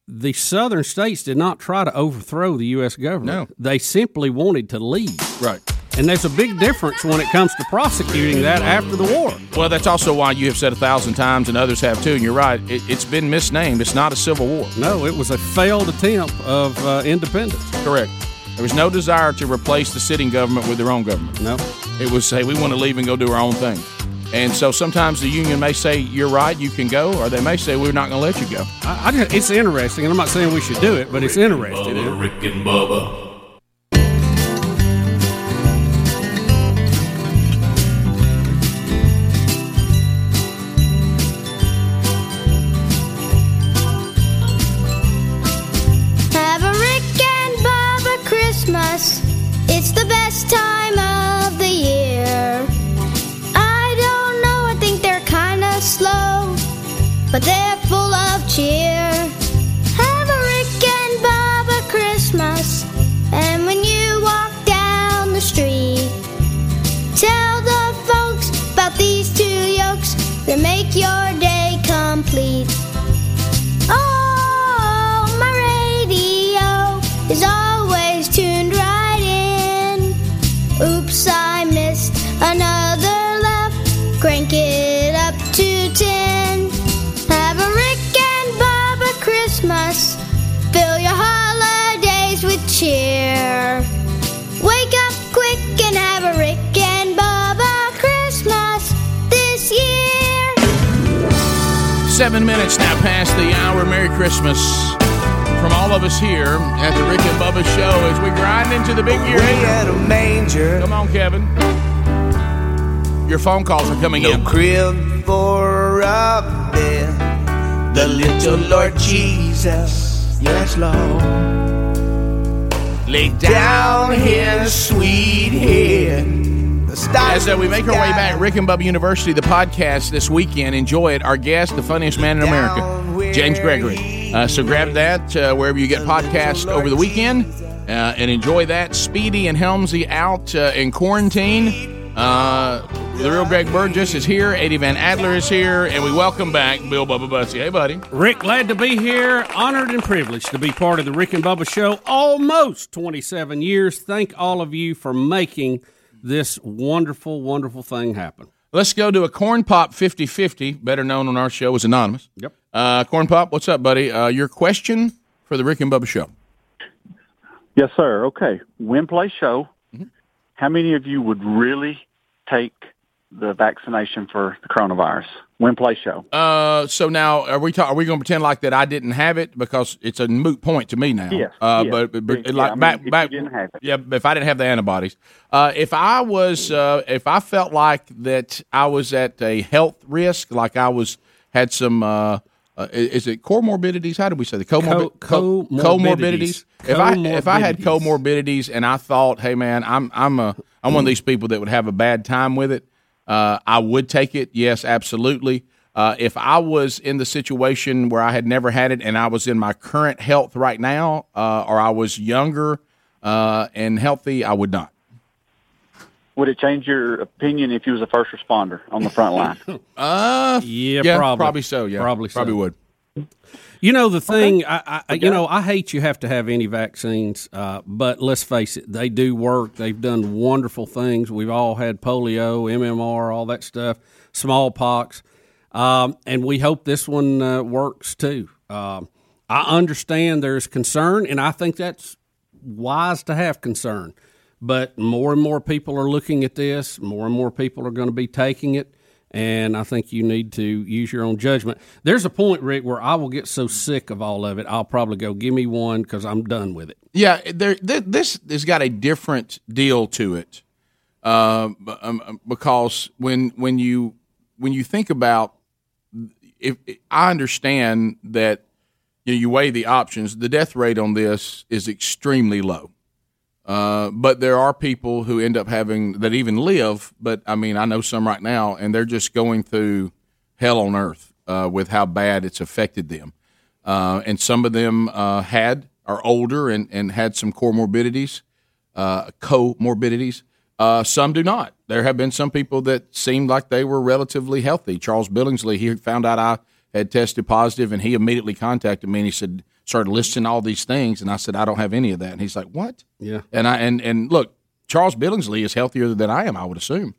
the southern states did not try to overthrow the U.S. government. No. They simply wanted to leave. Right. And there's a big difference when it comes to prosecuting that after the war. Well, that's also why you have said a thousand times, and others have too. And you're right; it, it's been misnamed. It's not a civil war. No, it was a failed attempt of uh, independence. Correct. There was no desire to replace the sitting government with their own government. No. It was say we want to leave and go do our own thing. And so sometimes the union may say you're right, you can go, or they may say we're not going to let you go. I, I just, it's interesting, and I'm not saying we should do it, but it's interesting. Bubba, Rick and Bubba. But they're Seven minutes now past the hour. Merry Christmas from all of us here at the Rick and Bubba Show as we grind into the big year. At a manger. Come on, Kevin. Your phone calls are coming no in. crib for a bed. The little Lord Jesus, yes, Lord. Lay down his sweet head. The As uh, we make our way back, Rick and Bubba University, the podcast this weekend. Enjoy it. Our guest, the funniest man in America, James Gregory. Uh, so grab that uh, wherever you get podcasts over the weekend uh, and enjoy that. Speedy and Helmsy out uh, in quarantine. Uh, the real Greg Burgess is here. Eddie Van Adler is here. And we welcome back Bill Bubba Bussey. Hey, buddy. Rick, glad to be here. Honored and privileged to be part of the Rick and Bubba Show. Almost 27 years. Thank all of you for making this wonderful, wonderful thing happen. Let's go to a Corn Pop 50 50, better known on our show as Anonymous. Yep. Uh, Corn Pop, what's up, buddy? Uh, your question for the Rick and Bubba Show. Yes, sir. Okay. Win play show. Mm-hmm. How many of you would really take the vaccination for the coronavirus? Win play show. Uh, so now are we talk, are we going to pretend like that I didn't have it because it's a moot point to me now? Yes, Uh, yes. but, but Yeah, like I mean, back if you back didn't have it. yeah, if I didn't have the antibodies, uh, if I was uh, if I felt like that I was at a health risk, like I was had some. Uh, uh, is it comorbidities? How do we say the comorbi- Co- co- comorbidities. If I if I had Comorbidities. comorbidities and I thought, hey man, I'm I'm a I'm one of these people that would have a bad time with it, uh, I would take it. Yes, absolutely. Uh, if I was in the situation where I had never had it and I was in my current health right now, uh, or I was younger uh, and healthy, I would not. Would it change your opinion if you was a first responder on the front line? Uh, Yeah, yeah, probably. probably so. Yeah, Probably so. probably would. You know the thing, I, I you know I hate you have to have any vaccines, uh, but let's face it, they do work. They've done wonderful things. We've all had polio, MMR, all that stuff, smallpox, um, and we hope this one uh, works too. Um, I understand there's concern, and I think that's wise to have concern. But more and more people are looking at this. More and more people are going to be taking it and I think you need to use your own judgment. There's a point, Rick, where I will get so sick of all of it, I'll probably go, "Give me one," because I'm done with it. Yeah, there. Th- this has got a different deal to it, uh, um, because when when you when you think about, if I understand that you, know, you weigh the options, the death rate on this is extremely low. Uh, but there are people who end up having that even live. But I mean, I know some right now, and they're just going through hell on earth uh, with how bad it's affected them. Uh, and some of them uh, had are older and, and had some comorbidities, uh, comorbidities. Uh, some do not. There have been some people that seemed like they were relatively healthy. Charles Billingsley, he found out I had tested positive, and he immediately contacted me and he said, started listing all these things, and I said, I don't have any of that. And he's like, What? Yeah. And I and and look, Charles Billingsley is healthier than I am, I would assume.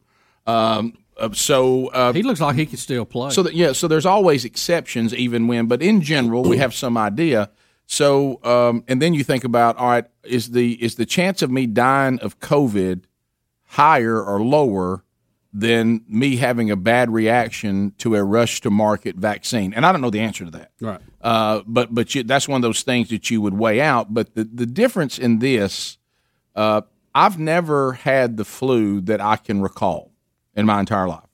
Um, uh, so uh, he looks like he could still play. So that, yeah, so there's always exceptions, even when, but in general, we have some idea. So um, and then you think about, all right, is the is the chance of me dying of COVID higher or lower than me having a bad reaction to a rush to market vaccine. And I don't know the answer to that. Right. Uh, but but you, that's one of those things that you would weigh out. But the, the difference in this, uh, I've never had the flu that I can recall in my entire life.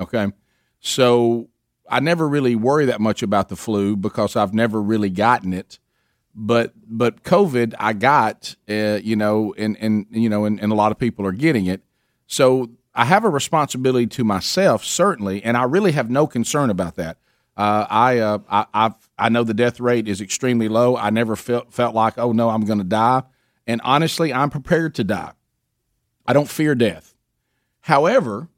Okay. So I never really worry that much about the flu because I've never really gotten it. But but COVID I got, uh, you know, and and you know, and, and a lot of people are getting it. So I have a responsibility to myself certainly, and I really have no concern about that. Uh, I, uh, I I've, I know the death rate is extremely low. I never felt felt like oh no I'm going to die, and honestly I'm prepared to die. I don't fear death. However,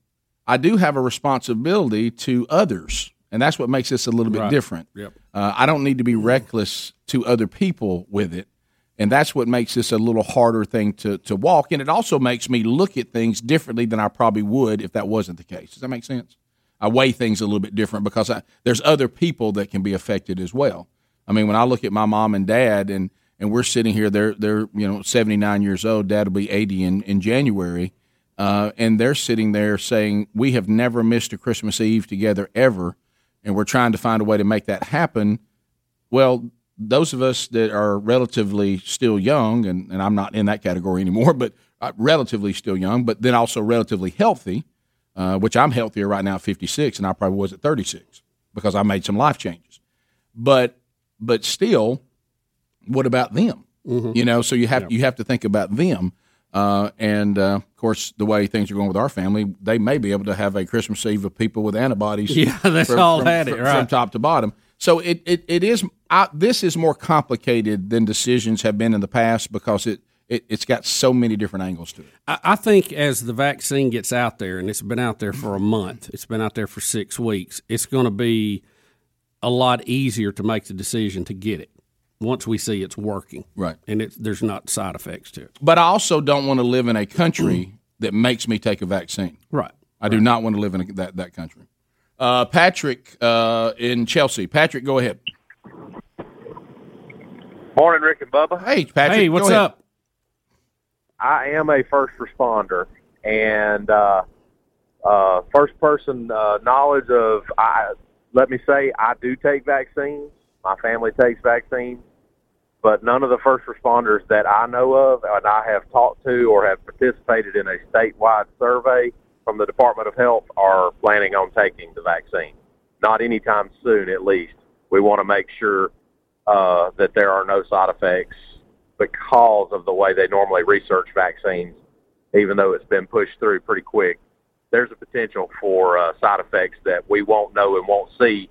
I do have a responsibility to others, and that's what makes this a little bit Right. different. Yep. Uh, I don't need to be reckless to other people with it, and that's what makes this a little harder thing to to walk. And it also makes me look at things differently than I probably would if that wasn't the case. Does that make sense? I weigh things a little bit different because I, there's other people that can be affected as well. I mean, when I look at my mom and dad, and and we're sitting here, they're they're you know 79 years old. Dad will be 80 in in January, uh, and they're sitting there saying we have never missed a Christmas Eve together ever, and we're trying to find a way to make that happen. Well, those of us that are relatively still young, and, and I'm not in that category anymore, but uh, relatively still young, but then also relatively healthy, uh, which I'm healthier right now at 56 and I probably was at 36 because I made some life changes. But but still, what about them? You know, so you have you have to think about them. Uh, and uh, of course, the way things are going with our family, they may be able to have a Christmas Eve of people with antibodies. Yeah, that's all had it, right. from top to bottom. So it it, it is. I, this is more complicated than decisions have been in the past because it, it it's got so many different angles to it. I, I think as the vaccine gets out there, and it's been out there for a month, it's been out there for six weeks, it's going to be a lot easier to make the decision to get it once we see it's working. Right. And it's, there's not side effects to it. But I also don't want to live in a country that makes me take a vaccine. Right. I do not want to live in a, that that country. Uh, Patrick uh, in Chelsea. Patrick, go ahead. Morning, Rick and Bubba. Hey, Patrick. Hey, what's up? I am a first responder, and uh, uh, first person uh, knowledge of. I let me say I do take vaccines. My family takes vaccines, but none of the first responders that I know of, and I have talked to or have participated in a statewide survey from the Department of Health, are planning on taking the vaccine. Not anytime soon, at least. We want to make sure uh, that there are no side effects because of the way they normally research vaccines, even though it's been pushed through pretty quick. There's a potential for uh, side effects that we won't know and won't see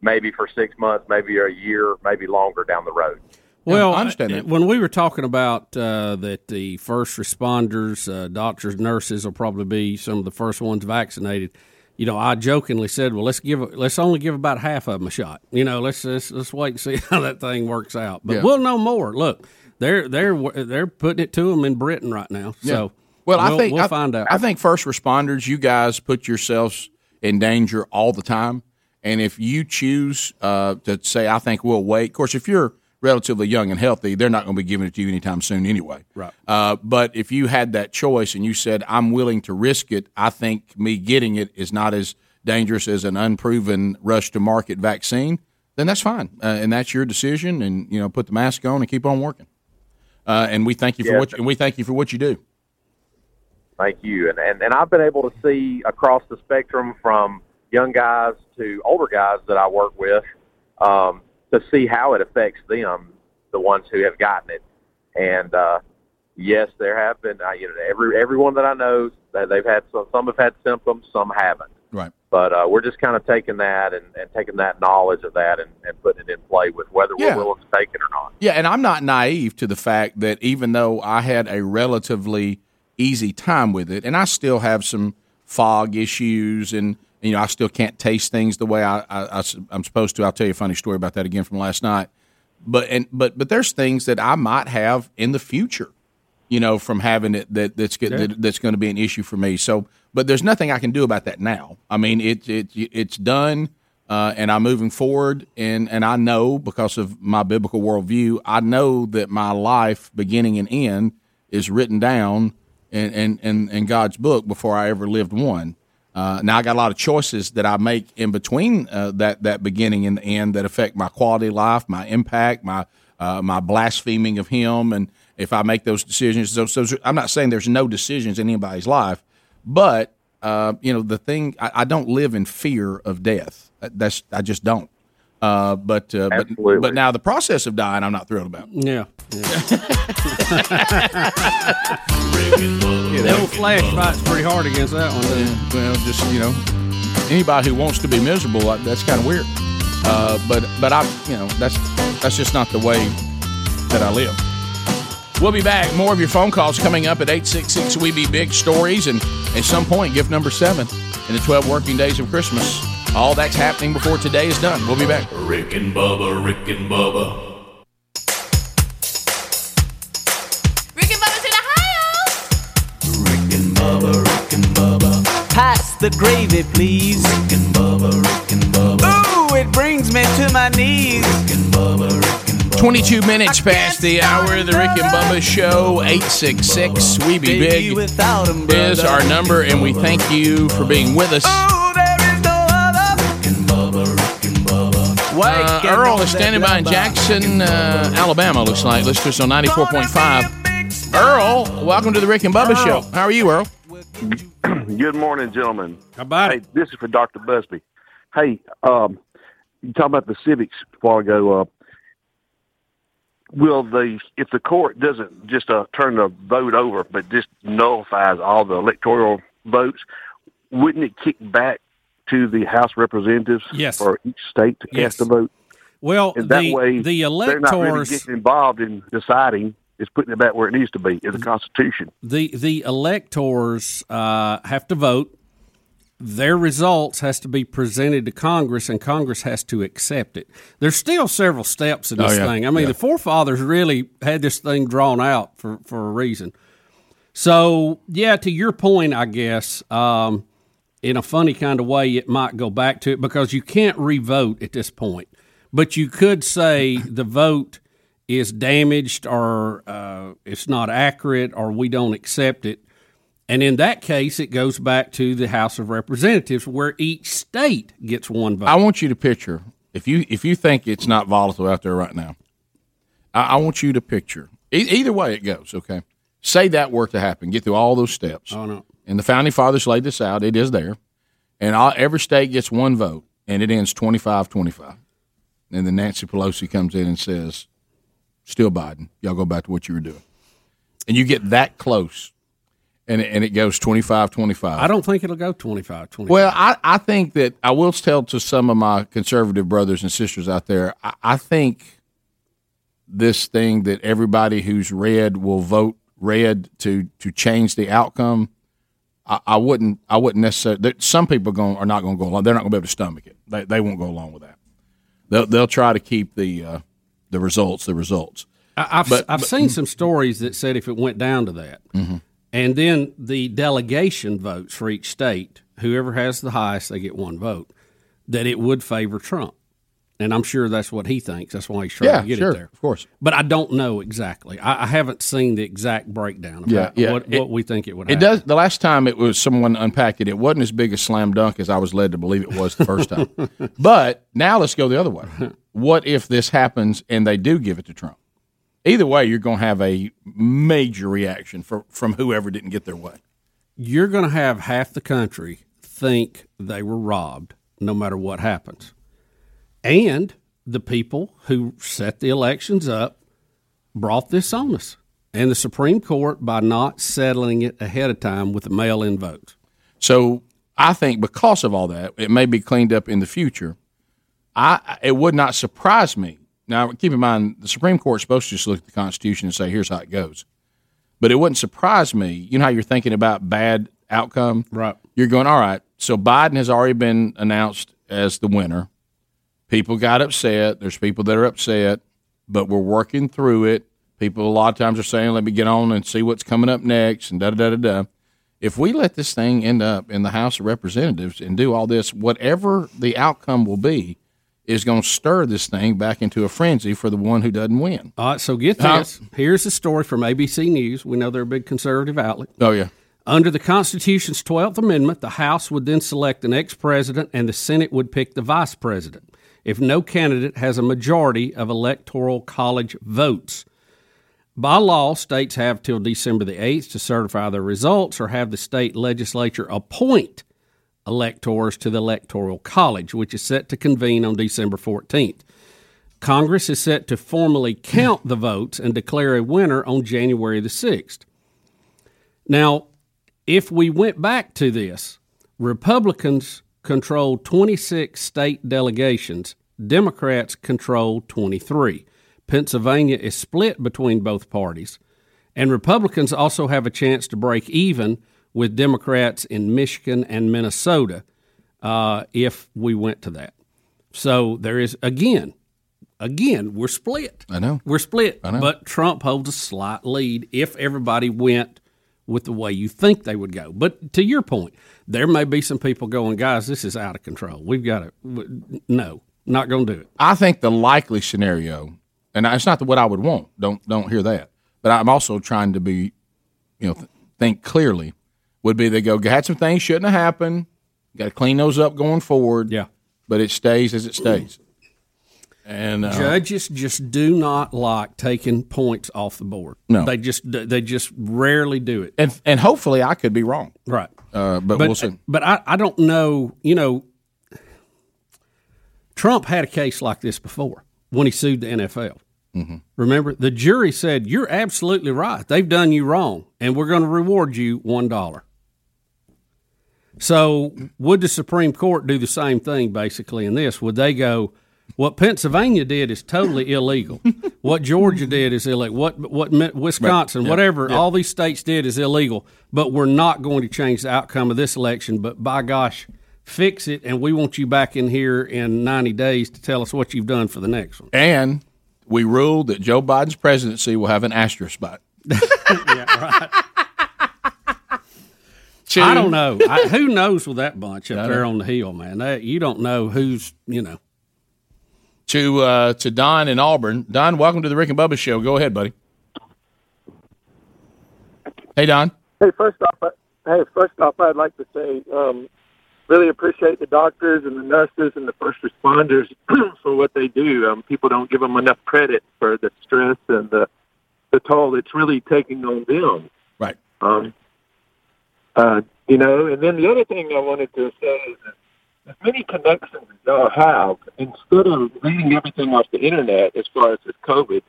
maybe for six months, maybe a year, maybe longer down the road. Well, I understand that. when we were talking about uh, that the first responders, uh, doctors, nurses will probably be some of the first ones vaccinated. You know, I jokingly said, "Well, let's give let's only give about half of them a shot. You know, let's let's, let's wait and see how that thing works out. But Yeah. we'll know more. Look, they're they're they're putting it to them in Britain right now. So, Well, I we'll- think we'll I, find out. I think first responders, you guys put yourselves in danger all the time, and if you choose uh, to say, "I think we'll wait," of course, if you're relatively young and healthy, they're not going to be giving it to you anytime soon anyway. Right. Uh, but if you had that choice and you said, "I'm willing to risk it," I think me getting it is not as dangerous as an unproven rush to market vaccine. Then that's fine, uh, and that's your decision. And you know, put the mask on and keep on working. Uh, and we thank you for Yeah. what you, and we thank you for what you do. Thank you. And, and and I've been able to see across the spectrum from young guys to older guys that I work with um, to see how it affects them, the ones who have gotten it. And uh, yes, there have been. Uh, you know, every everyone that I know, they- they've had some. Some have had symptoms, some haven't. Right. But uh, we're just kind of taking that and, and taking that knowledge of that and, and putting it in play with whether Yeah. we're willing to take it or not. Yeah, and I'm not naive to the fact that even though I had a relatively easy time with it, and I still have some fog issues, and you know I still can't taste things the way I, I, am supposed to. I'll tell you a funny story about that again from last night. But and but but there's things that I might have in the future, you know, from having it that that's Yeah. that, that's going to be an issue for me. So, but there's nothing I can do about that now. I mean, it it it's done. Uh, and I'm moving forward, and, and I know because of my biblical worldview, I know that my life, beginning and end, is written down in, in, in, in God's book before I ever lived one. Uh, now I got a lot of choices that I make in between uh, that that beginning and the end that affect my quality of life, my impact, my uh, my blaspheming of Him, and if I make those decisions, so, I'm not saying there's no decisions in anybody's life, but uh, you know the thing I, I don't live in fear of death. That's I just don't. Uh, but uh, but but now the process of dying, I'm not thrilled about. Yeah. yeah the old flash fights pretty hard against that one. Yeah, well, just you know, anybody who wants to be miserable, that's kind of weird. Uh, but but I, you know, that's that's just not the way that I live. We'll be back. More of your phone calls coming up at 866 We Be Big Stories. And at some point, gift number seven in the 12 working days of Christmas. All that's happening before today is done. We'll be back. Rick and Bubba, Rick and Bubba. Rick and Bubba's in Ohio. Rick and Bubba, Rick and Bubba. Pass the gravy, please. Rick and Bubba, Rick and Bubba. Ooh, it brings me to my knees. Rick and Bubba, Rick and Bubba. 22 minutes past the hour of the Rick and Bubba Show. 866 We Be Big is our number, and we thank you for being with us. Uh, Earl is standing by in Jackson, uh, Alabama, looks like. Listeners on 94.5. Earl, welcome to the Rick and Bubba Show. How are you, Earl? Good morning, gentlemen. How about hey, this is for Dr. Busby. Hey, um, you talking about the civics a while ago. Uh, will the if the court doesn't just uh, turn the vote over, but just nullifies all the electoral votes, wouldn't it kick back to the House Representatives Yes. for each state to Yes. cast a vote? Well, and that the- way the they're not really electors- getting involved in deciding. It's putting it back where it needs to be in the Constitution. the the electors uh, have to vote. Their results has to be presented to Congress, and Congress has to accept it. There's still several steps in Oh, this yeah. thing. I mean, Yeah. the forefathers really had this thing drawn out for for a reason. So, yeah, to your point, I guess um, in a funny kind of way, it might go back to it because you can't revote at this point. But you could say the vote is damaged or uh, it's not accurate or we don't accept it. And in that case, it goes back to the House of Representatives where each state gets one vote. I want you to picture if you if you think it's not volatile out there right now. I, I want you to picture e- either way it goes. Okay, say that were to happen, get through all those steps. Oh, no. And the founding fathers laid this out. It is there, and all, every state gets one vote, and it ends 25-25. And then Nancy Pelosi comes in and says, "Still Biden, y'all go back to what you were doing," and you get that close, and it, and it goes 25-25. I don't think it'll go 25 25. Well, I, I think that I will tell to some of my conservative brothers and sisters out there, I, I think this thing that everybody who's red will vote red to to change the outcome. I, I wouldn't. I wouldn't necessarily. Some people going are not going to go along. They're not going to be able to stomach it. They, they won't go along with that. They'll they'll try to keep the uh, the results the results. I- I've, But- I've but- seen some stories that said if it went down to that, Mhm. and then the delegation votes for each state, whoever has the highest, they get one vote, that it would favor Trump. And I'm sure that's what he thinks. That's why he's trying Yeah, to get sure, it there. of course. But I don't know exactly. I, I haven't seen the exact breakdown of Yeah, yeah. what, It- what we think it would It happen. does. The last time it was someone unpacked it, it wasn't as big a slam dunk as I was led to believe it was the first time. but now let's go the other way. What if this happens and they do give it to Trump? Either way, you're going to have a major reaction for, from whoever didn't get their way. You're going to have half the country think they were robbed no matter what happens. And the people who set the elections up brought this on us. And the Supreme Court, by not settling it ahead of time with the mail in votes. So I think because of all that, it may be cleaned up in the future. I it would not surprise me. Now keep in mind the Supreme Court's supposed to just look at the Constitution and say here's how it goes. But it wouldn't surprise me. You know how you're thinking about bad outcome, right? You're going all right. So Biden has already been announced as the winner. People got upset. There's people that are upset, but we're working through it. People a lot of times are saying, "Let me get on and see what's coming up next," and da da da da da. If we let this thing end up in the House of Representatives and do all this, whatever the outcome will be, is going to stir this thing back into a frenzy for the one who doesn't win. All right, so get this. Here's a story from ABC News. We know they're a big conservative outlet. Oh yeah. Under the Constitution's 12th Amendment, the House would then select the next president and the Senate would pick the vice president if no candidate has a majority of electoral college votes. By law, states have till December the 8th to certify their results or have the state legislature appoint electors to the Electoral College, which is set to convene on December 14th. Congress is set to formally count the votes and declare a winner on January the 6th. Now, if we went back to this, Republicans control 26 state delegations, Democrats control 23. Pennsylvania is split between both parties, and Republicans also have a chance to break even with Democrats in Michigan and Minnesota uh, if we went to that. So there is, again, again, we're split. I know. We're split. I know. But Trump holds a slight lead if everybody went with the way you think they would go. But to your point, there may be some people going, guys, this is out of control. We've got to, w- no, not going to do it. I think the likely scenario, and it's not what I would want. Don't don't hear that. But I'm also trying to be, you know, th- think clearly. Would be they go had some things shouldn't have happened. Got to clean those up going forward. Yeah, but it stays as it stays. And uh, Judges just do not like taking points off the board. No. they just they just rarely do it. and and hopefully I could be wrong. Right. Uh, but, we'll see. But I, I don't know. You know, Trump had a case like this before when he sued the NFL. Mhm. Remember, the jury said, You're absolutely right. They've done you wrong, and we're going to reward you $1. So, would the Supreme Court do the same thing basically in this? Would they go, what Pennsylvania did is totally illegal. What Georgia did is illegal. What what Mi- Wisconsin, yeah, whatever, yeah. all these states did is illegal. But we're not going to change the outcome of this election. But by gosh, fix it, and we want you back in here in ninety days to tell us what you've done for the next one. And we ruled that Joe Biden's presidency will have an asterisk by it. I don't know. I, who knows with that bunch up there on the hill, man? That, you don't know who's you know. To uh, to Don in Auburn. Don, welcome to the Rick and Bubba Show. Go ahead, buddy. Hey, Don. Hey, first off, I- hey, first off, I'd like to say, um, really appreciate the doctors and the nurses and the first responders for what they do. Um, people don't give them enough credit for the stress and the the toll it's really taking on them. Right. Um, uh, you know, and then the other thing I wanted to say is that as many connections as y'all have, instead of reading everything off the internet as far as this COVID,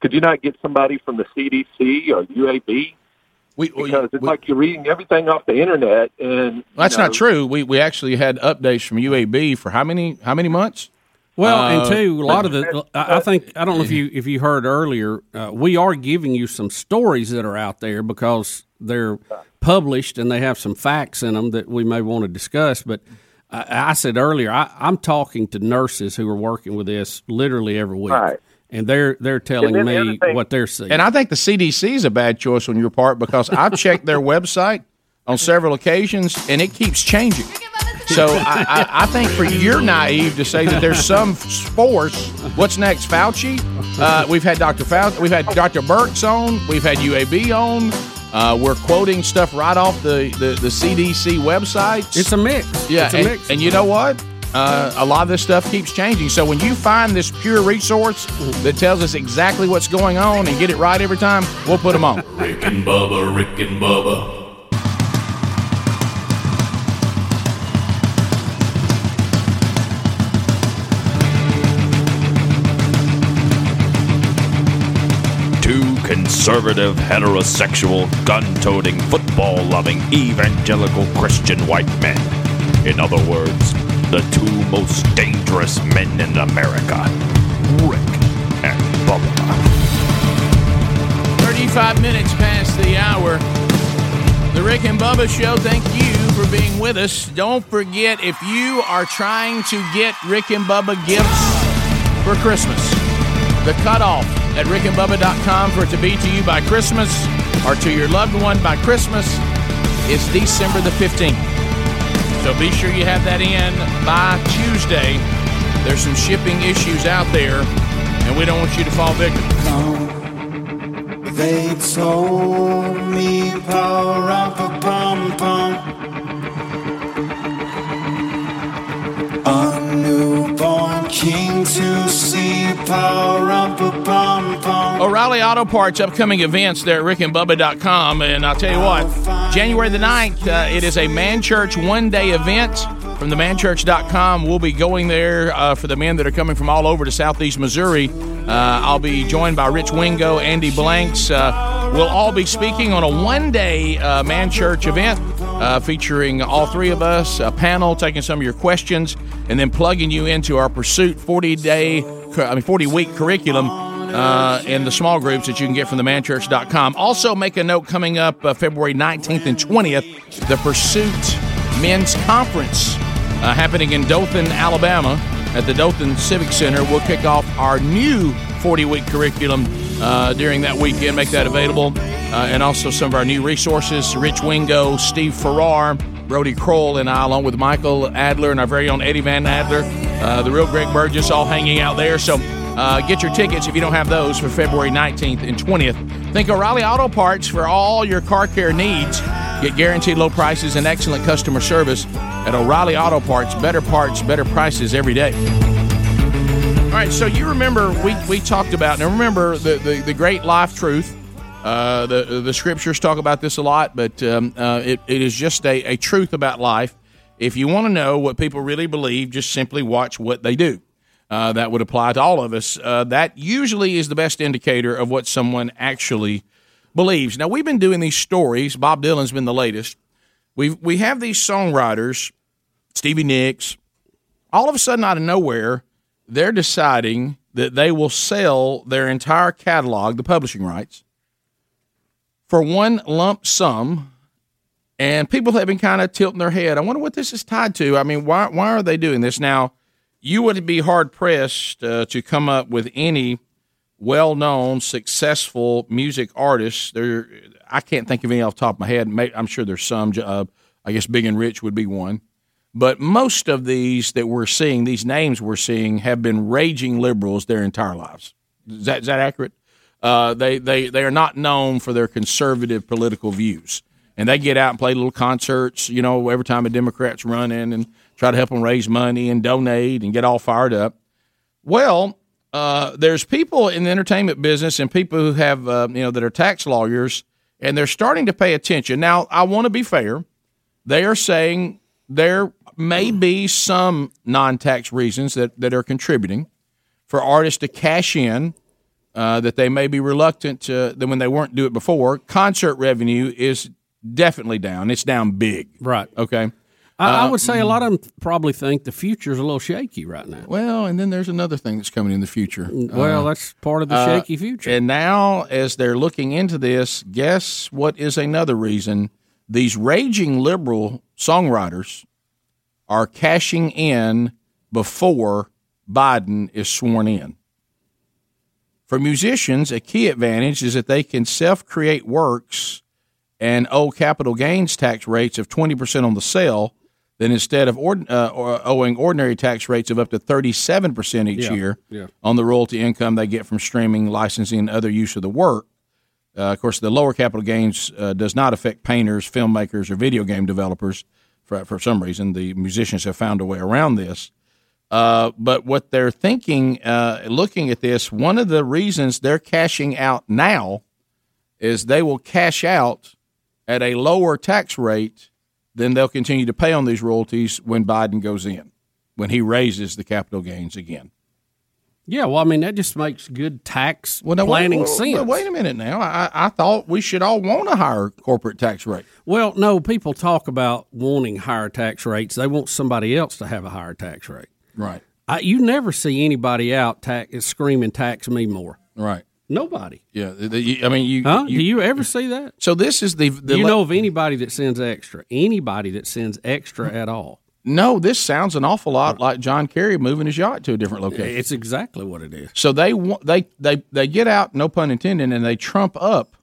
could you not get somebody from the CDC or UAB? We, because it's like you're reading everything off the internet, and you That's know, not true. We we actually had updates from UAB for how many how many months? Well, Uh, and two, a lot of the, I I think, I don't know if you if you heard earlier, uh, we are giving you some stories that are out there because they're published and they have some facts in them that we may want to discuss. But I, I said earlier, I, I'm talking to nurses who are working with this literally every week, and they're they're telling then the me thing- what they're seeing. And I think the CDC is a bad choice on your part because I've checked their website on several occasions and it keeps changing. So I, I, I think for you're naive to say that there's some force. What's next, Fauci? Uh, we've had Dr. Fauci, we've had Dr. Birx on, we've had UAB on. Uh, we're quoting stuff right off the, the, the CDC website. It's a mix. Yeah, It's a and, mix. and you know what? Uh, a lot of this stuff keeps changing. So when you find this pure resource that tells us exactly what's going on and get it right every time, we'll put them on. Rick and Bubba, Rick and Bubba. Conservative, heterosexual, gun toting, football loving, evangelical Christian white men. In other words, the two most dangerous men in America Rick and Bubba. 35 minutes past the hour. The Rick and Bubba Show, thank you for being with us. Don't forget, if you are trying to get Rick and Bubba gifts for Christmas, the cutoff at rickandbubba.com for it to be to you by Christmas or to your loved one by Christmas is December the 15th. So be sure you have that in by Tuesday. There's some shipping issues out there, and we don't want you to fall victim. They told me, King to see power up upon pump. O'Reilly Auto Parts upcoming events there at rickandbubba.com. And I'll tell you what, January the 9th, uh, it is a Man Church one day event from the manchurch.com. We'll be going there uh, for the men that are coming from all over to southeast Missouri. Uh, I'll be joined by Rich Wingo, Andy Blanks. Uh, we'll all be speaking on a one day uh, Man Church event uh, featuring all three of us, a panel taking some of your questions, and then plugging you into our Pursuit 40 day, I mean, 40 week curriculum uh, in the small groups that you can get from the manchurch.com. Also, make a note coming up uh, February 19th and 20th, the Pursuit Men's Conference uh, happening in Dothan, Alabama at the Dothan Civic Center. We'll kick off our new 40 week curriculum uh, during that weekend, make that available. Uh, and also some of our new resources Rich Wingo, Steve Farrar, Brody Kroll, and I, along with Michael Adler and our very own Eddie Van Adler, uh, the real Greg Burgess, all hanging out there. So uh, get your tickets if you don't have those for February 19th and 20th. Think O'Reilly Auto Parts for all your car care needs. Get guaranteed low prices and excellent customer service at O'Reilly Auto Parts. Better parts, better prices every day. All right, so you remember we, we talked about, and remember the, the, the great life truth. Uh, the the scriptures talk about this a lot, but um, uh, it, it is just a, a truth about life. If you want to know what people really believe, just simply watch what they do. Uh, that would apply to all of us. Uh, that usually is the best indicator of what someone actually believes. Now we've been doing these stories. Bob Dylan's been the latest. We we have these songwriters, Stevie Nicks. All of a sudden, out of nowhere, they're deciding that they will sell their entire catalog, the publishing rights, for one lump sum. And people have been kind of tilting their head. I wonder what this is tied to. I mean, why why are they doing this now? You would be hard pressed uh, to come up with any well known, successful music artists. There, I can't think of any off the top of my head. I'm sure there's some. Uh, I guess Big and Rich would be one. But most of these that we're seeing, these names we're seeing, have been raging liberals their entire lives. Is that, is that accurate? Uh, they, they, they are not known for their conservative political views. And they get out and play little concerts, you know, every time a Democrat's running and try to help them raise money and donate and get all fired up. Well, uh, there's people in the entertainment business and people who have, uh, you know, that are tax lawyers, and they're starting to pay attention. Now, I want to be fair. They are saying there may be some non-tax reasons that, that are contributing for artists to cash in uh, that they may be reluctant to than when they weren't do it before. Concert revenue is definitely down. It's down big. Right. Okay. I, I Uh, would say a lot of them probably think the future's a little shaky right now. Well, and then there's another thing that's coming in the future. Well, Uh, that's part of the uh, shaky future. And now, as they're looking into this, guess what is another reason? These raging liberal songwriters are cashing in before Biden is sworn in. For musicians, a key advantage is that they can self create works and owe capital gains tax rates of 20% on the sale, then instead of ord- uh, owing ordinary tax rates of up to 37% each Yeah, year yeah. on the royalty income they get from streaming, licensing, and other use of the work. Uh, of course, the lower capital gains uh, does not affect painters, filmmakers, or video game developers. For, for some reason, the musicians have found a way around this. Uh, but what they're thinking, uh, looking at this, one of the reasons they're cashing out now is they will cash out at a lower tax rate than they'll continue to pay on these royalties when Biden goes in, when he raises the capital gains again. yeah, well, I mean that just makes good tax Well, now, planning wait, sense. Wait, wait a minute now. I, I thought we should all want a higher corporate tax rate. Well, no, people talk about wanting higher tax rates. They want somebody else to have a higher tax rate. Right. I, you never see anybody out tax, screaming, "Tax me more." Right. Nobody. Yeah. the- I mean, you. Huh? Do you ever see that? So this is the. the you le- know of anybody that sends extra? Anybody that sends extra at all? No, this sounds an awful lot like John Kerry moving his yacht to a different location. It's exactly what it is. So they they they they get out, no pun intended, and they trump up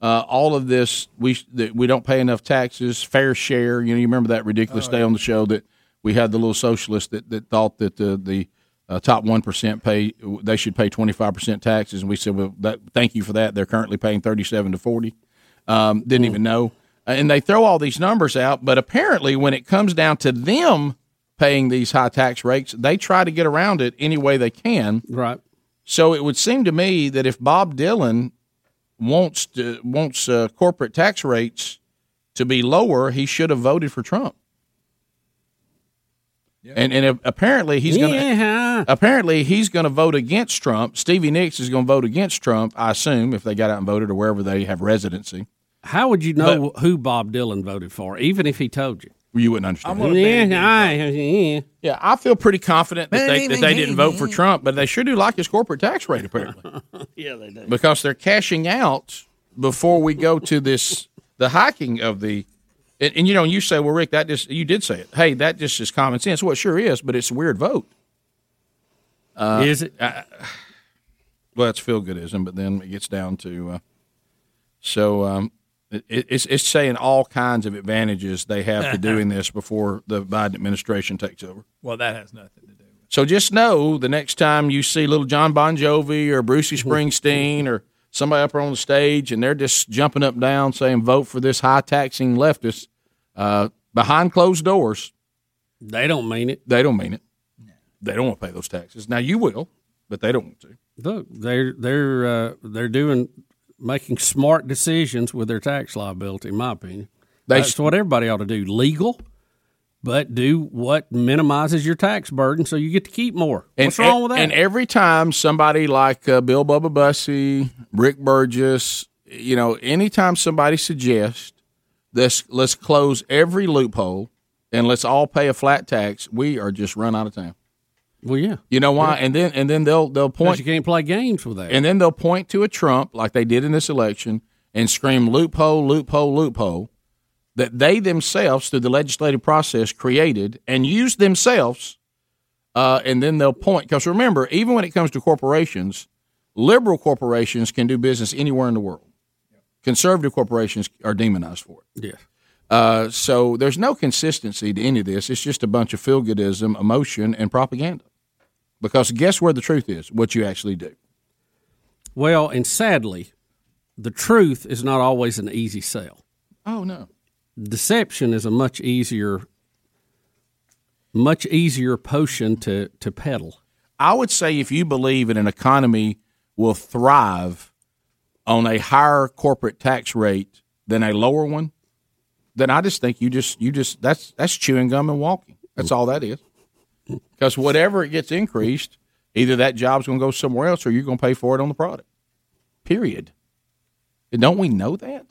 uh, all of this. We that we don't pay enough taxes, fair share. You know, you remember that ridiculous day on the show that we had the little socialist that, that thought that the the uh, top one percent pay they should pay twenty five percent taxes, and we said, well, that, thank you for that. They're currently paying thirty seven to forty. Um, didn't even know, and they throw all these numbers out. But apparently, when it comes down to them paying these high tax rates, they try to get around it any way they can. Right. So it would seem to me that if Bob Dylan wants to, wants uh, corporate tax rates to be lower, he should have voted for Trump. And and apparently he's going to Yeah. apparently he's going to vote against Trump. Stevie Nicks is going to vote against Trump. I assume if they got out and voted or wherever they have residency. How would you know who Bob Dylan voted for, even if he told you? You wouldn't understand. Yeah, I, yeah. Yeah, I feel pretty confident that they, that they didn't vote for Trump, but they sure do like his corporate tax rate apparently yeah, they do. because they're cashing out before we go to this the hiking of the. And, and you know, you say, well, Rick, that just you did say it. Hey, that just is common sense. Well, it sure is, but it's a weird vote. Uh, Is it? I- well, it's feel goodism, but then it gets down to. Uh, so um, it, it's it's saying all kinds of advantages they have to doing this before the Biden administration takes over. Well, that has nothing to do. With it. So just know the next time you see little John Bon Jovi or Brucey Springsteen or somebody up on the stage and they're just jumping up and down saying vote for this high taxing leftist uh, behind closed doors. They don't mean it. They don't mean it. They don't want to pay those taxes. Now you will, but they don't want to. Look, they're they're uh, they're doing making smart decisions with their tax liability. In my opinion, They- that's what everybody ought to do. Legal, but do what minimizes your tax burden, so you get to keep more. What's and, wrong with that? And every time somebody like uh, Bill Bubba Bussey, Rick Burgess, you know, anytime somebody suggests this, let's close every loophole and let's all pay a flat tax, we are just run out of town. well, yeah, You know why? And then and then they'll they'll point you can't play games with that. and then they'll point to a Trump like they did in this election and scream loophole, loophole, loophole that they themselves through the legislative process created and used themselves. Uh, and then they'll point because remember, even when it comes to corporations, liberal corporations can do business anywhere in the world. Conservative corporations are demonized for it. yeah. Uh, so there's no consistency to any of this. It's just a bunch of feel goodism, emotion, and propaganda. Because guess where the truth is? What you actually do. Well, and sadly, the truth is not always an easy sell. Oh no. Deception is a much easier, much easier potion to to peddle. I would say if you believe that an economy will thrive on a higher corporate tax rate than a lower one, then I just think you just you just that's that's chewing gum and walking. That's all that is. Because whatever it gets increased, either that job's going to go somewhere else or you're going to pay for it on the product. Period. And don't we know that?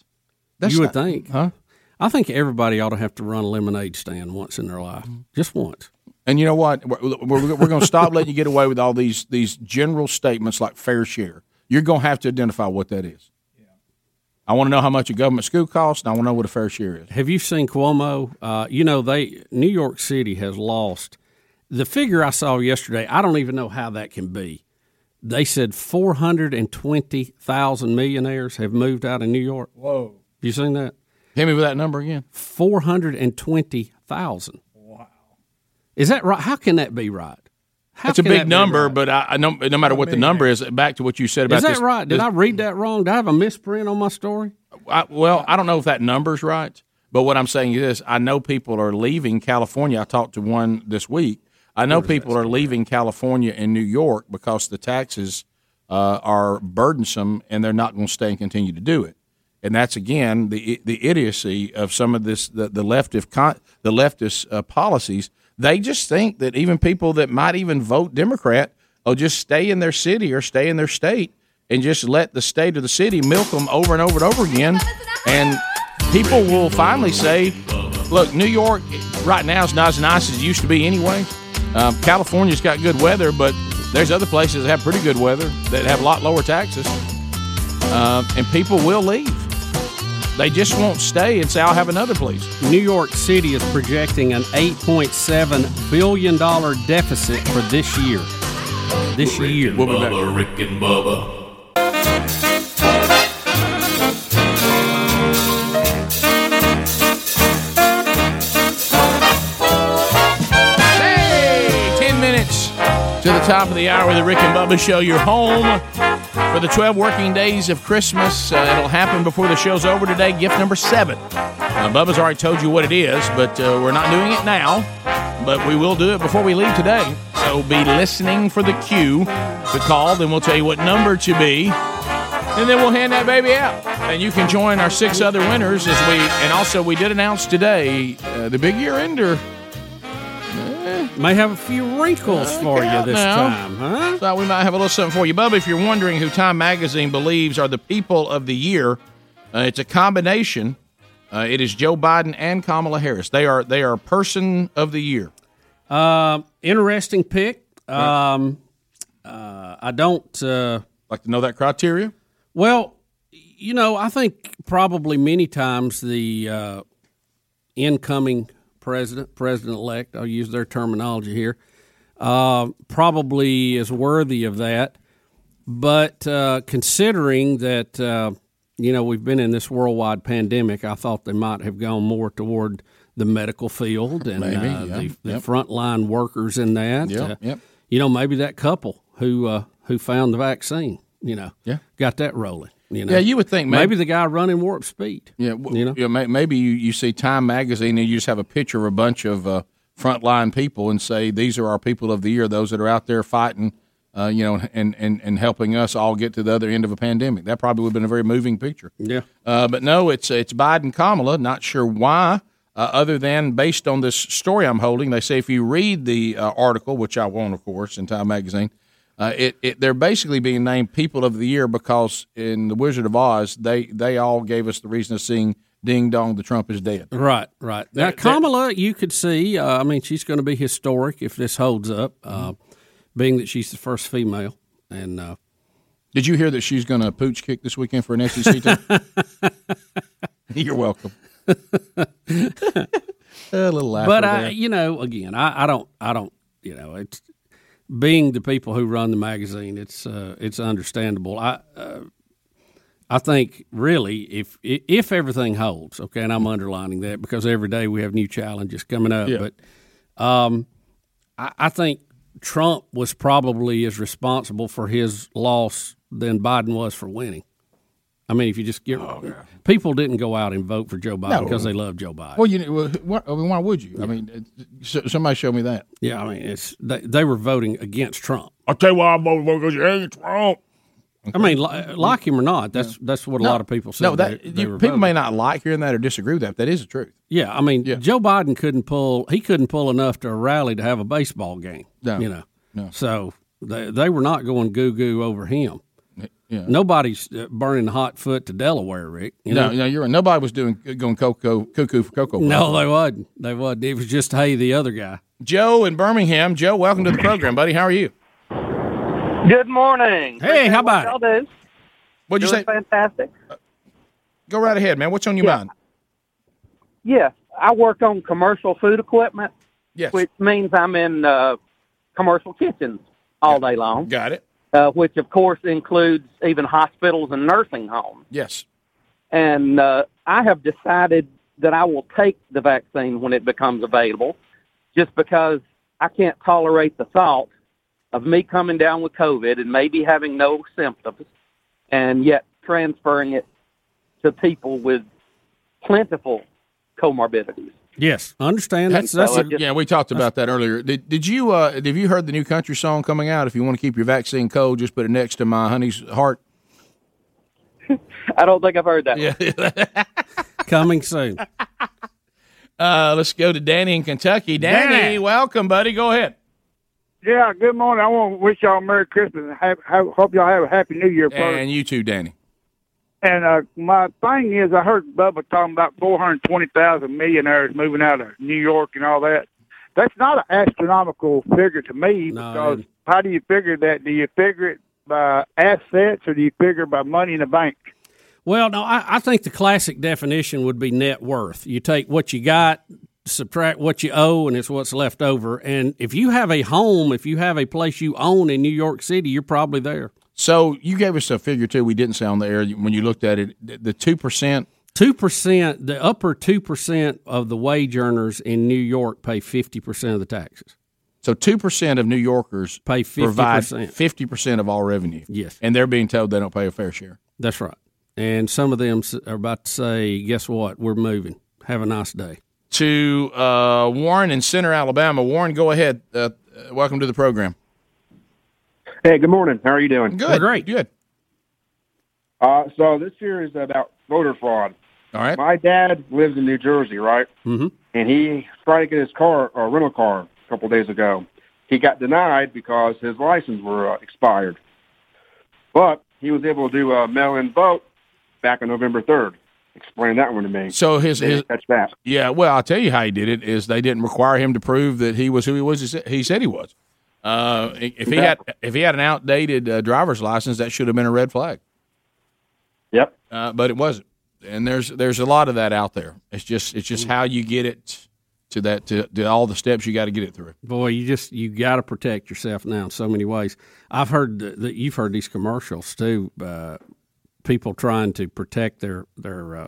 That's you would not- think, huh? I think everybody ought to have to run a lemonade stand once in their life, just once. And you know what? We're, we're, we're going to stop letting you get away with all these these general statements like fair share. You're going to have to identify what that is. I want to know how much a government school costs, and I want to know what a fair share is. Have you seen Cuomo? Uh, you know, they New York City has lost the figure I saw yesterday. I don't even know how that can be. They said four hundred and twenty thousand millionaires have moved out of New York. Whoa. Have you seen that? Hit me with that number again. Four hundred and twenty thousand. Wow. Is that right? How can that be right? How That's a can that big number, right? but I, I know no matter what the number is. Back to what you said about Is that this, right? Did this- I read that wrong? Did I have a misprint on my story? I, well, I don't know if that number's right, but what I'm saying is this: I know people are leaving California. I talked to one this week. I know people are leaving California and New York because the taxes uh, are burdensome, and they're not going to stay and continue to do it. And that's again the the idiocy of some of this the, the leftist con, the leftist uh, policies. They just think that even people that might even vote Democrat will just stay in their city or stay in their state and just let the state or the city milk them over and over and over again. And people will finally say, look, New York right now is not as nice as it used to be anyway. Um, California's got good weather, but there's other places that have pretty good weather that have a lot lower taxes. Um, and people will leave. They just won't stay and say, I'll have another please. New York City is projecting an $8.7 billion deficit for this year. This year. Rick and Bubba, Rick and Bubba. Hey, 10 minutes to the top of the hour of the Rick and Bubba Show. You're home for the 12 working days of Christmas. Uh, it'll happen before the show's over today. Gift number seven. Uh, Bubba's already told you what it is, but uh, we're not doing it now. but we will do it before we leave today. So be listening for the cue to call. Then we'll tell you what number to be, and then we'll hand that baby out. And you can join our six other winners as we. And also, we did announce today uh, the big year ender. May have a few wrinkles for you this now. time, huh? Thought we might have a little something for you, Bubba. If you're wondering who Time Magazine believes are the people of the year, uh, it's a combination. Uh, it is Joe Biden and Kamala Harris. They are they are person of the year. Uh, interesting pick. Um, uh, I don't uh, like to know that criteria. Well, you know, I think probably many times the uh, incoming president, president elect, I'll use their terminology here, uh, probably is worthy of that. But uh, considering that, uh, you know, we've been in this worldwide pandemic, I thought they might have gone more toward the medical field and Maybe, uh, yeah, the, the yep. frontline workers in that. Yep, Uh, yep. You know, maybe that couple who uh, who found the vaccine, you know, Yeah. got that rolling. You know, Yeah, you would think maybe, maybe- the guy running warp speed. Yeah, w- you know, yeah, may- maybe you, you see Time Magazine and you just have a picture of a bunch of uh, frontline people and say these are our people of the year, those that are out there fighting, uh, you know, and, and, and helping us all get to the other end of a pandemic. That probably would have been a very moving picture. Yeah. Uh, but no, it's it's Biden Kamala. Not sure why, uh, other than based on this story I'm holding. They say if you read the uh, article, which I won't, of course, in Time Magazine, uh, it, it they're basically being named People of the Year because in the Wizard of Oz, they they all gave us the reason to sing "Ding Dong, the Trump is dead." Right, right. Now, They're- Kamala, you could see. Uh, I mean, she's going to be historic if this holds up, uh, being that she's the first female. And uh, Did you hear that she's going to pooch kick this weekend for an SEC team? You're welcome. a little laugh. but I, there. you know, again, I, I don't, I don't, you know, it's being the people who run the magazine. It's, uh, it's understandable. I, uh, I think really, if if everything holds, okay, and I'm underlining that because every day we have new challenges coming up. Yeah. But um, I, I think Trump was probably as responsible for his loss than Biden was for winning. I mean, if you just get oh, people didn't go out and vote for Joe Biden No. because they love Joe Biden. Well, you well, why, I mean, why would you? I mean, it- somebody show me that. Yeah, I mean, it's they, they were voting against Trump. I'll tell you why I'm voting because you hate Trump. I mean, li- like him or not, that's that's what a lot of people say. No, that they, they you, people voting. may not like hearing that or disagree with that. But that is the truth. Yeah, I mean, Joe Biden couldn't pull. He couldn't pull enough to a rally to have a baseball game. No. you know. No. So they they were not going goo goo over him. Yeah. Nobody's uh, burning hot foot to Delaware, Rick. You no, know? no, you're right. Nobody was doing going cocoa cuckoo for cocoa. No, they wasn't. They wasn't. It was just hey, the other guy. Joe in Birmingham. Joe, welcome to the program, buddy. How are you? Good morning. Hey, how What about y'all do? What'd you Doing say? Fantastic. Go right ahead, man. What's on your Yeah. mind? Yes, I work on commercial food equipment. Yes. Which means I'm in uh, commercial kitchens all day long. Got it. Uh, which of course includes even hospitals and nursing homes. Yes. And uh, I have decided that I will take the vaccine when it becomes available, just because I can't tolerate the thought of me coming down with COVID and maybe having no symptoms, and yet transferring it to people with plentiful comorbidities. Yes, I understand. That's that's So I a, just- yeah, we talked about that earlier. Did, did you uh, have you heard the new country song coming out? If you want to keep your vaccine cold, just put it next to my honey's heart. I don't think I've heard that. Yeah. coming soon. Uh, let's go to Danny in Kentucky. Danny, Danny. welcome, buddy. Go ahead. Yeah, good morning. I want to wish y'all Merry Christmas and have, have, hope y'all have a Happy New Year, first. And you too, Danny. And uh, my thing is, I heard Bubba talking about 420,000 millionaires moving out of New York and all that. That's not an astronomical figure to me because how do you figure that? Do you figure it by assets or do you figure by money in the bank? Well, no, I, I think the classic definition would be net worth. You take what you got, subtract what you owe, and it's what's left over. And if you have a home, if you have a place you own in New York City, you're probably there. So you gave us a figure too. We didn't say on the air when you looked at it. The two percent. Two percent, the upper two percent of the wage earners in New York pay fifty percent of the taxes. So two percent of New Yorkers pay 50%. provide fifty percent of all revenue. Yes, and they're being told they don't pay a fair share. That's right. And some of them are about to say, "Guess what? We're moving. Have a nice day." to uh, Warren in Center, Alabama. Warren, go ahead. Uh, uh, welcome to the program. Hey, good morning. How are you doing? Good. great. Good. Uh, so this here is about voter fraud. All right. My dad lives in New Jersey, right? Mm-hmm. And he tried to get his car, a rental car, a couple days ago. He got denied because his license were uh, expired. But he was able to do a mail-in vote back on November 3rd. Explain that one to me. So his, Didn't his catch that. yeah. Well, I'll tell you how he did it. Is they didn't require him to prove that he was who he was. He said he was. Uh, if he had if he had an outdated uh, driver's license, that should have been a red flag. Yep. Uh, but it wasn't. And there's there's a lot of that out there. It's just it's just how you get it to that to, to all the steps you got to get it through. Boy, you just you got to protect yourself now in so many ways. I've heard that that you've heard these commercials too. Uh, people trying to protect their their uh,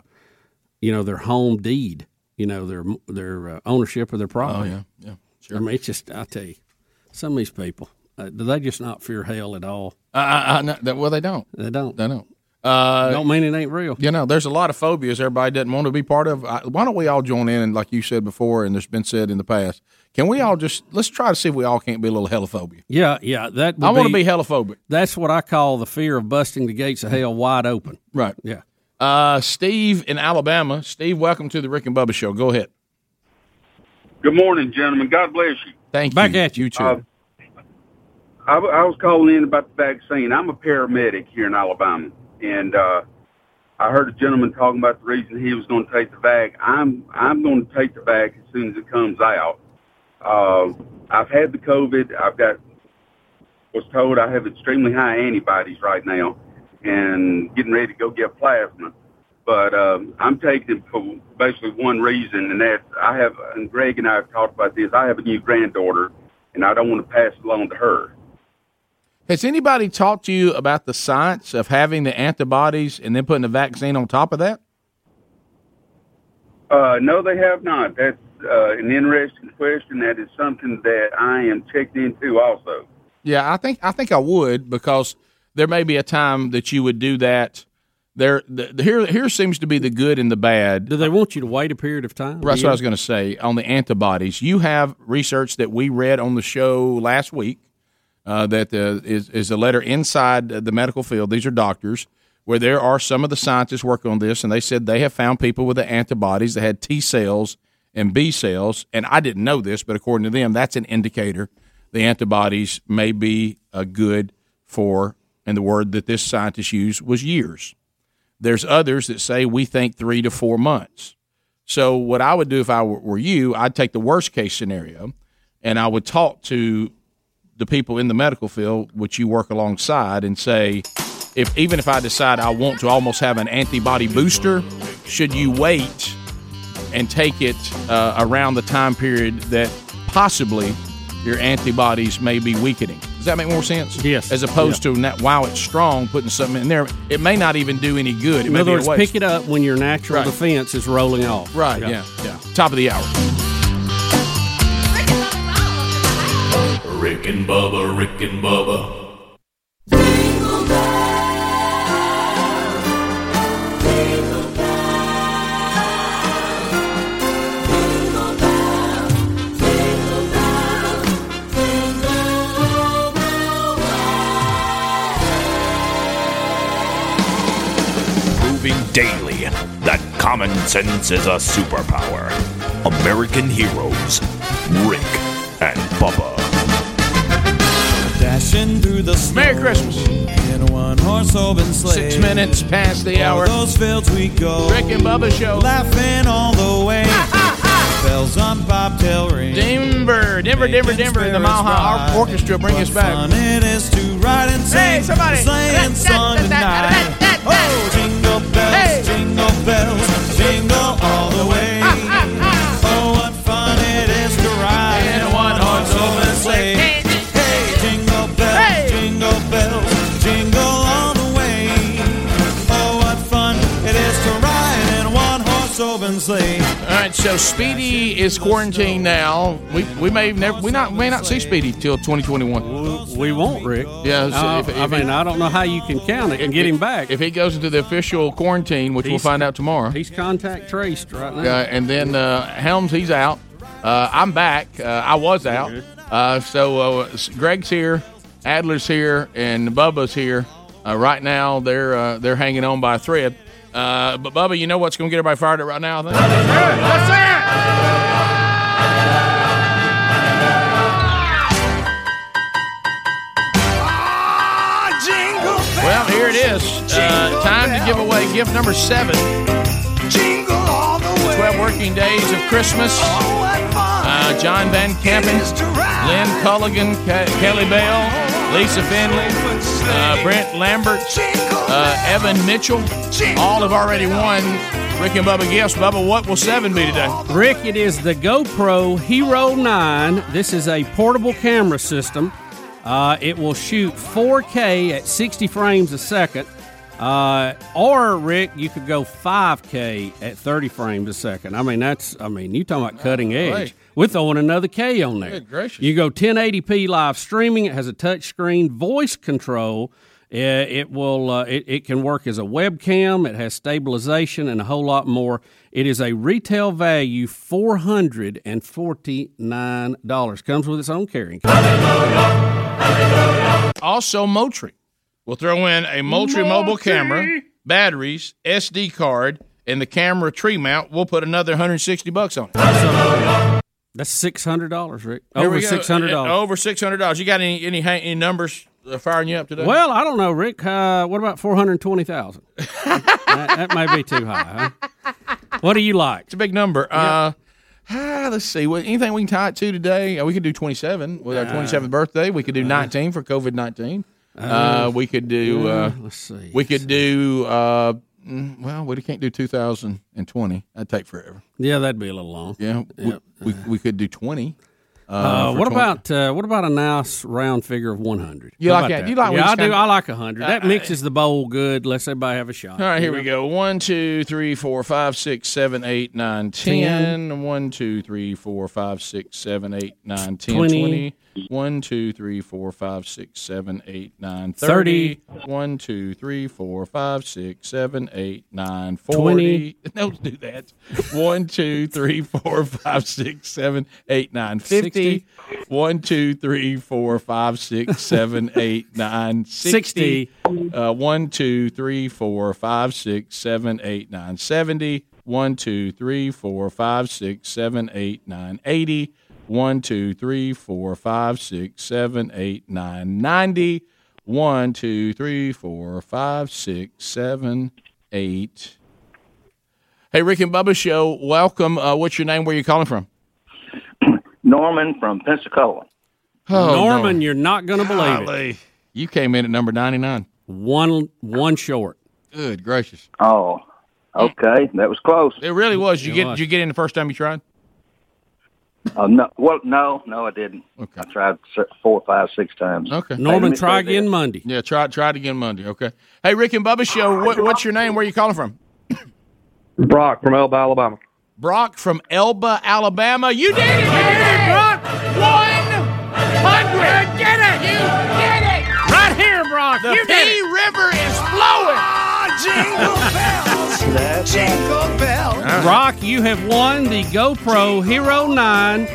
you know their home deed, you know their their uh, ownership of their property. Oh, yeah, yeah, sure. I mean, it's just I tell you, some of these people uh, do they just not fear hell at all? I, I, I, no, that- well, they don't. They don't. They don't. Uh, don't mean it ain't real. You know, there's a lot of phobias everybody doesn't want to be part of. I, why don't we all join in? And like you said before, and there's been said in the past, can we all just let's try to see if we all can't be a little hellophobia? Yeah, yeah. That would I want to be hellophobic. That's what I call the fear of busting the gates of hell wide open. Right. Yeah. Uh, Steve in Alabama. Steve, welcome to the Rick and Bubba Show. Go ahead. Good morning, gentlemen. God bless you. Thank Back you. at you too. Uh, I, w- I was calling in about the vaccine. I'm a paramedic here in Alabama, and uh, I heard a gentleman talking about the reason he was going to take the vac. I'm I'm going to take the vac as soon as it comes out. Uh, I've had the COVID. I've got was told I have extremely high antibodies right now, and getting ready to go get plasma. But um, I'm taking it for basically one reason, and that I have, and Greg and I have talked about this. I have a new granddaughter, and I don't want to pass it along to her. Has anybody talked to you about the science of having the antibodies and then putting the vaccine on top of that? Uh, no, they have not. That's uh, an interesting question. That is something that I am checked into also. Yeah, I think I think I would because there may be a time that you would do that. There, the, the- here, here seems to be the good and the bad. Do they want you to wait a period of time? That's what I was going to say on the antibodies. You have research that we read on the show last week uh, that uh, is is a letter inside the medical field. These are doctors where there are some of the scientists working on this, and they said they have found people with the antibodies that had T cells and B cells. And I didn't know this, but according to them, that's an indicator the antibodies may be uh, good for. And the word that this scientist used was years. There's others that say we think three to four months. So what I would do if I were you, I'd take the worst case scenario, and I would talk to the people in the medical field, which you work alongside, and say, if even if I decide I want to almost have an antibody booster, should you wait and take it uh, around the time period that possibly your antibodies may be weakening? Does that make more sense? Yes. As opposed to not, while it's strong, putting something in there, it may not even do any good. It In may other be words, waste. pick it up when your natural Right. defense is rolling off. Right. Yeah. Yeah. Top of the hour. Rick and Bubba, Rick and Bubba. Proving daily that common sense is a superpower. American heroes, Rick and Bubba. Dashing through the snow Merry Christmas. in a one-horse open sleigh. Six minutes past the O'er hour. those fields we go. Rick and Bubba show. Laughing all the way. Bells on bobtail ring. Denver, Denver, Denver, Denver. The Mile High Orchestra bring us back. Is ride and sing. Hey, somebody. sleighing song tonight. Oh, jingle bells, oh, jingle bells, jingle all the way. Oh, what fun it is to ride in a one-horse open sleigh. Hey, jingle bells, jingle bells, jingle all the way. Oh, what fun it is to ride in a one-horse open sleigh. Right, so Speedy is quarantined now. We we may never we not may not see Speedy till 2021. We won't, Rick. Yeah, Uh, if- if I mean, he- I don't know how you can count it and get him back. If he goes into the official quarantine, which we'll find out tomorrow. He's contact traced right now. Uh, and then uh, Helms, he's out. Uh, I'm back. Uh, I was out. Uh, so uh, Greg's here, Adler's here, and Bubba's here. Uh, right now, they're uh, they're hanging on by a thread. Uh, but Bubba, you know what's going to get everybody fired up right now? I think? What's that? Well, here it is. Uh, time to give away gift number seven. 12 working days of Christmas. Uh, John Van Campen, Lynn Culligan, Ke- Kelly Bell, Lisa Finley, uh, Brent Lambert, uh, Evan Mitchell. All have already won Rick and Bubba gifts. Bubba, what will seven be today? Rick, it is the GoPro Hero 9. This is a portable camera system. Uh, it will shoot 4K at 60 frames a second. Uh, or Rick, you could go 5K at 30 frames a second. I mean, that's I mean, you talking about cutting edge. right. We're throwing another K on there. Good gracious. You go 1080p live streaming. It has a touch screen, voice control. It will. Uh, it, it can work as a webcam. It has stabilization and a whole lot more. It is a retail value four hundred and forty nine dollars. Comes with its own carrying. case. Also, Moultrie. We'll throw in a Moultrie mobile camera, batteries, SD card, and the camera tree mount. We'll put another 160 bucks on it. That's six hundred dollars, Rick. Over six hundred dollars. Over six hundred dollars. You got any any any numbers uh, firing you up today? Well, I don't know, Rick. Uh, what about four hundred twenty thousand? that, that may be too high. Huh? What do you like? It's a big number. Uh, ah, let's see. What, anything we can tie it to today? Uh, we could do 27 with our Uh, 27th birthday. We could do 19 for COVID 19. Uh, we could do. Uh, let's see. We could do. Uh, mm, well, we can't do 2020. That'd take forever. Yeah, that'd be a little long. Yeah, Yep. we, we, we could do 20. Uh, for what 20 about uh, what about a nice round figure of one hundred? You like that? You like Yeah, I do. kinda- I like a hundred. That Uh, mixes the bowl good. Let's everybody have a shot. All right, here You we know? go. One, two, three, four, five, six, seven, eight, nine, ten. One, two, three, four, five, six, seven, eight, nine, ten, Twenty. twenty. One, two, three, four, five, six, seven, eight, nine, Thirty. thirty. One, two, three, four, five, six, seven, eight, nine, Twenty. forty. Don't do that. One, two, three, four, five, six, seven, eight, nine, fifty. One, two, three, four, five, six, seven, eight, nine, sixty. Uh, one, two, three, four, five, six, seven, eight, nine, seventy. One, two, three, four, five, six, seven, eight, nine, eighty. One, two, three, four, five, six, seven, eight, nine, ninety. One, two, three, four, five, six, seven, eight. Hey, Rick and Bubba Show, welcome. Uh, what's your name? Where are you calling from? Norman from Pensacola. Oh, Norman, no. you're not going to believe it. You came in at number ninety nine. One one short. Good gracious! Oh, okay, that was close. It really was. Did you It get was. did you get in the first time you tried? Uh, no, well, no, no, I didn't. Okay. I tried four, five, six times. Okay. Norman, try again say. Monday. Yeah, try try it again Monday. Okay. Hey, Rick and Bubba Show. What, what's your name? Where are you calling from? Brock from Elba, Alabama. Brock from Elba, Alabama. You did it! You did it, Brock! One hundred! Get it! You did it! Right here, Brock. The you Pea River is flowing. Ah, jingle jingle bells. Brock, you have won the GoPro Hero 9.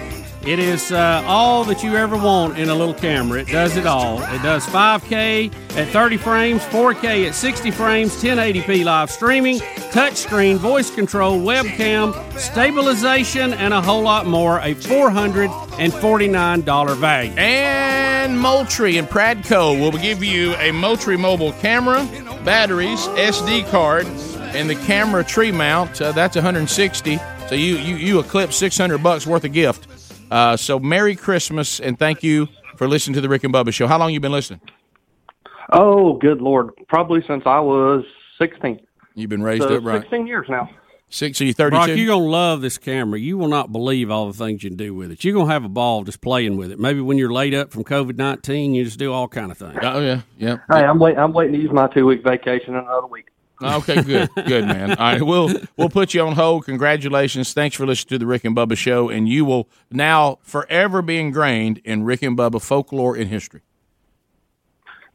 It is uh, all that you ever want in a little camera. It does it all. It does 5K at 30 frames, 4K at 60 frames, 1080p live streaming, touchscreen, voice control, webcam, stabilization, and a whole lot more. A $449 value. And Moultrie and Pradco will give you a Moultrie mobile camera, batteries, SD card, and the camera tree mount. Uh, that's 160. So you you you eclipse 600 bucks worth of gift. Uh, so Merry Christmas and thank you for listening to the Rick and Bubba Show. How long you been listening? Oh, good lord! Probably since I was sixteen. You've been raised So up right. Sixteen years now. Six. So you 32. Brock, you're gonna love this camera. You will not believe all the things you can do with it. You're gonna have a ball just playing with it. Maybe when you're laid up from COVID nineteen, you just do all kind of things. Oh yeah, yeah. Hey, I'm wait. I'm waiting to use my two week vacation in another week. Okay, good, good man. All right, we'll we'll put you on hold. Congratulations, thanks for listening to the Rick and Bubba show, and you will now forever be ingrained in Rick and Bubba folklore and history.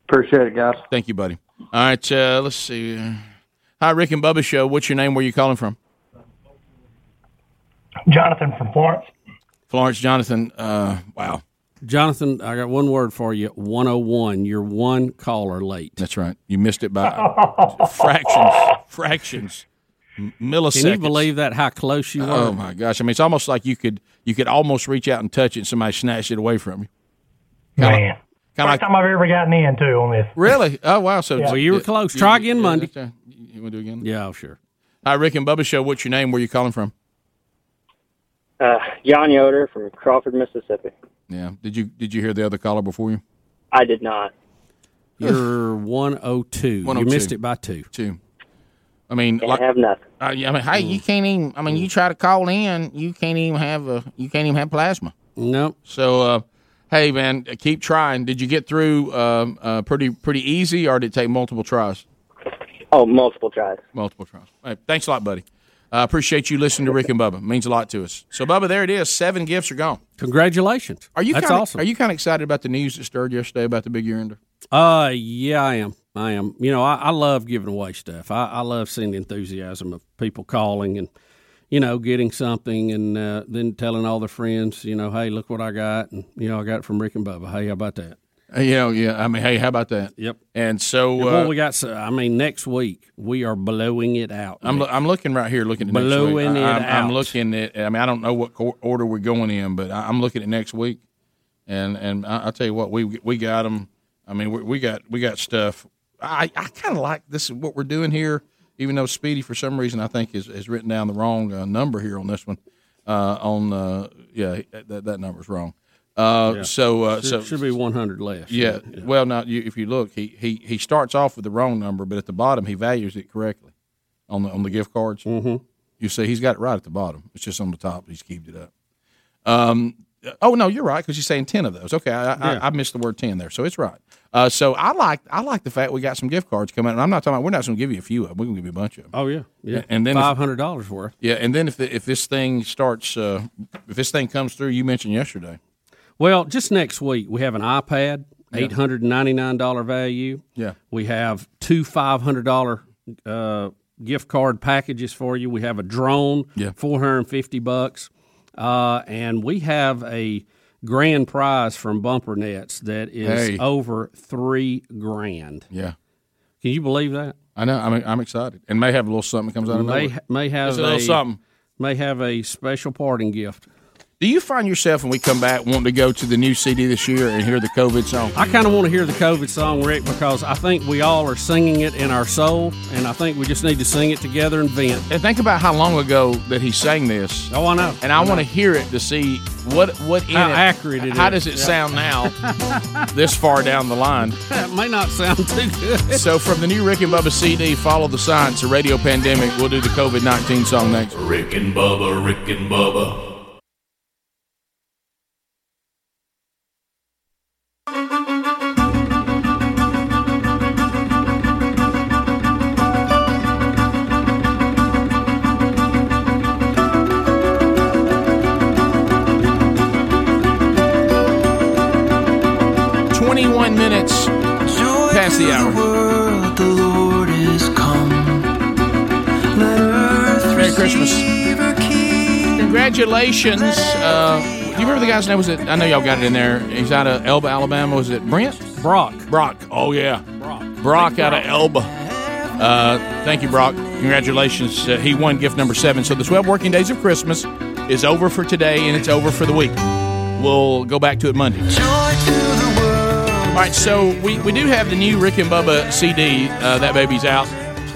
Appreciate it, guys. Thank you, buddy. All right, uh, let's see. Hi, Rick and Bubba show. What's your name? Where are you calling from? Jonathan from Florence. Florence, Jonathan. Uh, wow. Jonathan, I got one word for you 101. You're one caller late. That's right. You missed it by fractions. Fractions. M- Milliseconds. Can you believe that? How close you were? Oh my gosh! I mean, it's almost like you could you could almost reach out and touch it, and somebody snatched it away from you. Kinda- Man. kinda First time I've ever gotten in, too, on this. Really? Oh wow! So Yeah. Well, you were close. Try again Monday. that's. You want to do again? Yeah, oh, sure. Hi, Rick and Bubba show. What's your name? Where are you calling from? Uh, John Yoder from Crawford, Mississippi. Yeah. Did you did you hear the other caller before you? I did not. You're 102. You missed it by two. Two. I mean, Can't like, have nothing. uh, I mean, hey, you can't even. I mean, you try to call in, you can't even have a, you can't even have plasma. Nope. So, uh, hey, man, keep trying. Did you get through um, uh, pretty pretty easy, or did it take multiple tries? Oh, multiple tries. Multiple tries. Hey, thanks a lot, buddy. I appreciate you listening to Rick and Bubba. It means a lot to us. So, Bubba, there it is. Seven gifts are gone. Congratulations. Are you That's kinda, awesome. Are you kind of excited about the news that stirred yesterday about the big year ender? Uh, yeah, I am. I am. You know, I, I love giving away stuff. I, I love seeing the enthusiasm of people calling and, you know, getting something and uh, then telling all their friends, you know, hey, look what I got. And, you know, I got it from Rick and Bubba. Hey, how about that? Uh, you know, yeah. I mean, hey, how about that? Yep. And so, And uh, we got, so, I mean, next week, we are blowing it out. I'm, lo- I'm looking right here, looking at next week. Blowing it I, am I'm looking at. I mean, I don't know what order we're going in, but I, I'm looking at next week, and and I, I tell you what, we we got them. I mean, we, we got we got stuff. I I kind of like this is what we're doing here, even though Speedy for some reason I think is has written down the wrong uh, number here on this one. Uh, on uh, yeah, that that number's wrong. Uh, Yeah. So uh, Should- so should be 100 less. Yeah. Well, now you, if you look, he, he he starts off with the wrong number, but at the bottom he values it correctly on the on the gift cards. Mm-hmm. You see, he's got it right at the bottom. It's just on the top. He's keeped it up. Um. Oh no, you're right because you're saying ten of those. Okay, I, Yeah. I, I missed the word ten there, so it's right. Uh, so I like I like the fact we got some gift cards coming, and I'm not talking about we're not going to give you a few of them. We're going to give you a bunch of them. Oh, yeah. Yeah. And then five hundred dollars worth. Yeah, and then if the, if this thing starts, uh, if this thing comes through, you mentioned yesterday. Well, just next week we have an iPad, eight hundred ninety nine dollar value. Yeah. we have two five hundred dollar uh, gift card packages for you. We have a drone, Yeah. four hundred fifty bucks, uh, and we have a grand prize from Bumper Nets that is Hey. over three grand. Yeah. Can you believe that? I know. I'm I'm excited, and may have a little something that comes out of May nowhere. may have Just a little something. May have a special parting gift. Do you find yourself when we come back wanting to go to the new CD this year and hear the COVID song? I kind of want to hear the COVID song, Rick, because I think we all are singing it in our soul, and I think we just need to sing it together and vent. And think about how long ago that he sang this. Oh, I know. And I, want to hear it to see what what in How it, accurate it How is. does it Yeah. sound now? this far down the line. That may not sound too good. So from the new Rick and Bubba CD, follow the science, a radio pandemic. We'll do the COVID nineteen song next. Rick and Bubba, Rick and Bubba. The hour. The Lord is come. Let earth Merry Christmas. receive her King. Congratulations. Uh, do you remember the guy's name? Was it? I know y'all got it in there. He's out of Elba, Alabama. Was it Brent? Brock. Brock. Oh yeah. Brock. Brock out of Elba. Uh, thank you, Brock. Congratulations. Uh, he won gift number seven. So the 12 working days of Christmas is over for today, and it's over for the week. We'll go back to it Monday. All right, so we, we do have the new Rick and Bubba CD. Uh, that baby's out.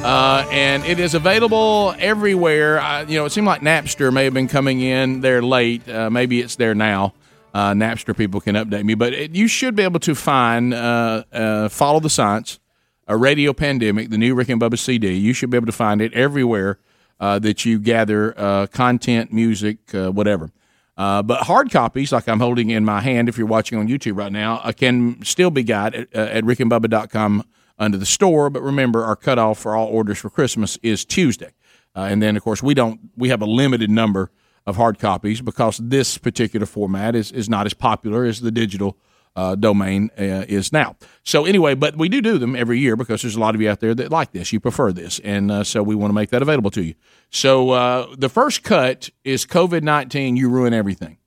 Uh, and it is available everywhere. Uh, you know, it seemed like Napster may have been coming in there late. Uh, maybe it's there now. Uh, Napster people can update me, but it, you should be able to find uh, uh, "Follow the Science," a radio pandemic, the new Rick and Bubba CD. You should be able to find it everywhere uh, that you gather content, music, whatever. Uh, but hard copies, like I'm holding in my hand, if you're watching on YouTube right now, uh, can still be got at, uh, at rickandbubba.com under the store. But remember, our cutoff for all orders for Christmas is Tuesday, uh, and then of course we don't. We have a limited number of hard copies because this particular format is is not as popular as the digital uh, domain uh, is now. So anyway, but we do do them every year because there's a lot of you out there that like this, you prefer this, and uh, so we want to make that available to you. So uh, the first cut is COVID nineteen. You ruin everything,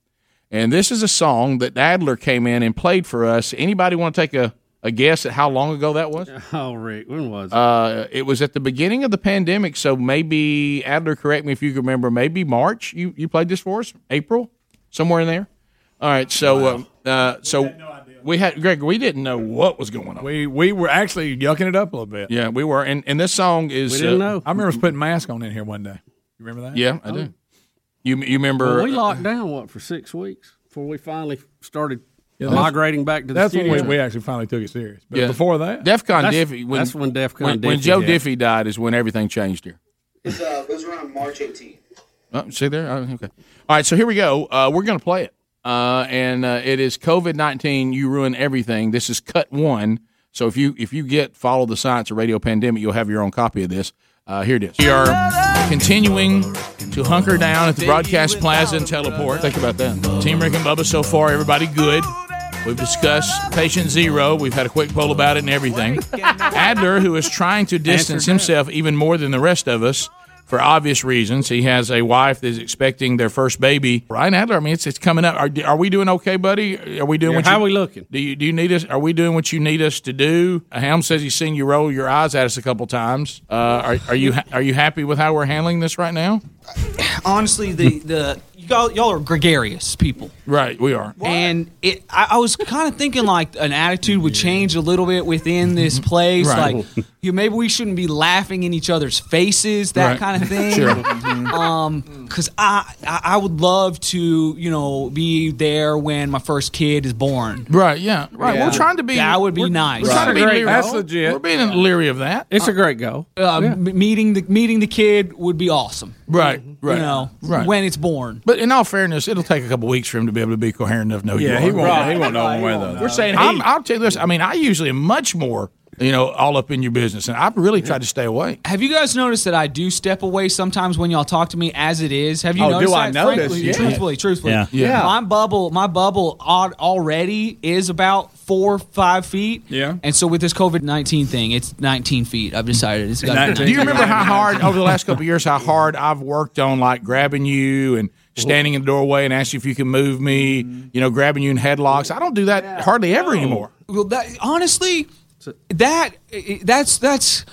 and this is a song that Adler came in and played for us. Anybody want to take a, a guess at how long ago that was? Oh, Rick, when was it? Uh, it was at the beginning of the pandemic, so maybe Adler, correct me if you remember. Maybe March. You you played this for us, April, somewhere in there. All right, so uh, uh, so we had Greg. We didn't know what was going on. We we were actually yucking it up a little bit. Yeah, we were, and, and this song is. We didn't uh, I remember us putting mask on in here one day. You remember that? Yeah, I do. You you remember? Well, we locked down what for six weeks before we finally started Yeah, migrating back to the That's when we, we actually finally took it serious. But Yeah. before that, DefCon That's- Diffie. When, that's when DEFCON when, when Joe hit. Diffie died is when everything changed here. It, uh, it was around March 18th. Oh, see there? Oh, okay. All right, so here we go. Uh, we're going to play it. Uh, and uh, it is COVID 19, you ruin everything. This is cut one. So if you if you get Follow the Science of Radio Pandemic, you'll have your own copy of this. Uh, here it is. We are continuing to hunker down at the Broadcast Plaza and Teleport. Think about that. Team Rick and Bubba so far, everybody good. We've discussed patient zero. We've had a quick poll about it and everything. Adler, who is trying to distance himself even more than the rest of us for obvious reasons. He has a wife that is expecting their first baby. Ryan Adler, I mean, it's, it's coming up. Are, are we doing okay, buddy? Are we doing Yeah, what how you, we looking? Do you do you need us? Are we doing what you need us to do? Helm says he's seen you roll your eyes at us a couple times. Uh, are, are you are you happy with how we're handling this right now? honestly, the the y'all y'all are gregarious people, Right, we are. and it. I, I was kind of thinking like an attitude would change a little bit within this place. Right. Like, you maybe we shouldn't be laughing in each other's faces, that Right. kind of thing. Sure. Um, because I, I I would love to you know be there when my first kid is born. Right. Yeah. Right. Yeah. We're trying to be. That would be we're- nice. We're trying to be Right. leery. That's legit. We're being leery of that. It's a great goal. Uh, m- meeting the meeting the kid would be awesome. Right. Right. You know, Right. when it's born. But in all fairness, it'll take a couple weeks for him to be able to be coherent enough. to Know Yeah, you he are. won't- he won't know one way or. We're saying, He- I'm, I'll tell you this. I mean, I usually am much more, you know, all up in your business, and I've really tried to stay away. Have you guys noticed that I do step away sometimes when y'all talk to me as it is? Have you Oh, do noticed I that? notice? Frankly, Yeah. Truthfully, truthfully. Yeah. Yeah. My bubble, my bubble already is about four, five feet. Yeah. And so with this COVID nineteen thing, it's nineteen feet. I've decided it's got. Do you remember how hard over the last couple of years how hard I've worked on like grabbing you and standing in the doorway and asking if you can move me, mm-hmm. you know, grabbing you in headlocks. I don't do that hardly ever anymore. Well, that honestly, that that's that's.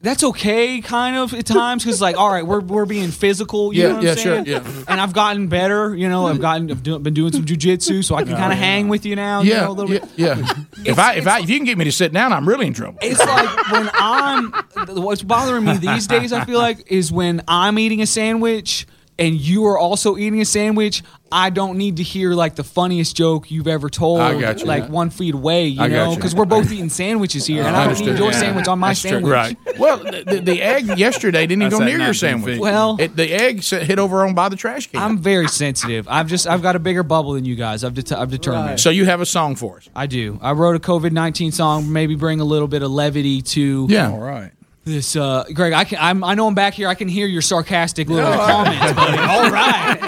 That's okay, kind of at times, because like, all right, we're we're being physical. You Yeah, know what yeah, I'm sure, saying? yeah. And I've gotten better. You know, I've gotten, I've do, been doing some jujitsu, so I can kind of yeah. hang with you now. you Yeah, know, a little yeah, bit. yeah. if I if I if you can get me to sit down, I'm really in trouble. It's like when I'm what's bothering me these days. I feel like is when I'm eating a sandwich and you are also eating a sandwich. I don't need to hear like the funniest joke you've ever told. I got you. Like one feet away, you I know, because we're both eating sandwiches here, and I, don't need your Yeah. sandwich on my That's true. sandwich. Right. Well, the, the, the egg yesterday didn't even go near your sandwich. feet. Well- it, the egg hit over on by the trash can. I'm very sensitive. I've just I've got a bigger bubble than you guys. I've, det- I've determined. So you have a song for us? I do. I wrote a COVID nineteen song. Maybe bring a little bit of levity to. Yeah. All right. This, uh, Greg, I can. I'm, I know I'm back here. I can hear your sarcastic little comments, buddy. All right.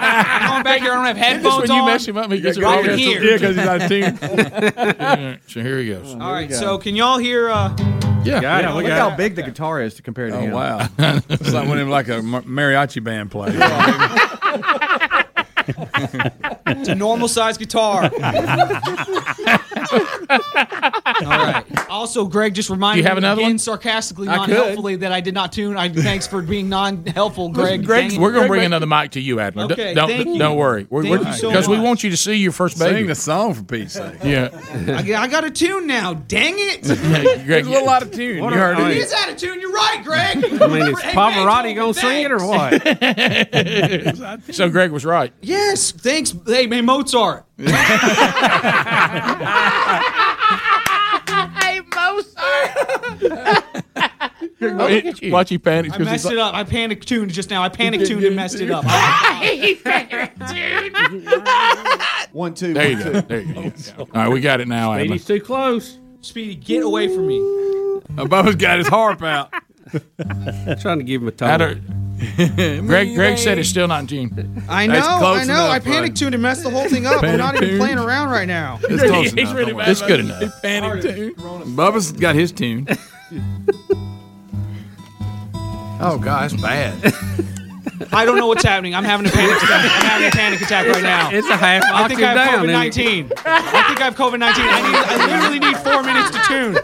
I know I'm back here. I don't have headphones when you on. mess him up, he gets it I wrong. can hear. Yeah, 'cause he's out of tune. Yeah, so here he goes. All right. So can y'all hear? Uh, Yeah. Got it. We Look got how big the guitar is to compare to Oh him. wow! it's like when of them like a mar- mariachi band plays. it's a normal size guitar. All right. Also, Greg just reminded Do you have me another again, one? sarcastically, I non helpfully, that I did not tune. I thanks for being non helpful, Greg. Greg, we're going to bring Greg, another mic to you, Adler. D- Okay, don't thank you. don't worry. We're, Thank you so because we much. want you to see your first baby. Sing the song for Pete's sake. Yeah. I, I got a tune now. Dang it! Yeah, Greg, There's a lot of tune. What you are- heard It mean- it. is out of tune. You're right, Greg. I mean, is Hey, Pavarotti gonna sing it or what? so Greg was right. Yes, thanks. Hey, man, Mozart. Hey, Mozart. Watch he panics. I 'cause messed he's it up. I panic tuned just now. I panic tuned and messed it up. One, two. There you one, go. two. There you go. Oh, All right, we got it now, Adler. Speedy's too close. Speedy, get away from me. Bubba's got his harp out. Trying to give him a Adder- tone. Greg, Greg said it's still not in tune. I know, That's close I know. enough, I bud. panic tuned and messed the whole thing up. We're not even Panic-tuned. playing around right now. It's close enough. Don't worry. It's good enough. He panicked too. Bubba's got his tune. oh God, that's bad. I don't know what's happening. I'm having a panic attack. I'm having a panic attack right now. It's a half I think I have down, COVID isn't it? 19. I think I have COVID 19. I, need, I literally need four minutes to tune.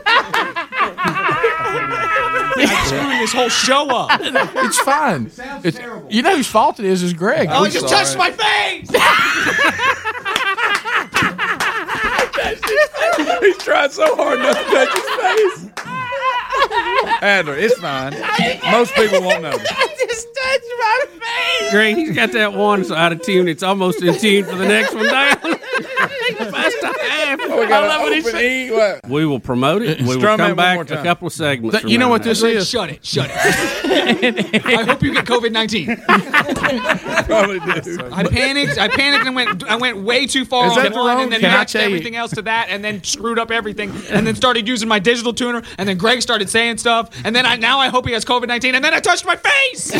I'm screwing this whole show up. It's fine. It's, terrible. you know whose fault it is? Is Greg. Oh, you touched my face! He's trying so hard not to touch his face. Adler, it's fine. Most people won't know. I just touched my face. Greg, he's got that one that's out of tune. It's almost in tune for the next one down. First half. Oh, we got an open E. What? We will promote it. We will Strum that come one back more a time. couple of segments. Th- from you know now what on. this Greg, is? shut it. Shut it. I hope you get COVID 19. Probably do. I panicked. I panicked and went. I went way too far Is on that the one, wrong- and then Can I matched tell you- everything else to that, and then screwed up everything, and then started using my digital tuner, and then Greg started saying stuff, and then I now I hope he has COVID nineteen, and then I touched my face.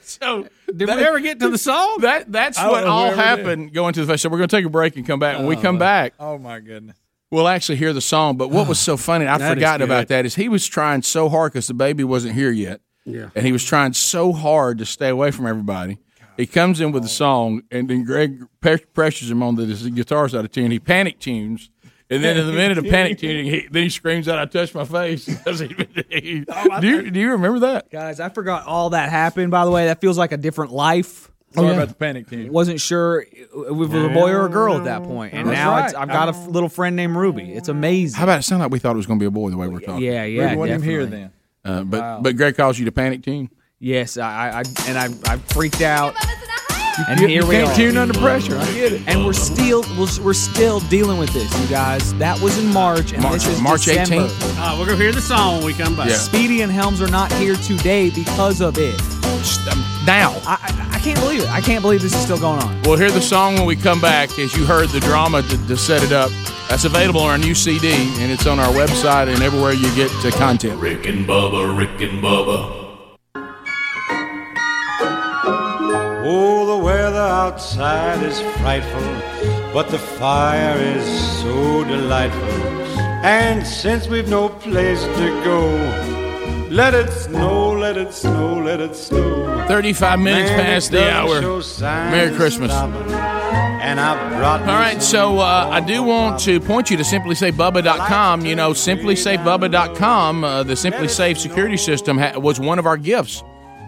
So Did we ever get to the song? that that's I what all happened going to the festival. So we're going to take a break and come back. When we oh, come back, Oh my goodness. we'll actually hear the song. But what was so funny, I'd That is forgotten about that, is he was trying so hard because the baby wasn't here yet. Yeah. And he was trying so hard to stay away from everybody. He comes in with the song, and then Greg pe- pressures him on that his guitar's out of tune. He panic tunes. And then in the minute of panic tuning, he, then he screams out, I touched my face. do, you, do you remember that? Guys, I forgot all that happened, by the way. That feels like a different life. Sorry yeah. about the panic team. Wasn't sure if it was a boy or a girl at that point. And That's now right. it's, I've got a f- little friend named Ruby. It's amazing. How about it sound like we thought it was going to be a boy the way we're talking? Yeah, yeah. Ruby wasn't even here then. Uh, but Wow. but Greg calls you the panic team. Yes, I, I, I and I, I freaked out. And You- here you we can't are. tune under pressure. I get it. And we're still we're, we're still dealing with this, you guys. That was in March, and March- this is March December. 18th. Uh, we're going to hear the song when we come back. Yeah. Speedy and Helms are not here today because of it. Now, I, I, I can't believe it. I can't believe this is still going on. we'll hear the song when we come back. As you heard the drama to, to set it up, that's available on our new CD, and it's on our website and everywhere you get to content. Rick and Bubba, Rick and Bubba. Oh, the weather outside is frightful, but the fire is so delightful. And since we've no place to go, let it snow, let it snow, let it snow. 35 minutes Man, past the hour. Merry Christmas. And I brought All right, so uh, I do want to point you to simplisafebubba.com. You know, simplisafebubba.com, uh, the SimpliSafe security system, ha- was one of our gifts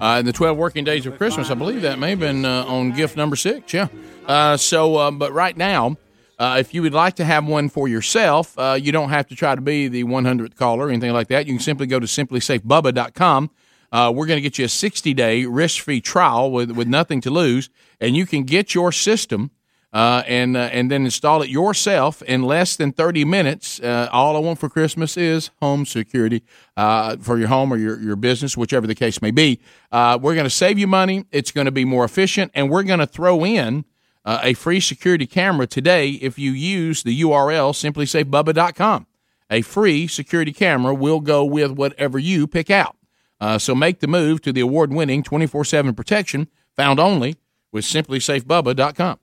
uh, in the 12 working days of Christmas. I believe that may have been uh, on gift number six, yeah. Uh, so, uh, but right now, uh, if you would like to have one for yourself, uh, you don't have to try to be the 100th caller or anything like that. You can simply go to simplisafebubba.com. Uh, we're going to get you a 60 day risk free trial with, with nothing to lose, and you can get your system uh, and uh, and then install it yourself in less than 30 minutes. Uh, all I want for Christmas is home security uh, for your home or your, your business, whichever the case may be. Uh, we're going to save you money. It's going to be more efficient, and we're going to throw in uh, a free security camera today if you use the URL simplisafebubba.com. A free security camera will go with whatever you pick out. Uh, so make the move to the award winning 24 7 protection found only with simplisafebubba.com.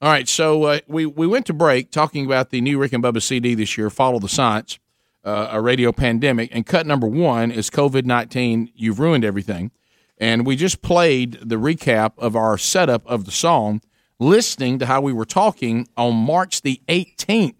All right, so uh, we, we went to break talking about the new Rick and Bubba CD this year, Follow the Science, uh, a radio pandemic. And cut number one is COVID 19, You've Ruined Everything. And we just played the recap of our setup of the song, listening to how we were talking on March the 18th.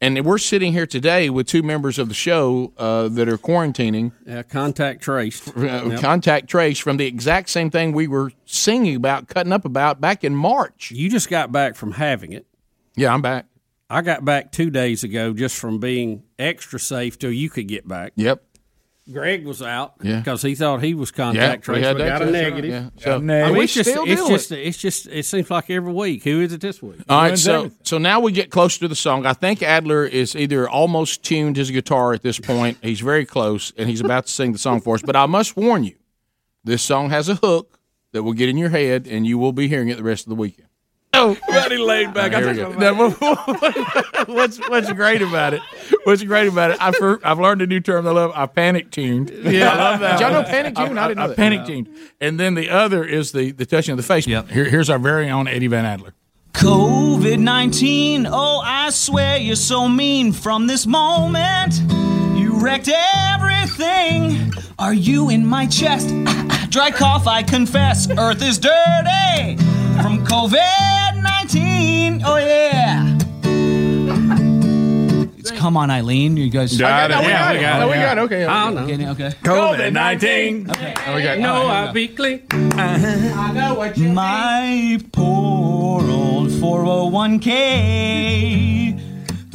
And we're sitting here today with two members of the show uh, that are quarantining. Uh, contact traced. Uh, Yep. Contact trace from the exact same thing we were singing about, cutting up about back in March. You just got back from having it. Yeah, I'm back. I got back two days ago just from being extra safe till you could get back. Yep. Greg was out Yeah. because he thought he was contact Yeah, we traced. had got a too. negative. Yeah. So, So- I mean, we it's just, still it's just, with it's just, it seems like every week. Who is it this week? All right, so everything. so now we get close to the song. I think Adler is either almost tuned his guitar at this point. He's very close, and he's about to sing the song for us. But I must warn you, this song has a hook that will get in your head, and you will be hearing it the rest of the weekend. Buddy laid back. Here I we took go. what's what's great about it? What's great about it? I've heard- I've learned a new term I love. I panic tuned. Yeah. I love that. Did y'all know panic tune? I didn't know that. panic tuned. And then the other is the the touching of the face. Here, here's our very own Eddie Van Adler. COVID 19, oh, I swear you're so mean from this moment. You wrecked everything. Are you in my chest? Ah, ah, dry cough, I confess. Earth is dirty from COVID 19. Oh, yeah. It's come on, Eileen. You guys Got it. Yeah, we got oh, it. Oh, we got it. Okay. I don't know. Getting it? Okay. COVID nineteen. Okay. Oh, we got. No, I'll be clean. Uh-huh. I know what you My poor old 401k.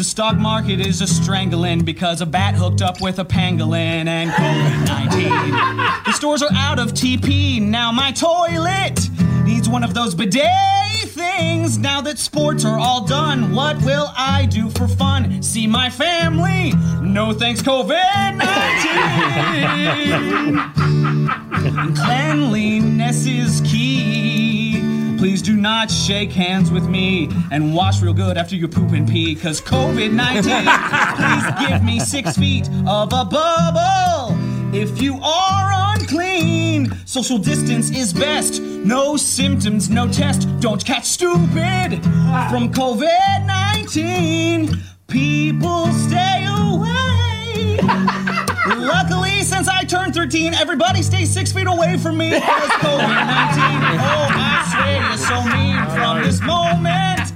The stock market is a strangling because a bat hooked up with a pangolin and COVID 19. the stores are out of TP. Now my toilet needs one of those bidet things. Now that sports are all done, what will I do for fun? See my family? No thanks, COVID 19. Cleanliness is key. Please do not shake hands with me and wash real good after you poop and pee. Cause COVID 19, please give me six feet of a bubble. If you are unclean, social distance is best. No symptoms, no test. Don't catch stupid from COVID 19. People stay away. Luckily, since I turned 13, everybody stays six feet away from me COVID 19. Oh, I swear you're so mean from this moment.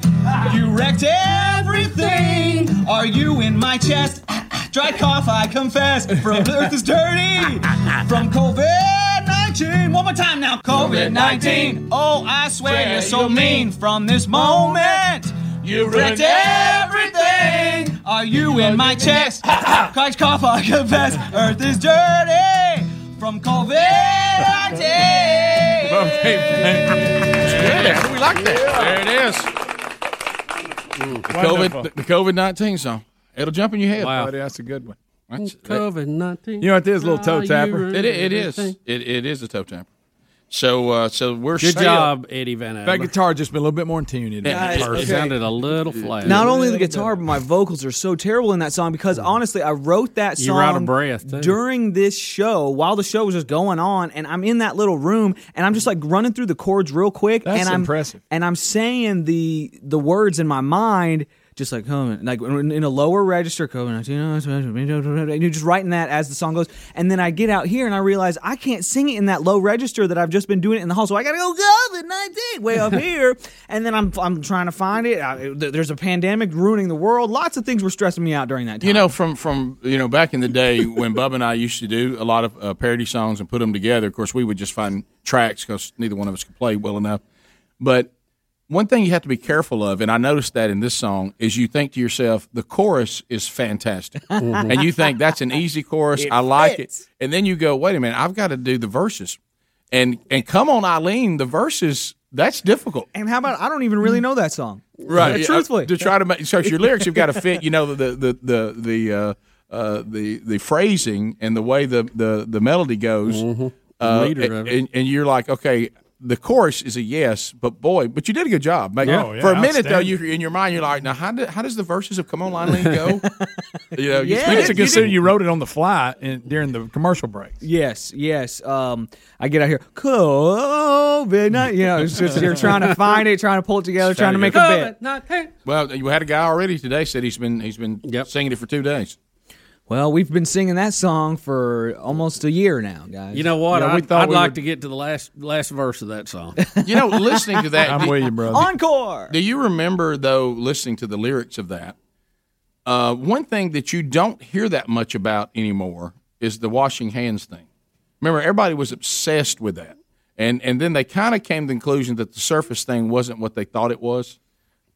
You wrecked everything. Are you in my chest? Dry cough, I confess. From the earth is dirty. From COVID 19. One more time now. COVID 19. Oh, I swear you're so mean from this moment. You wrecked everything. Are you in my chest? Christ cough, I confess. Earth is dirty. From COVID 19. Yeah, we like that. There it is. The COVID, the, the COVID nineteen song. It'll jump in your head. Wow, that's a good one. That's, COVID nineteen. You know what this little toe tapper? It, it is. It, it is a toe tapper. So uh, so we're Good sail- job, Eddie Van That Adler. guitar just been a little bit more in tune. today. It okay. sounded a little flat. Not only the guitar, but my vocals are so terrible in that song because honestly, I wrote that You song were out of breath, too. during this show while the show was just going on, and I'm in that little room and I'm just like running through the chords real quick. That's and I'm, impressive. And I'm saying the the words in my mind. Just like oh, like in a lower register, COVID and you're just writing that as the song goes, and then I get out here and I realize I can't sing it in that low register that I've just been doing it in the hall, so I gotta go COVID nineteen way up here, and then I'm I'm trying to find it. I, there's a pandemic ruining the world. Lots of things were stressing me out during that time. You know, from from you know back in the day when Bub and I used to do a lot of uh, parody songs and put them together. Of course, we would just find tracks because neither one of us could play well enough. But one thing you have to be careful of, and I noticed that in this song, is you think to yourself, the chorus is fantastic, and you think that's an easy chorus. It I like fits. it, and then you go, wait a minute, I've got to do the verses, and and come on, Eileen, the verses that's difficult. And how about I don't even really know that song. right? Uh, yeah, truthfully. to try to make so your lyrics you've got to fit. You know the the the the uh, uh, the the phrasing and the way the the, the melody goes. Uh, Meter of it. and, and you're like, okay, the chorus is a yes, but boy, but you did a good job. Make, Oh, yeah, for a minute though, outstanding. you in your mind, you're like, now how, do, how does the verses of "Come On, Line Eileen" go? you know, Yeah. you It's a did- you consider you wrote it on the fly in, during the commercial breaks. Yes, yes. Um, I get out here, COVID, night- you know, it's just you're trying to find it, trying to pull it together, trying to make a bit. Well, you had a guy already today said he's been he's been singing it for two days. Well, we've been singing that song for almost a year now, guys. You know what? Yeah, we I'd, thought I'd we like would- to get to the last last verse of that song. You know, listening to that, I'm with you, brother. Encore. Do you remember though listening to the lyrics of that? Uh, one thing that you don't hear that much about anymore is the washing hands thing. Remember, everybody was obsessed with that, and and then they kind of came to the conclusion that the surface thing wasn't what they thought it was.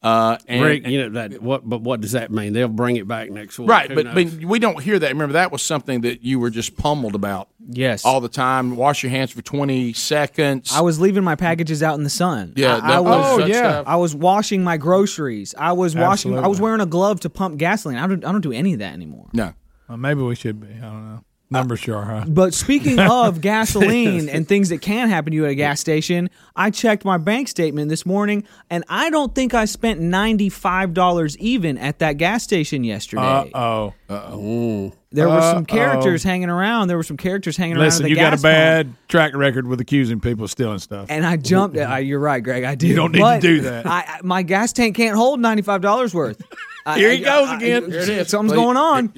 Uh, and, Rick, you know that. What? But what does that mean? They'll bring it back next week. right, but knows? but we don't hear that. Remember, that was something that you were just pummeled about. Yes. all the time. Wash your hands for twenty seconds. I was leaving my packages out in the sun. Yeah, I, that- I was. oh, yeah. stuff. I was washing my groceries. I was washing. I was wearing a glove to pump gasoline. I don't. I don't do any of that anymore. no. Well, maybe we should be. I don't know. Numbers sure, huh? But speaking of gasoline and things that can happen to you at a gas station, I checked my bank statement this morning, and I don't think I spent ninety five dollars even at that gas station yesterday. oh. Uh-oh. There were some Uh-oh. characters hanging around. There were some characters hanging around. Listen, you at got a gas pump. bad track record with accusing people of stealing stuff. And I jumped. Uh, you're right, Greg. I did. You don't need to do that. I, I- my gas tank can't hold ninety five dollars worth. I- Here he I- goes I- again. I- Here it is. Something's Please. going on.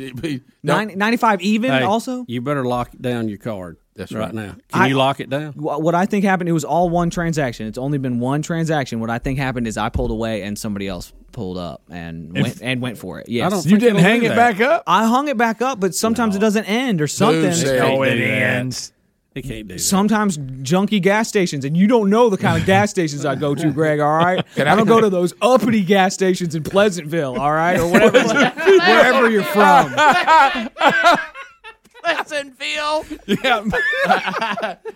No. 90, 95 even Hey, also. You better lock down your card. That's right, right. now. Can I- you lock it down? Wh- What I think happened, it was all one transaction. It's only been one transaction. What I think happened is I pulled away and somebody else pulled up and And went f- and went for it. Yes. I don't You think didn't it'll hang do it that. back up? I hung it back up, but sometimes it doesn't end or something. said Oh, it do that? ends. It can't do that. Sometimes junky gas stations, and you don't know the kind of gas stations I go to, Greg. All right, Can I I- don't go to those uppity gas stations in Pleasantville. All right, or whatever, wherever you're from. Pleasantville. Yeah.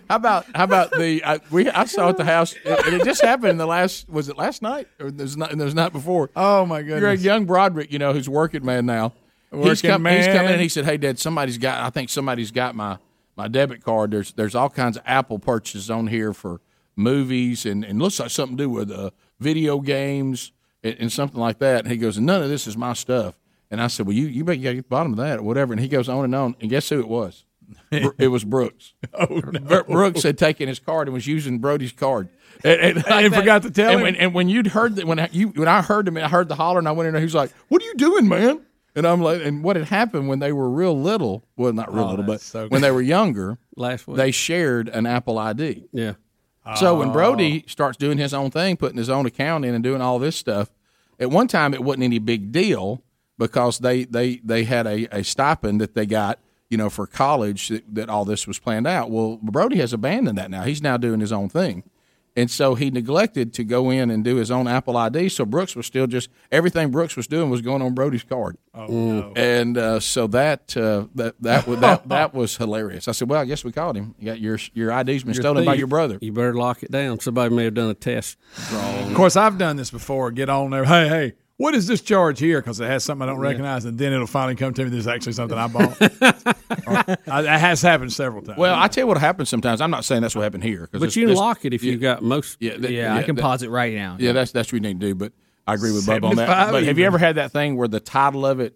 how about how about the I, we I saw at the house and it just happened in the last was it last night or there's not there's not before. Oh my goodness. Greg Young Broderick, you know, who's working man now. he's Working come, He's man. come in and he said, "Hey, Dad, somebody's got. I think somebody's got my my debit card. There's there's all kinds of Apple purchases on here for movies and and looks like something to do with uh, video games and, and something like that." And he goes, "None of this is my stuff." And I said, "Well, you you bet you got to get the bottom of that or whatever." And he goes on and on. And guess who it was? It was Brooks. Oh, Bro- Brooks had taken his card and was using Brody's card. And, and, And forgot to tell and him? When, and when you'd heard that, when you when I heard him, I heard the holler, and I went in there. He was like, "What are you doing, man?" And I'm like, and what had happened when they were real little? Well, not real Oh, little, but so when they were younger, Last week. they shared an Apple ID. Yeah. So when Oh. Brody starts doing his own thing, putting his own account in and doing all this stuff, at one time it wasn't any big deal because they they they had a, a stipend that they got, you know, for college that, that all this was planned out. Well, Brody has abandoned that now. He's now doing his own thing. And so he neglected to go in and do his own Apple ID. So Brooks was still just everything Brooks was doing was going on Brody's card. Oh, no. And uh, so that uh, that that was that, that was hilarious. I said, "Well, I guess we caught him. You got your your ID's been Your stolen by thief. your brother." You better lock it down. Somebody may have done a test draw. Of course, I've done this before. Get on there. Hey, hey, what is this charge here? Because it has something I don't Yeah. recognize, and then it'll finally come to me. There's actually something I bought. Or- that has happened several times. Well, I tell you what happens sometimes. I'm not saying that's what happened here, But you can lock it if yeah, you got most. Yeah, that- Yeah, I can that- pause it right now. Yeah, that's that's what you need to do. But I agree with Bub on that. 75 But have you ever had that thing where the title of it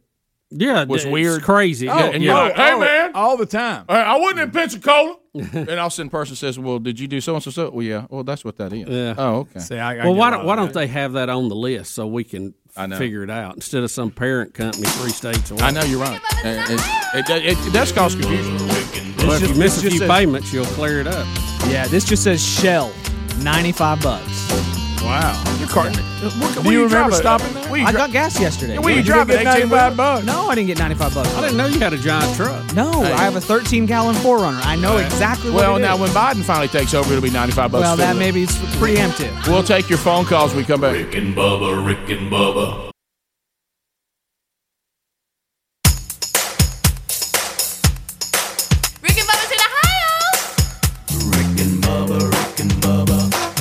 Yeah, was it's weird, crazy. Oh, and you're oh, like, "Hey oh, man, all the time. I wasn't in Pensacola." And all of a sudden, person says, "Well, did you do so and so?" Well, yeah. Well, that's what that is. Yeah. Oh, okay. See, I, I well, why don't why don't they have that on the list so we can figure it out instead of some parent company three states away? I know you're right. And it, it, it, it does cause confusion. Well, if just- you miss a few says- payments, you'll clear it up. Yeah, this just says Shell, ninety five bucks. Wow. Your car. Do you remember stopping there? I got gas yesterday. Where you Did driving? get 95 95 bucks. No, I didn't get ninety five bucks. I didn't know you had a giant truck. No, I have a thirteen gallon 4Runner. I know exactly what Well, now is. when Biden finally takes over, it'll be 95 bucks. well, that fill maybe is preemptive. We'll take your phone calls when we come back. Rick and Bubba, Rick and Bubba.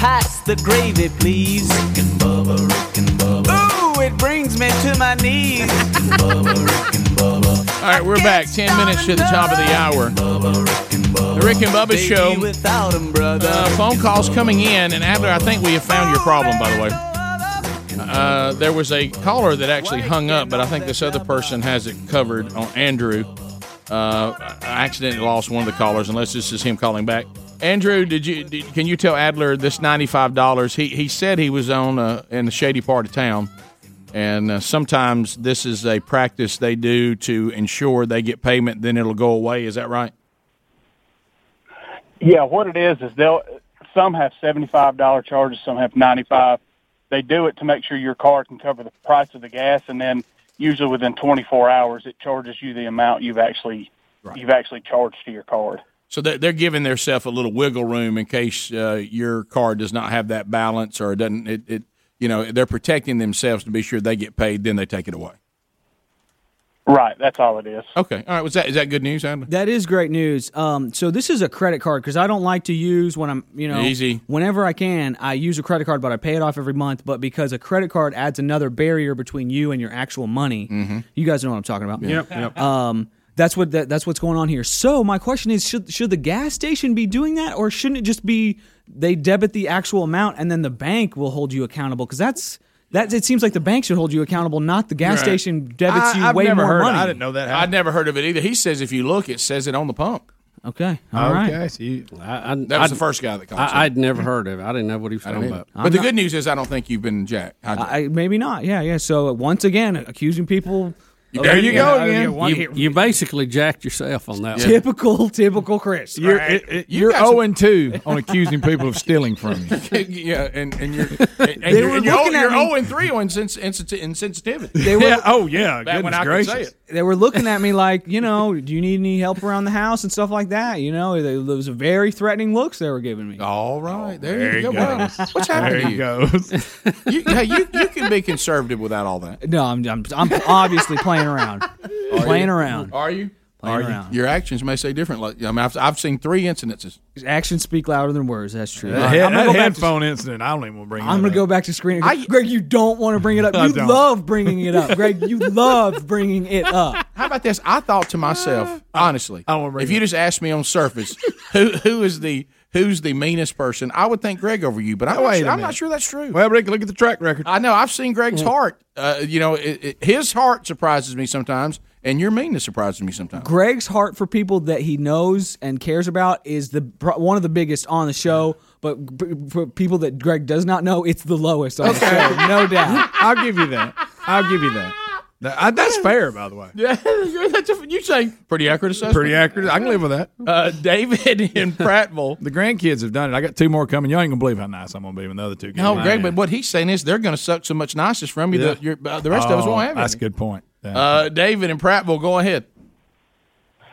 Pass the gravy, please. Rick and Bubba, Rick and Bubba. Ooh, it brings me to my knees. Rick and Bubba, Rick and Bubba. All right, we're back. 10 minutes to the top of the hour. Bubba, Rick and Bubba. The Rick and Bubba Show. Baby without 'em, brother. Uh, phone calls coming in, and Adler, I think we have found your problem. By the way, uh, there was a caller that actually hung up, but I think this other person has it covered on Andrew. Uh, I accidentally lost one of the callers, unless this is him calling back. Andrew, did you? Did, can you tell Adler this ninety-five dollars? He he said he was on uh, in the shady part of town, and uh, sometimes this is a practice they do to ensure they get payment. Then it'll go away. Is that right? Yeah, what it is is they'll some have seventy five dollar charges, some have ninety five. They do it to make sure your car can cover the price of the gas, and then usually within twenty four hours, it charges you the amount you've actually you've actually charged to your card. So they're, they're giving themselves a little wiggle room in case uh, your card does not have that balance or it doesn't. It, it you know they're protecting themselves to be sure they get paid. Then they take it away. Right, that's all it is. Okay, all right. Was that is that good news, Adler? That is great news. Um, so this is a credit card because I don't like to use when I'm, you know, Easy. Whenever I can, I use a credit card, but I pay it off every month. But because a credit card adds another barrier between you and your actual money, Mm-hmm. you guys know what I'm talking about. Yep, yep. Um, That's what that, that's what's going on here. So my question is, should should the gas station be doing that, or shouldn't it just be they debit the actual amount and then the bank will hold you accountable? Because that's that. It seems like the bank should hold you accountable, not the gas Right. station debits I- you I've way never more heard- money. I didn't know that I'd never heard of it either. He says if you look, it says it on the pump. Okay, all right. Okay, so you, I, I, That was I'd- the first guy that called. I, I'd never heard of it. I didn't know what he was talking about. But the good news is, I don't think you've been jacked. I, I, maybe not. Yeah, yeah. So once again, accusing people. There you go oh, again. one- You, you basically jacked yourself on that. one. Typical, typical Chris. You're, right? it, it- You you're got 0 and 2 on accusing people of stealing from you. yeah, and, and you're and, and They you're, were and you're, looking oh, at you're 0 and 3 on sens- insensi- insensitivity. They were- Yeah, oh, yeah. Back when goodness I gracious. could say it. they were looking at me like, you know, do you need any help around the house and stuff like that? You know, there was very threatening looks they were giving me. All right, there, There you go. Wow. goes. What's happening There to you? goes. You, hey, you? You can be conservative without all that. No, I'm, I'm, I'm obviously playing around, playing around. Are you? Playing Are you? around. Your actions may say different. Like, I mean, I've, I've seen three incidences. Actions speak louder than words. That's true. That, All right, head, I'm gonna that go back to- headphone incident, I don't even want to bring I'm gonna go back to screening. I- Greg, you don't want to bring it up. You love bringing it up, Greg. You love bringing it up. How about this? I thought to myself, uh, honestly, I don't wanna bring if you just asked me on surface, who who is the who's the meanest person, I would think Greg over you. But I'm, not, sure, I'm not sure that's true. Well, Rick, look at the track record. I know I've seen Greg's heart. Uh, you know, it, it, his heart surprises me sometimes, and your meanness surprises me sometimes. Greg's heart for people that he knows and cares about is the one of the biggest on the show. But for people that Greg does not know, it's the lowest on the show, no doubt. I'll give you that. I'll give you that. I- that's fair, by the way. Yeah, that's a, you say pretty accurate assessment. Pretty accurate. I can live with that. Uh, David in Prattville. The grandkids have done it. I got two more coming. Y'all ain't gonna believe how nice I'm gonna be when the other two No. Greg, but what he's saying is they're to suck so much niceness from you Yeah. that you're, uh, the rest of us Oh, won't have it. That's a good point. Uh, David in Prattville, go ahead.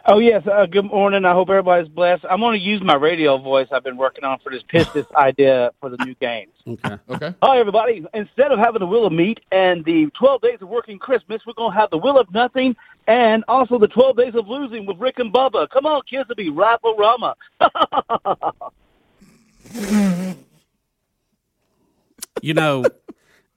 Oh yes, uh, good morning. I hope everybody's blessed. I'm going to use my radio voice I've been working on for this pitch this idea for the new games. Okay. Okay. Hi everybody. Instead of having the Wheel of Meat and the 12 Days of Working Christmas, we're going to have the Wheel of Nothing and also the 12 Days of Losing with Rick and Bubba. Come on, kids, it'll be Rama. you know,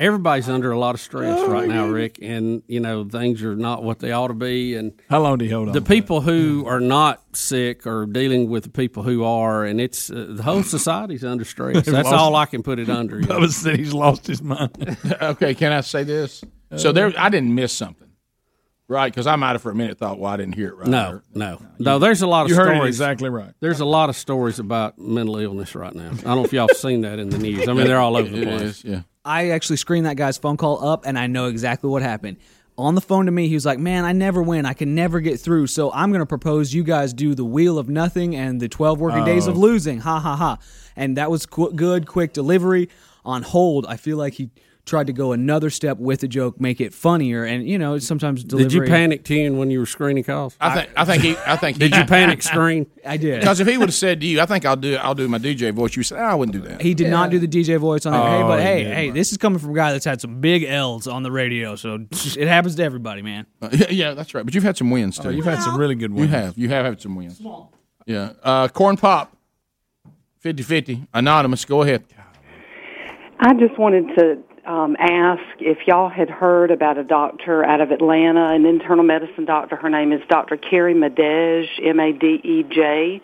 everybody's under a lot of stress right now, Rick, and you know things are not what they ought to be. And how long do you hold on? The people who are not sick are dealing with the people who are, and it's uh, the whole society's under stress. That's Lost- all I can put it under. you know. Bubba said he's lost his mind. okay, can I say this? So there, I didn't miss something, right? Because I might have for a minute thought, well, I didn't hear it right. No, there. no, no. There's a lot of You heard it stories. exactly right. There's a lot of stories about mental illness right now. I don't know if y'all have seen that in the news. I mean, they're all over the place. is, yeah. I actually screened that guy's phone call up, and I know exactly what happened. On the phone to me, he was like, "Man, I never win. I can never get through. So I'm going to propose you guys do the Wheel of Nothing and the 12 working days of Oh. losing." Ha ha ha! And that was qu- good, quick delivery. On hold, I feel like he tried to go another step with the joke, make it funnier, and you know sometimes delivery. Did you panic ten when you were screening calls? I think. I think he. I think. Did you panic screen? I did. Because if he would have said to you, I think I'll do. I'll do my DJ voice. You said, "Ah, I wouldn't do that. He did not do the DJ voice on there. hey, Oh, but hey, did, hey, this is coming from a guy that's had some big L's on the radio, so it happens to everybody, man. Uh, yeah, yeah, that's right. But you've had some wins too. Oh, you've had some really good wins. You have. You have had some wins. Small. Yeah. Uh, corn pop. 50-50. Anonymous. Go ahead. I just wanted to um, ask if y'all had heard about a doctor out of Atlanta, an internal medicine doctor. Her name is Dr. Carrie Madej, M-A-D-E-J.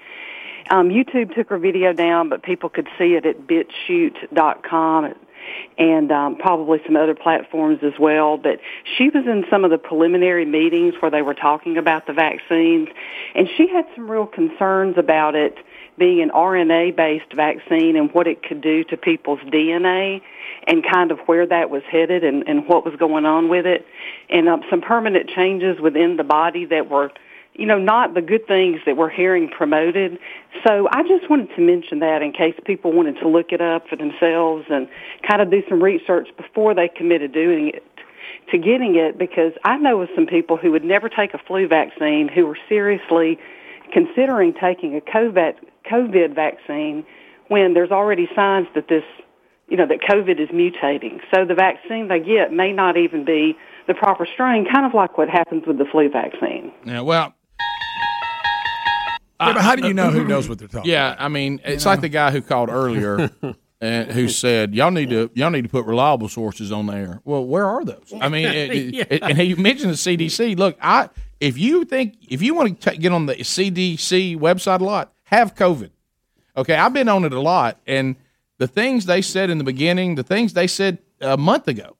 Um, YouTube took her video down, but people could see it at bitchute.com and um, probably some other platforms as well. But she was in some of the preliminary meetings where they were talking about the vaccines, and she had some real concerns about it being an RNA-based vaccine and what it could do to people's DNA and kind of where that was headed and, and what was going on with it, and um, some permanent changes within the body that were you know, not the good things that we're hearing promoted. So I just wanted to mention that in case people wanted to look it up for themselves and kind of do some research before they committed doing it to getting it because I know of some people who would never take a flu vaccine who were seriously considering taking a COVID, COVID vaccine when there's already signs that this, you know, that COVID is mutating. So the vaccine they get may not even be the proper strain, kind of like what happens with the flu vaccine. Yeah. Well. Yeah, but how do you know who uh, knows what they're talking? Yeah, I mean, it's like the guy who called earlier and who said, "Y'all need to y'all need to put reliable sources on there. Well, where are those? I mean, it- it- Yeah. it- and he mentioned the CDC. Look, I if you think if you want to get on the CDC website a lot, have COVID. Okay, I've been on it a lot, and the things they said in the beginning, the things they said a month ago,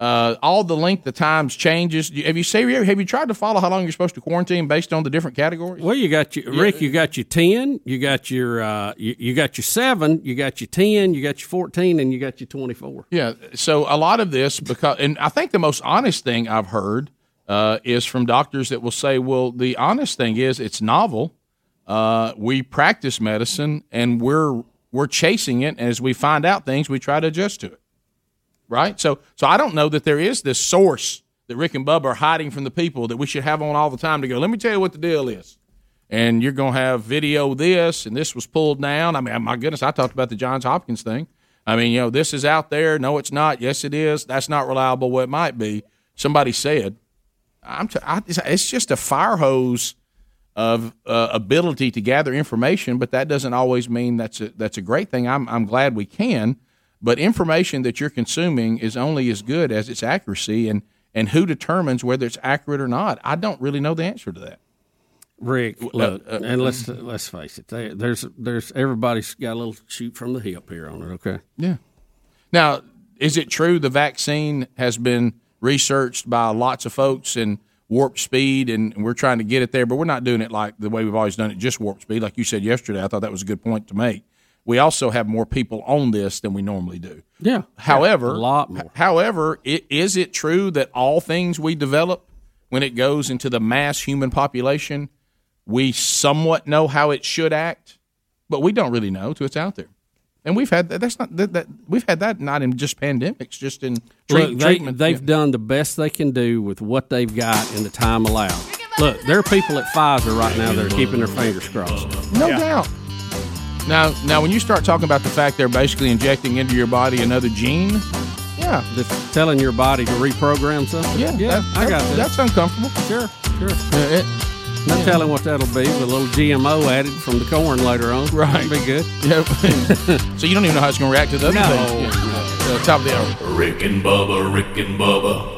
uh, all the length of times changes. Have you say have you tried to follow how long you're supposed to quarantine based on the different categories? Well, you got your Rick. You got your ten. You got your uh, you, you got your seven. You got your ten. You got your fourteen, and you got your twenty four. Yeah. So a lot of this because, and I think the most honest thing I've heard uh, is from doctors that will say, "Well, the honest thing is it's novel. Uh, we practice medicine, and we're we're chasing it. And as we find out things, we try to adjust to it. Right. So, so I don't know that there is this source that Rick and Bubba are hiding from the people that we should have on all the time to go. Let me tell you what the deal is." And you're going to have video this, and this was pulled down. I mean, my goodness, I talked about the Johns Hopkins thing. I mean, you know, this is out there. No, it's not. Yes, it is. That's not reliable. What it might be. Somebody said. I'm. T- I, it's just a fire hose of uh, ability to gather information, but that doesn't always mean that's a that's a great thing. I'm I'm glad we can, but information that you're consuming is only as good as its accuracy, and and who determines whether it's accurate or not? I don't really know the answer to that. Rick, Uh, look, uh, and let's let's face it. There, there's there's everybody's got a little shoot from the hip here on it. Okay. Yeah. Now, is it true the vaccine has been researched by lots of folks and warp speed, and we're trying to get it there, but we're not doing it like the way we've always done it, just warp speed, like you said yesterday. I thought that was a good point to make. We also have more people on this than we normally do. Yeah. However, a lot more. However, i- is it true that all things we develop, when it goes into the mass human population, we somewhat know how it should act, but we don't really know till it's out there. And we've had that. That's not that, that. We've had that not in just pandemics, just in treat, Look, they, treatment. they've done the best they can do with what they've got in the time allowed. Look, there are people at Pfizer right now that are keeping their fingers crossed. no doubt. Now, now, when you start talking about the fact they're basically injecting into your body another gene, yeah, That's telling your body to reprogram something. yeah, yeah, that- I got that- that. That's uncomfortable. Sure, sure. Yeah, it- Not yeah. telling what that'll be with a little GMO added from the corn later on. Right. That'd be good. Yeah. so you don't even know how it's going to react to the other No. things. Yeah. Uh, top of the hour. Rick and Bubba, Rick and Bubba.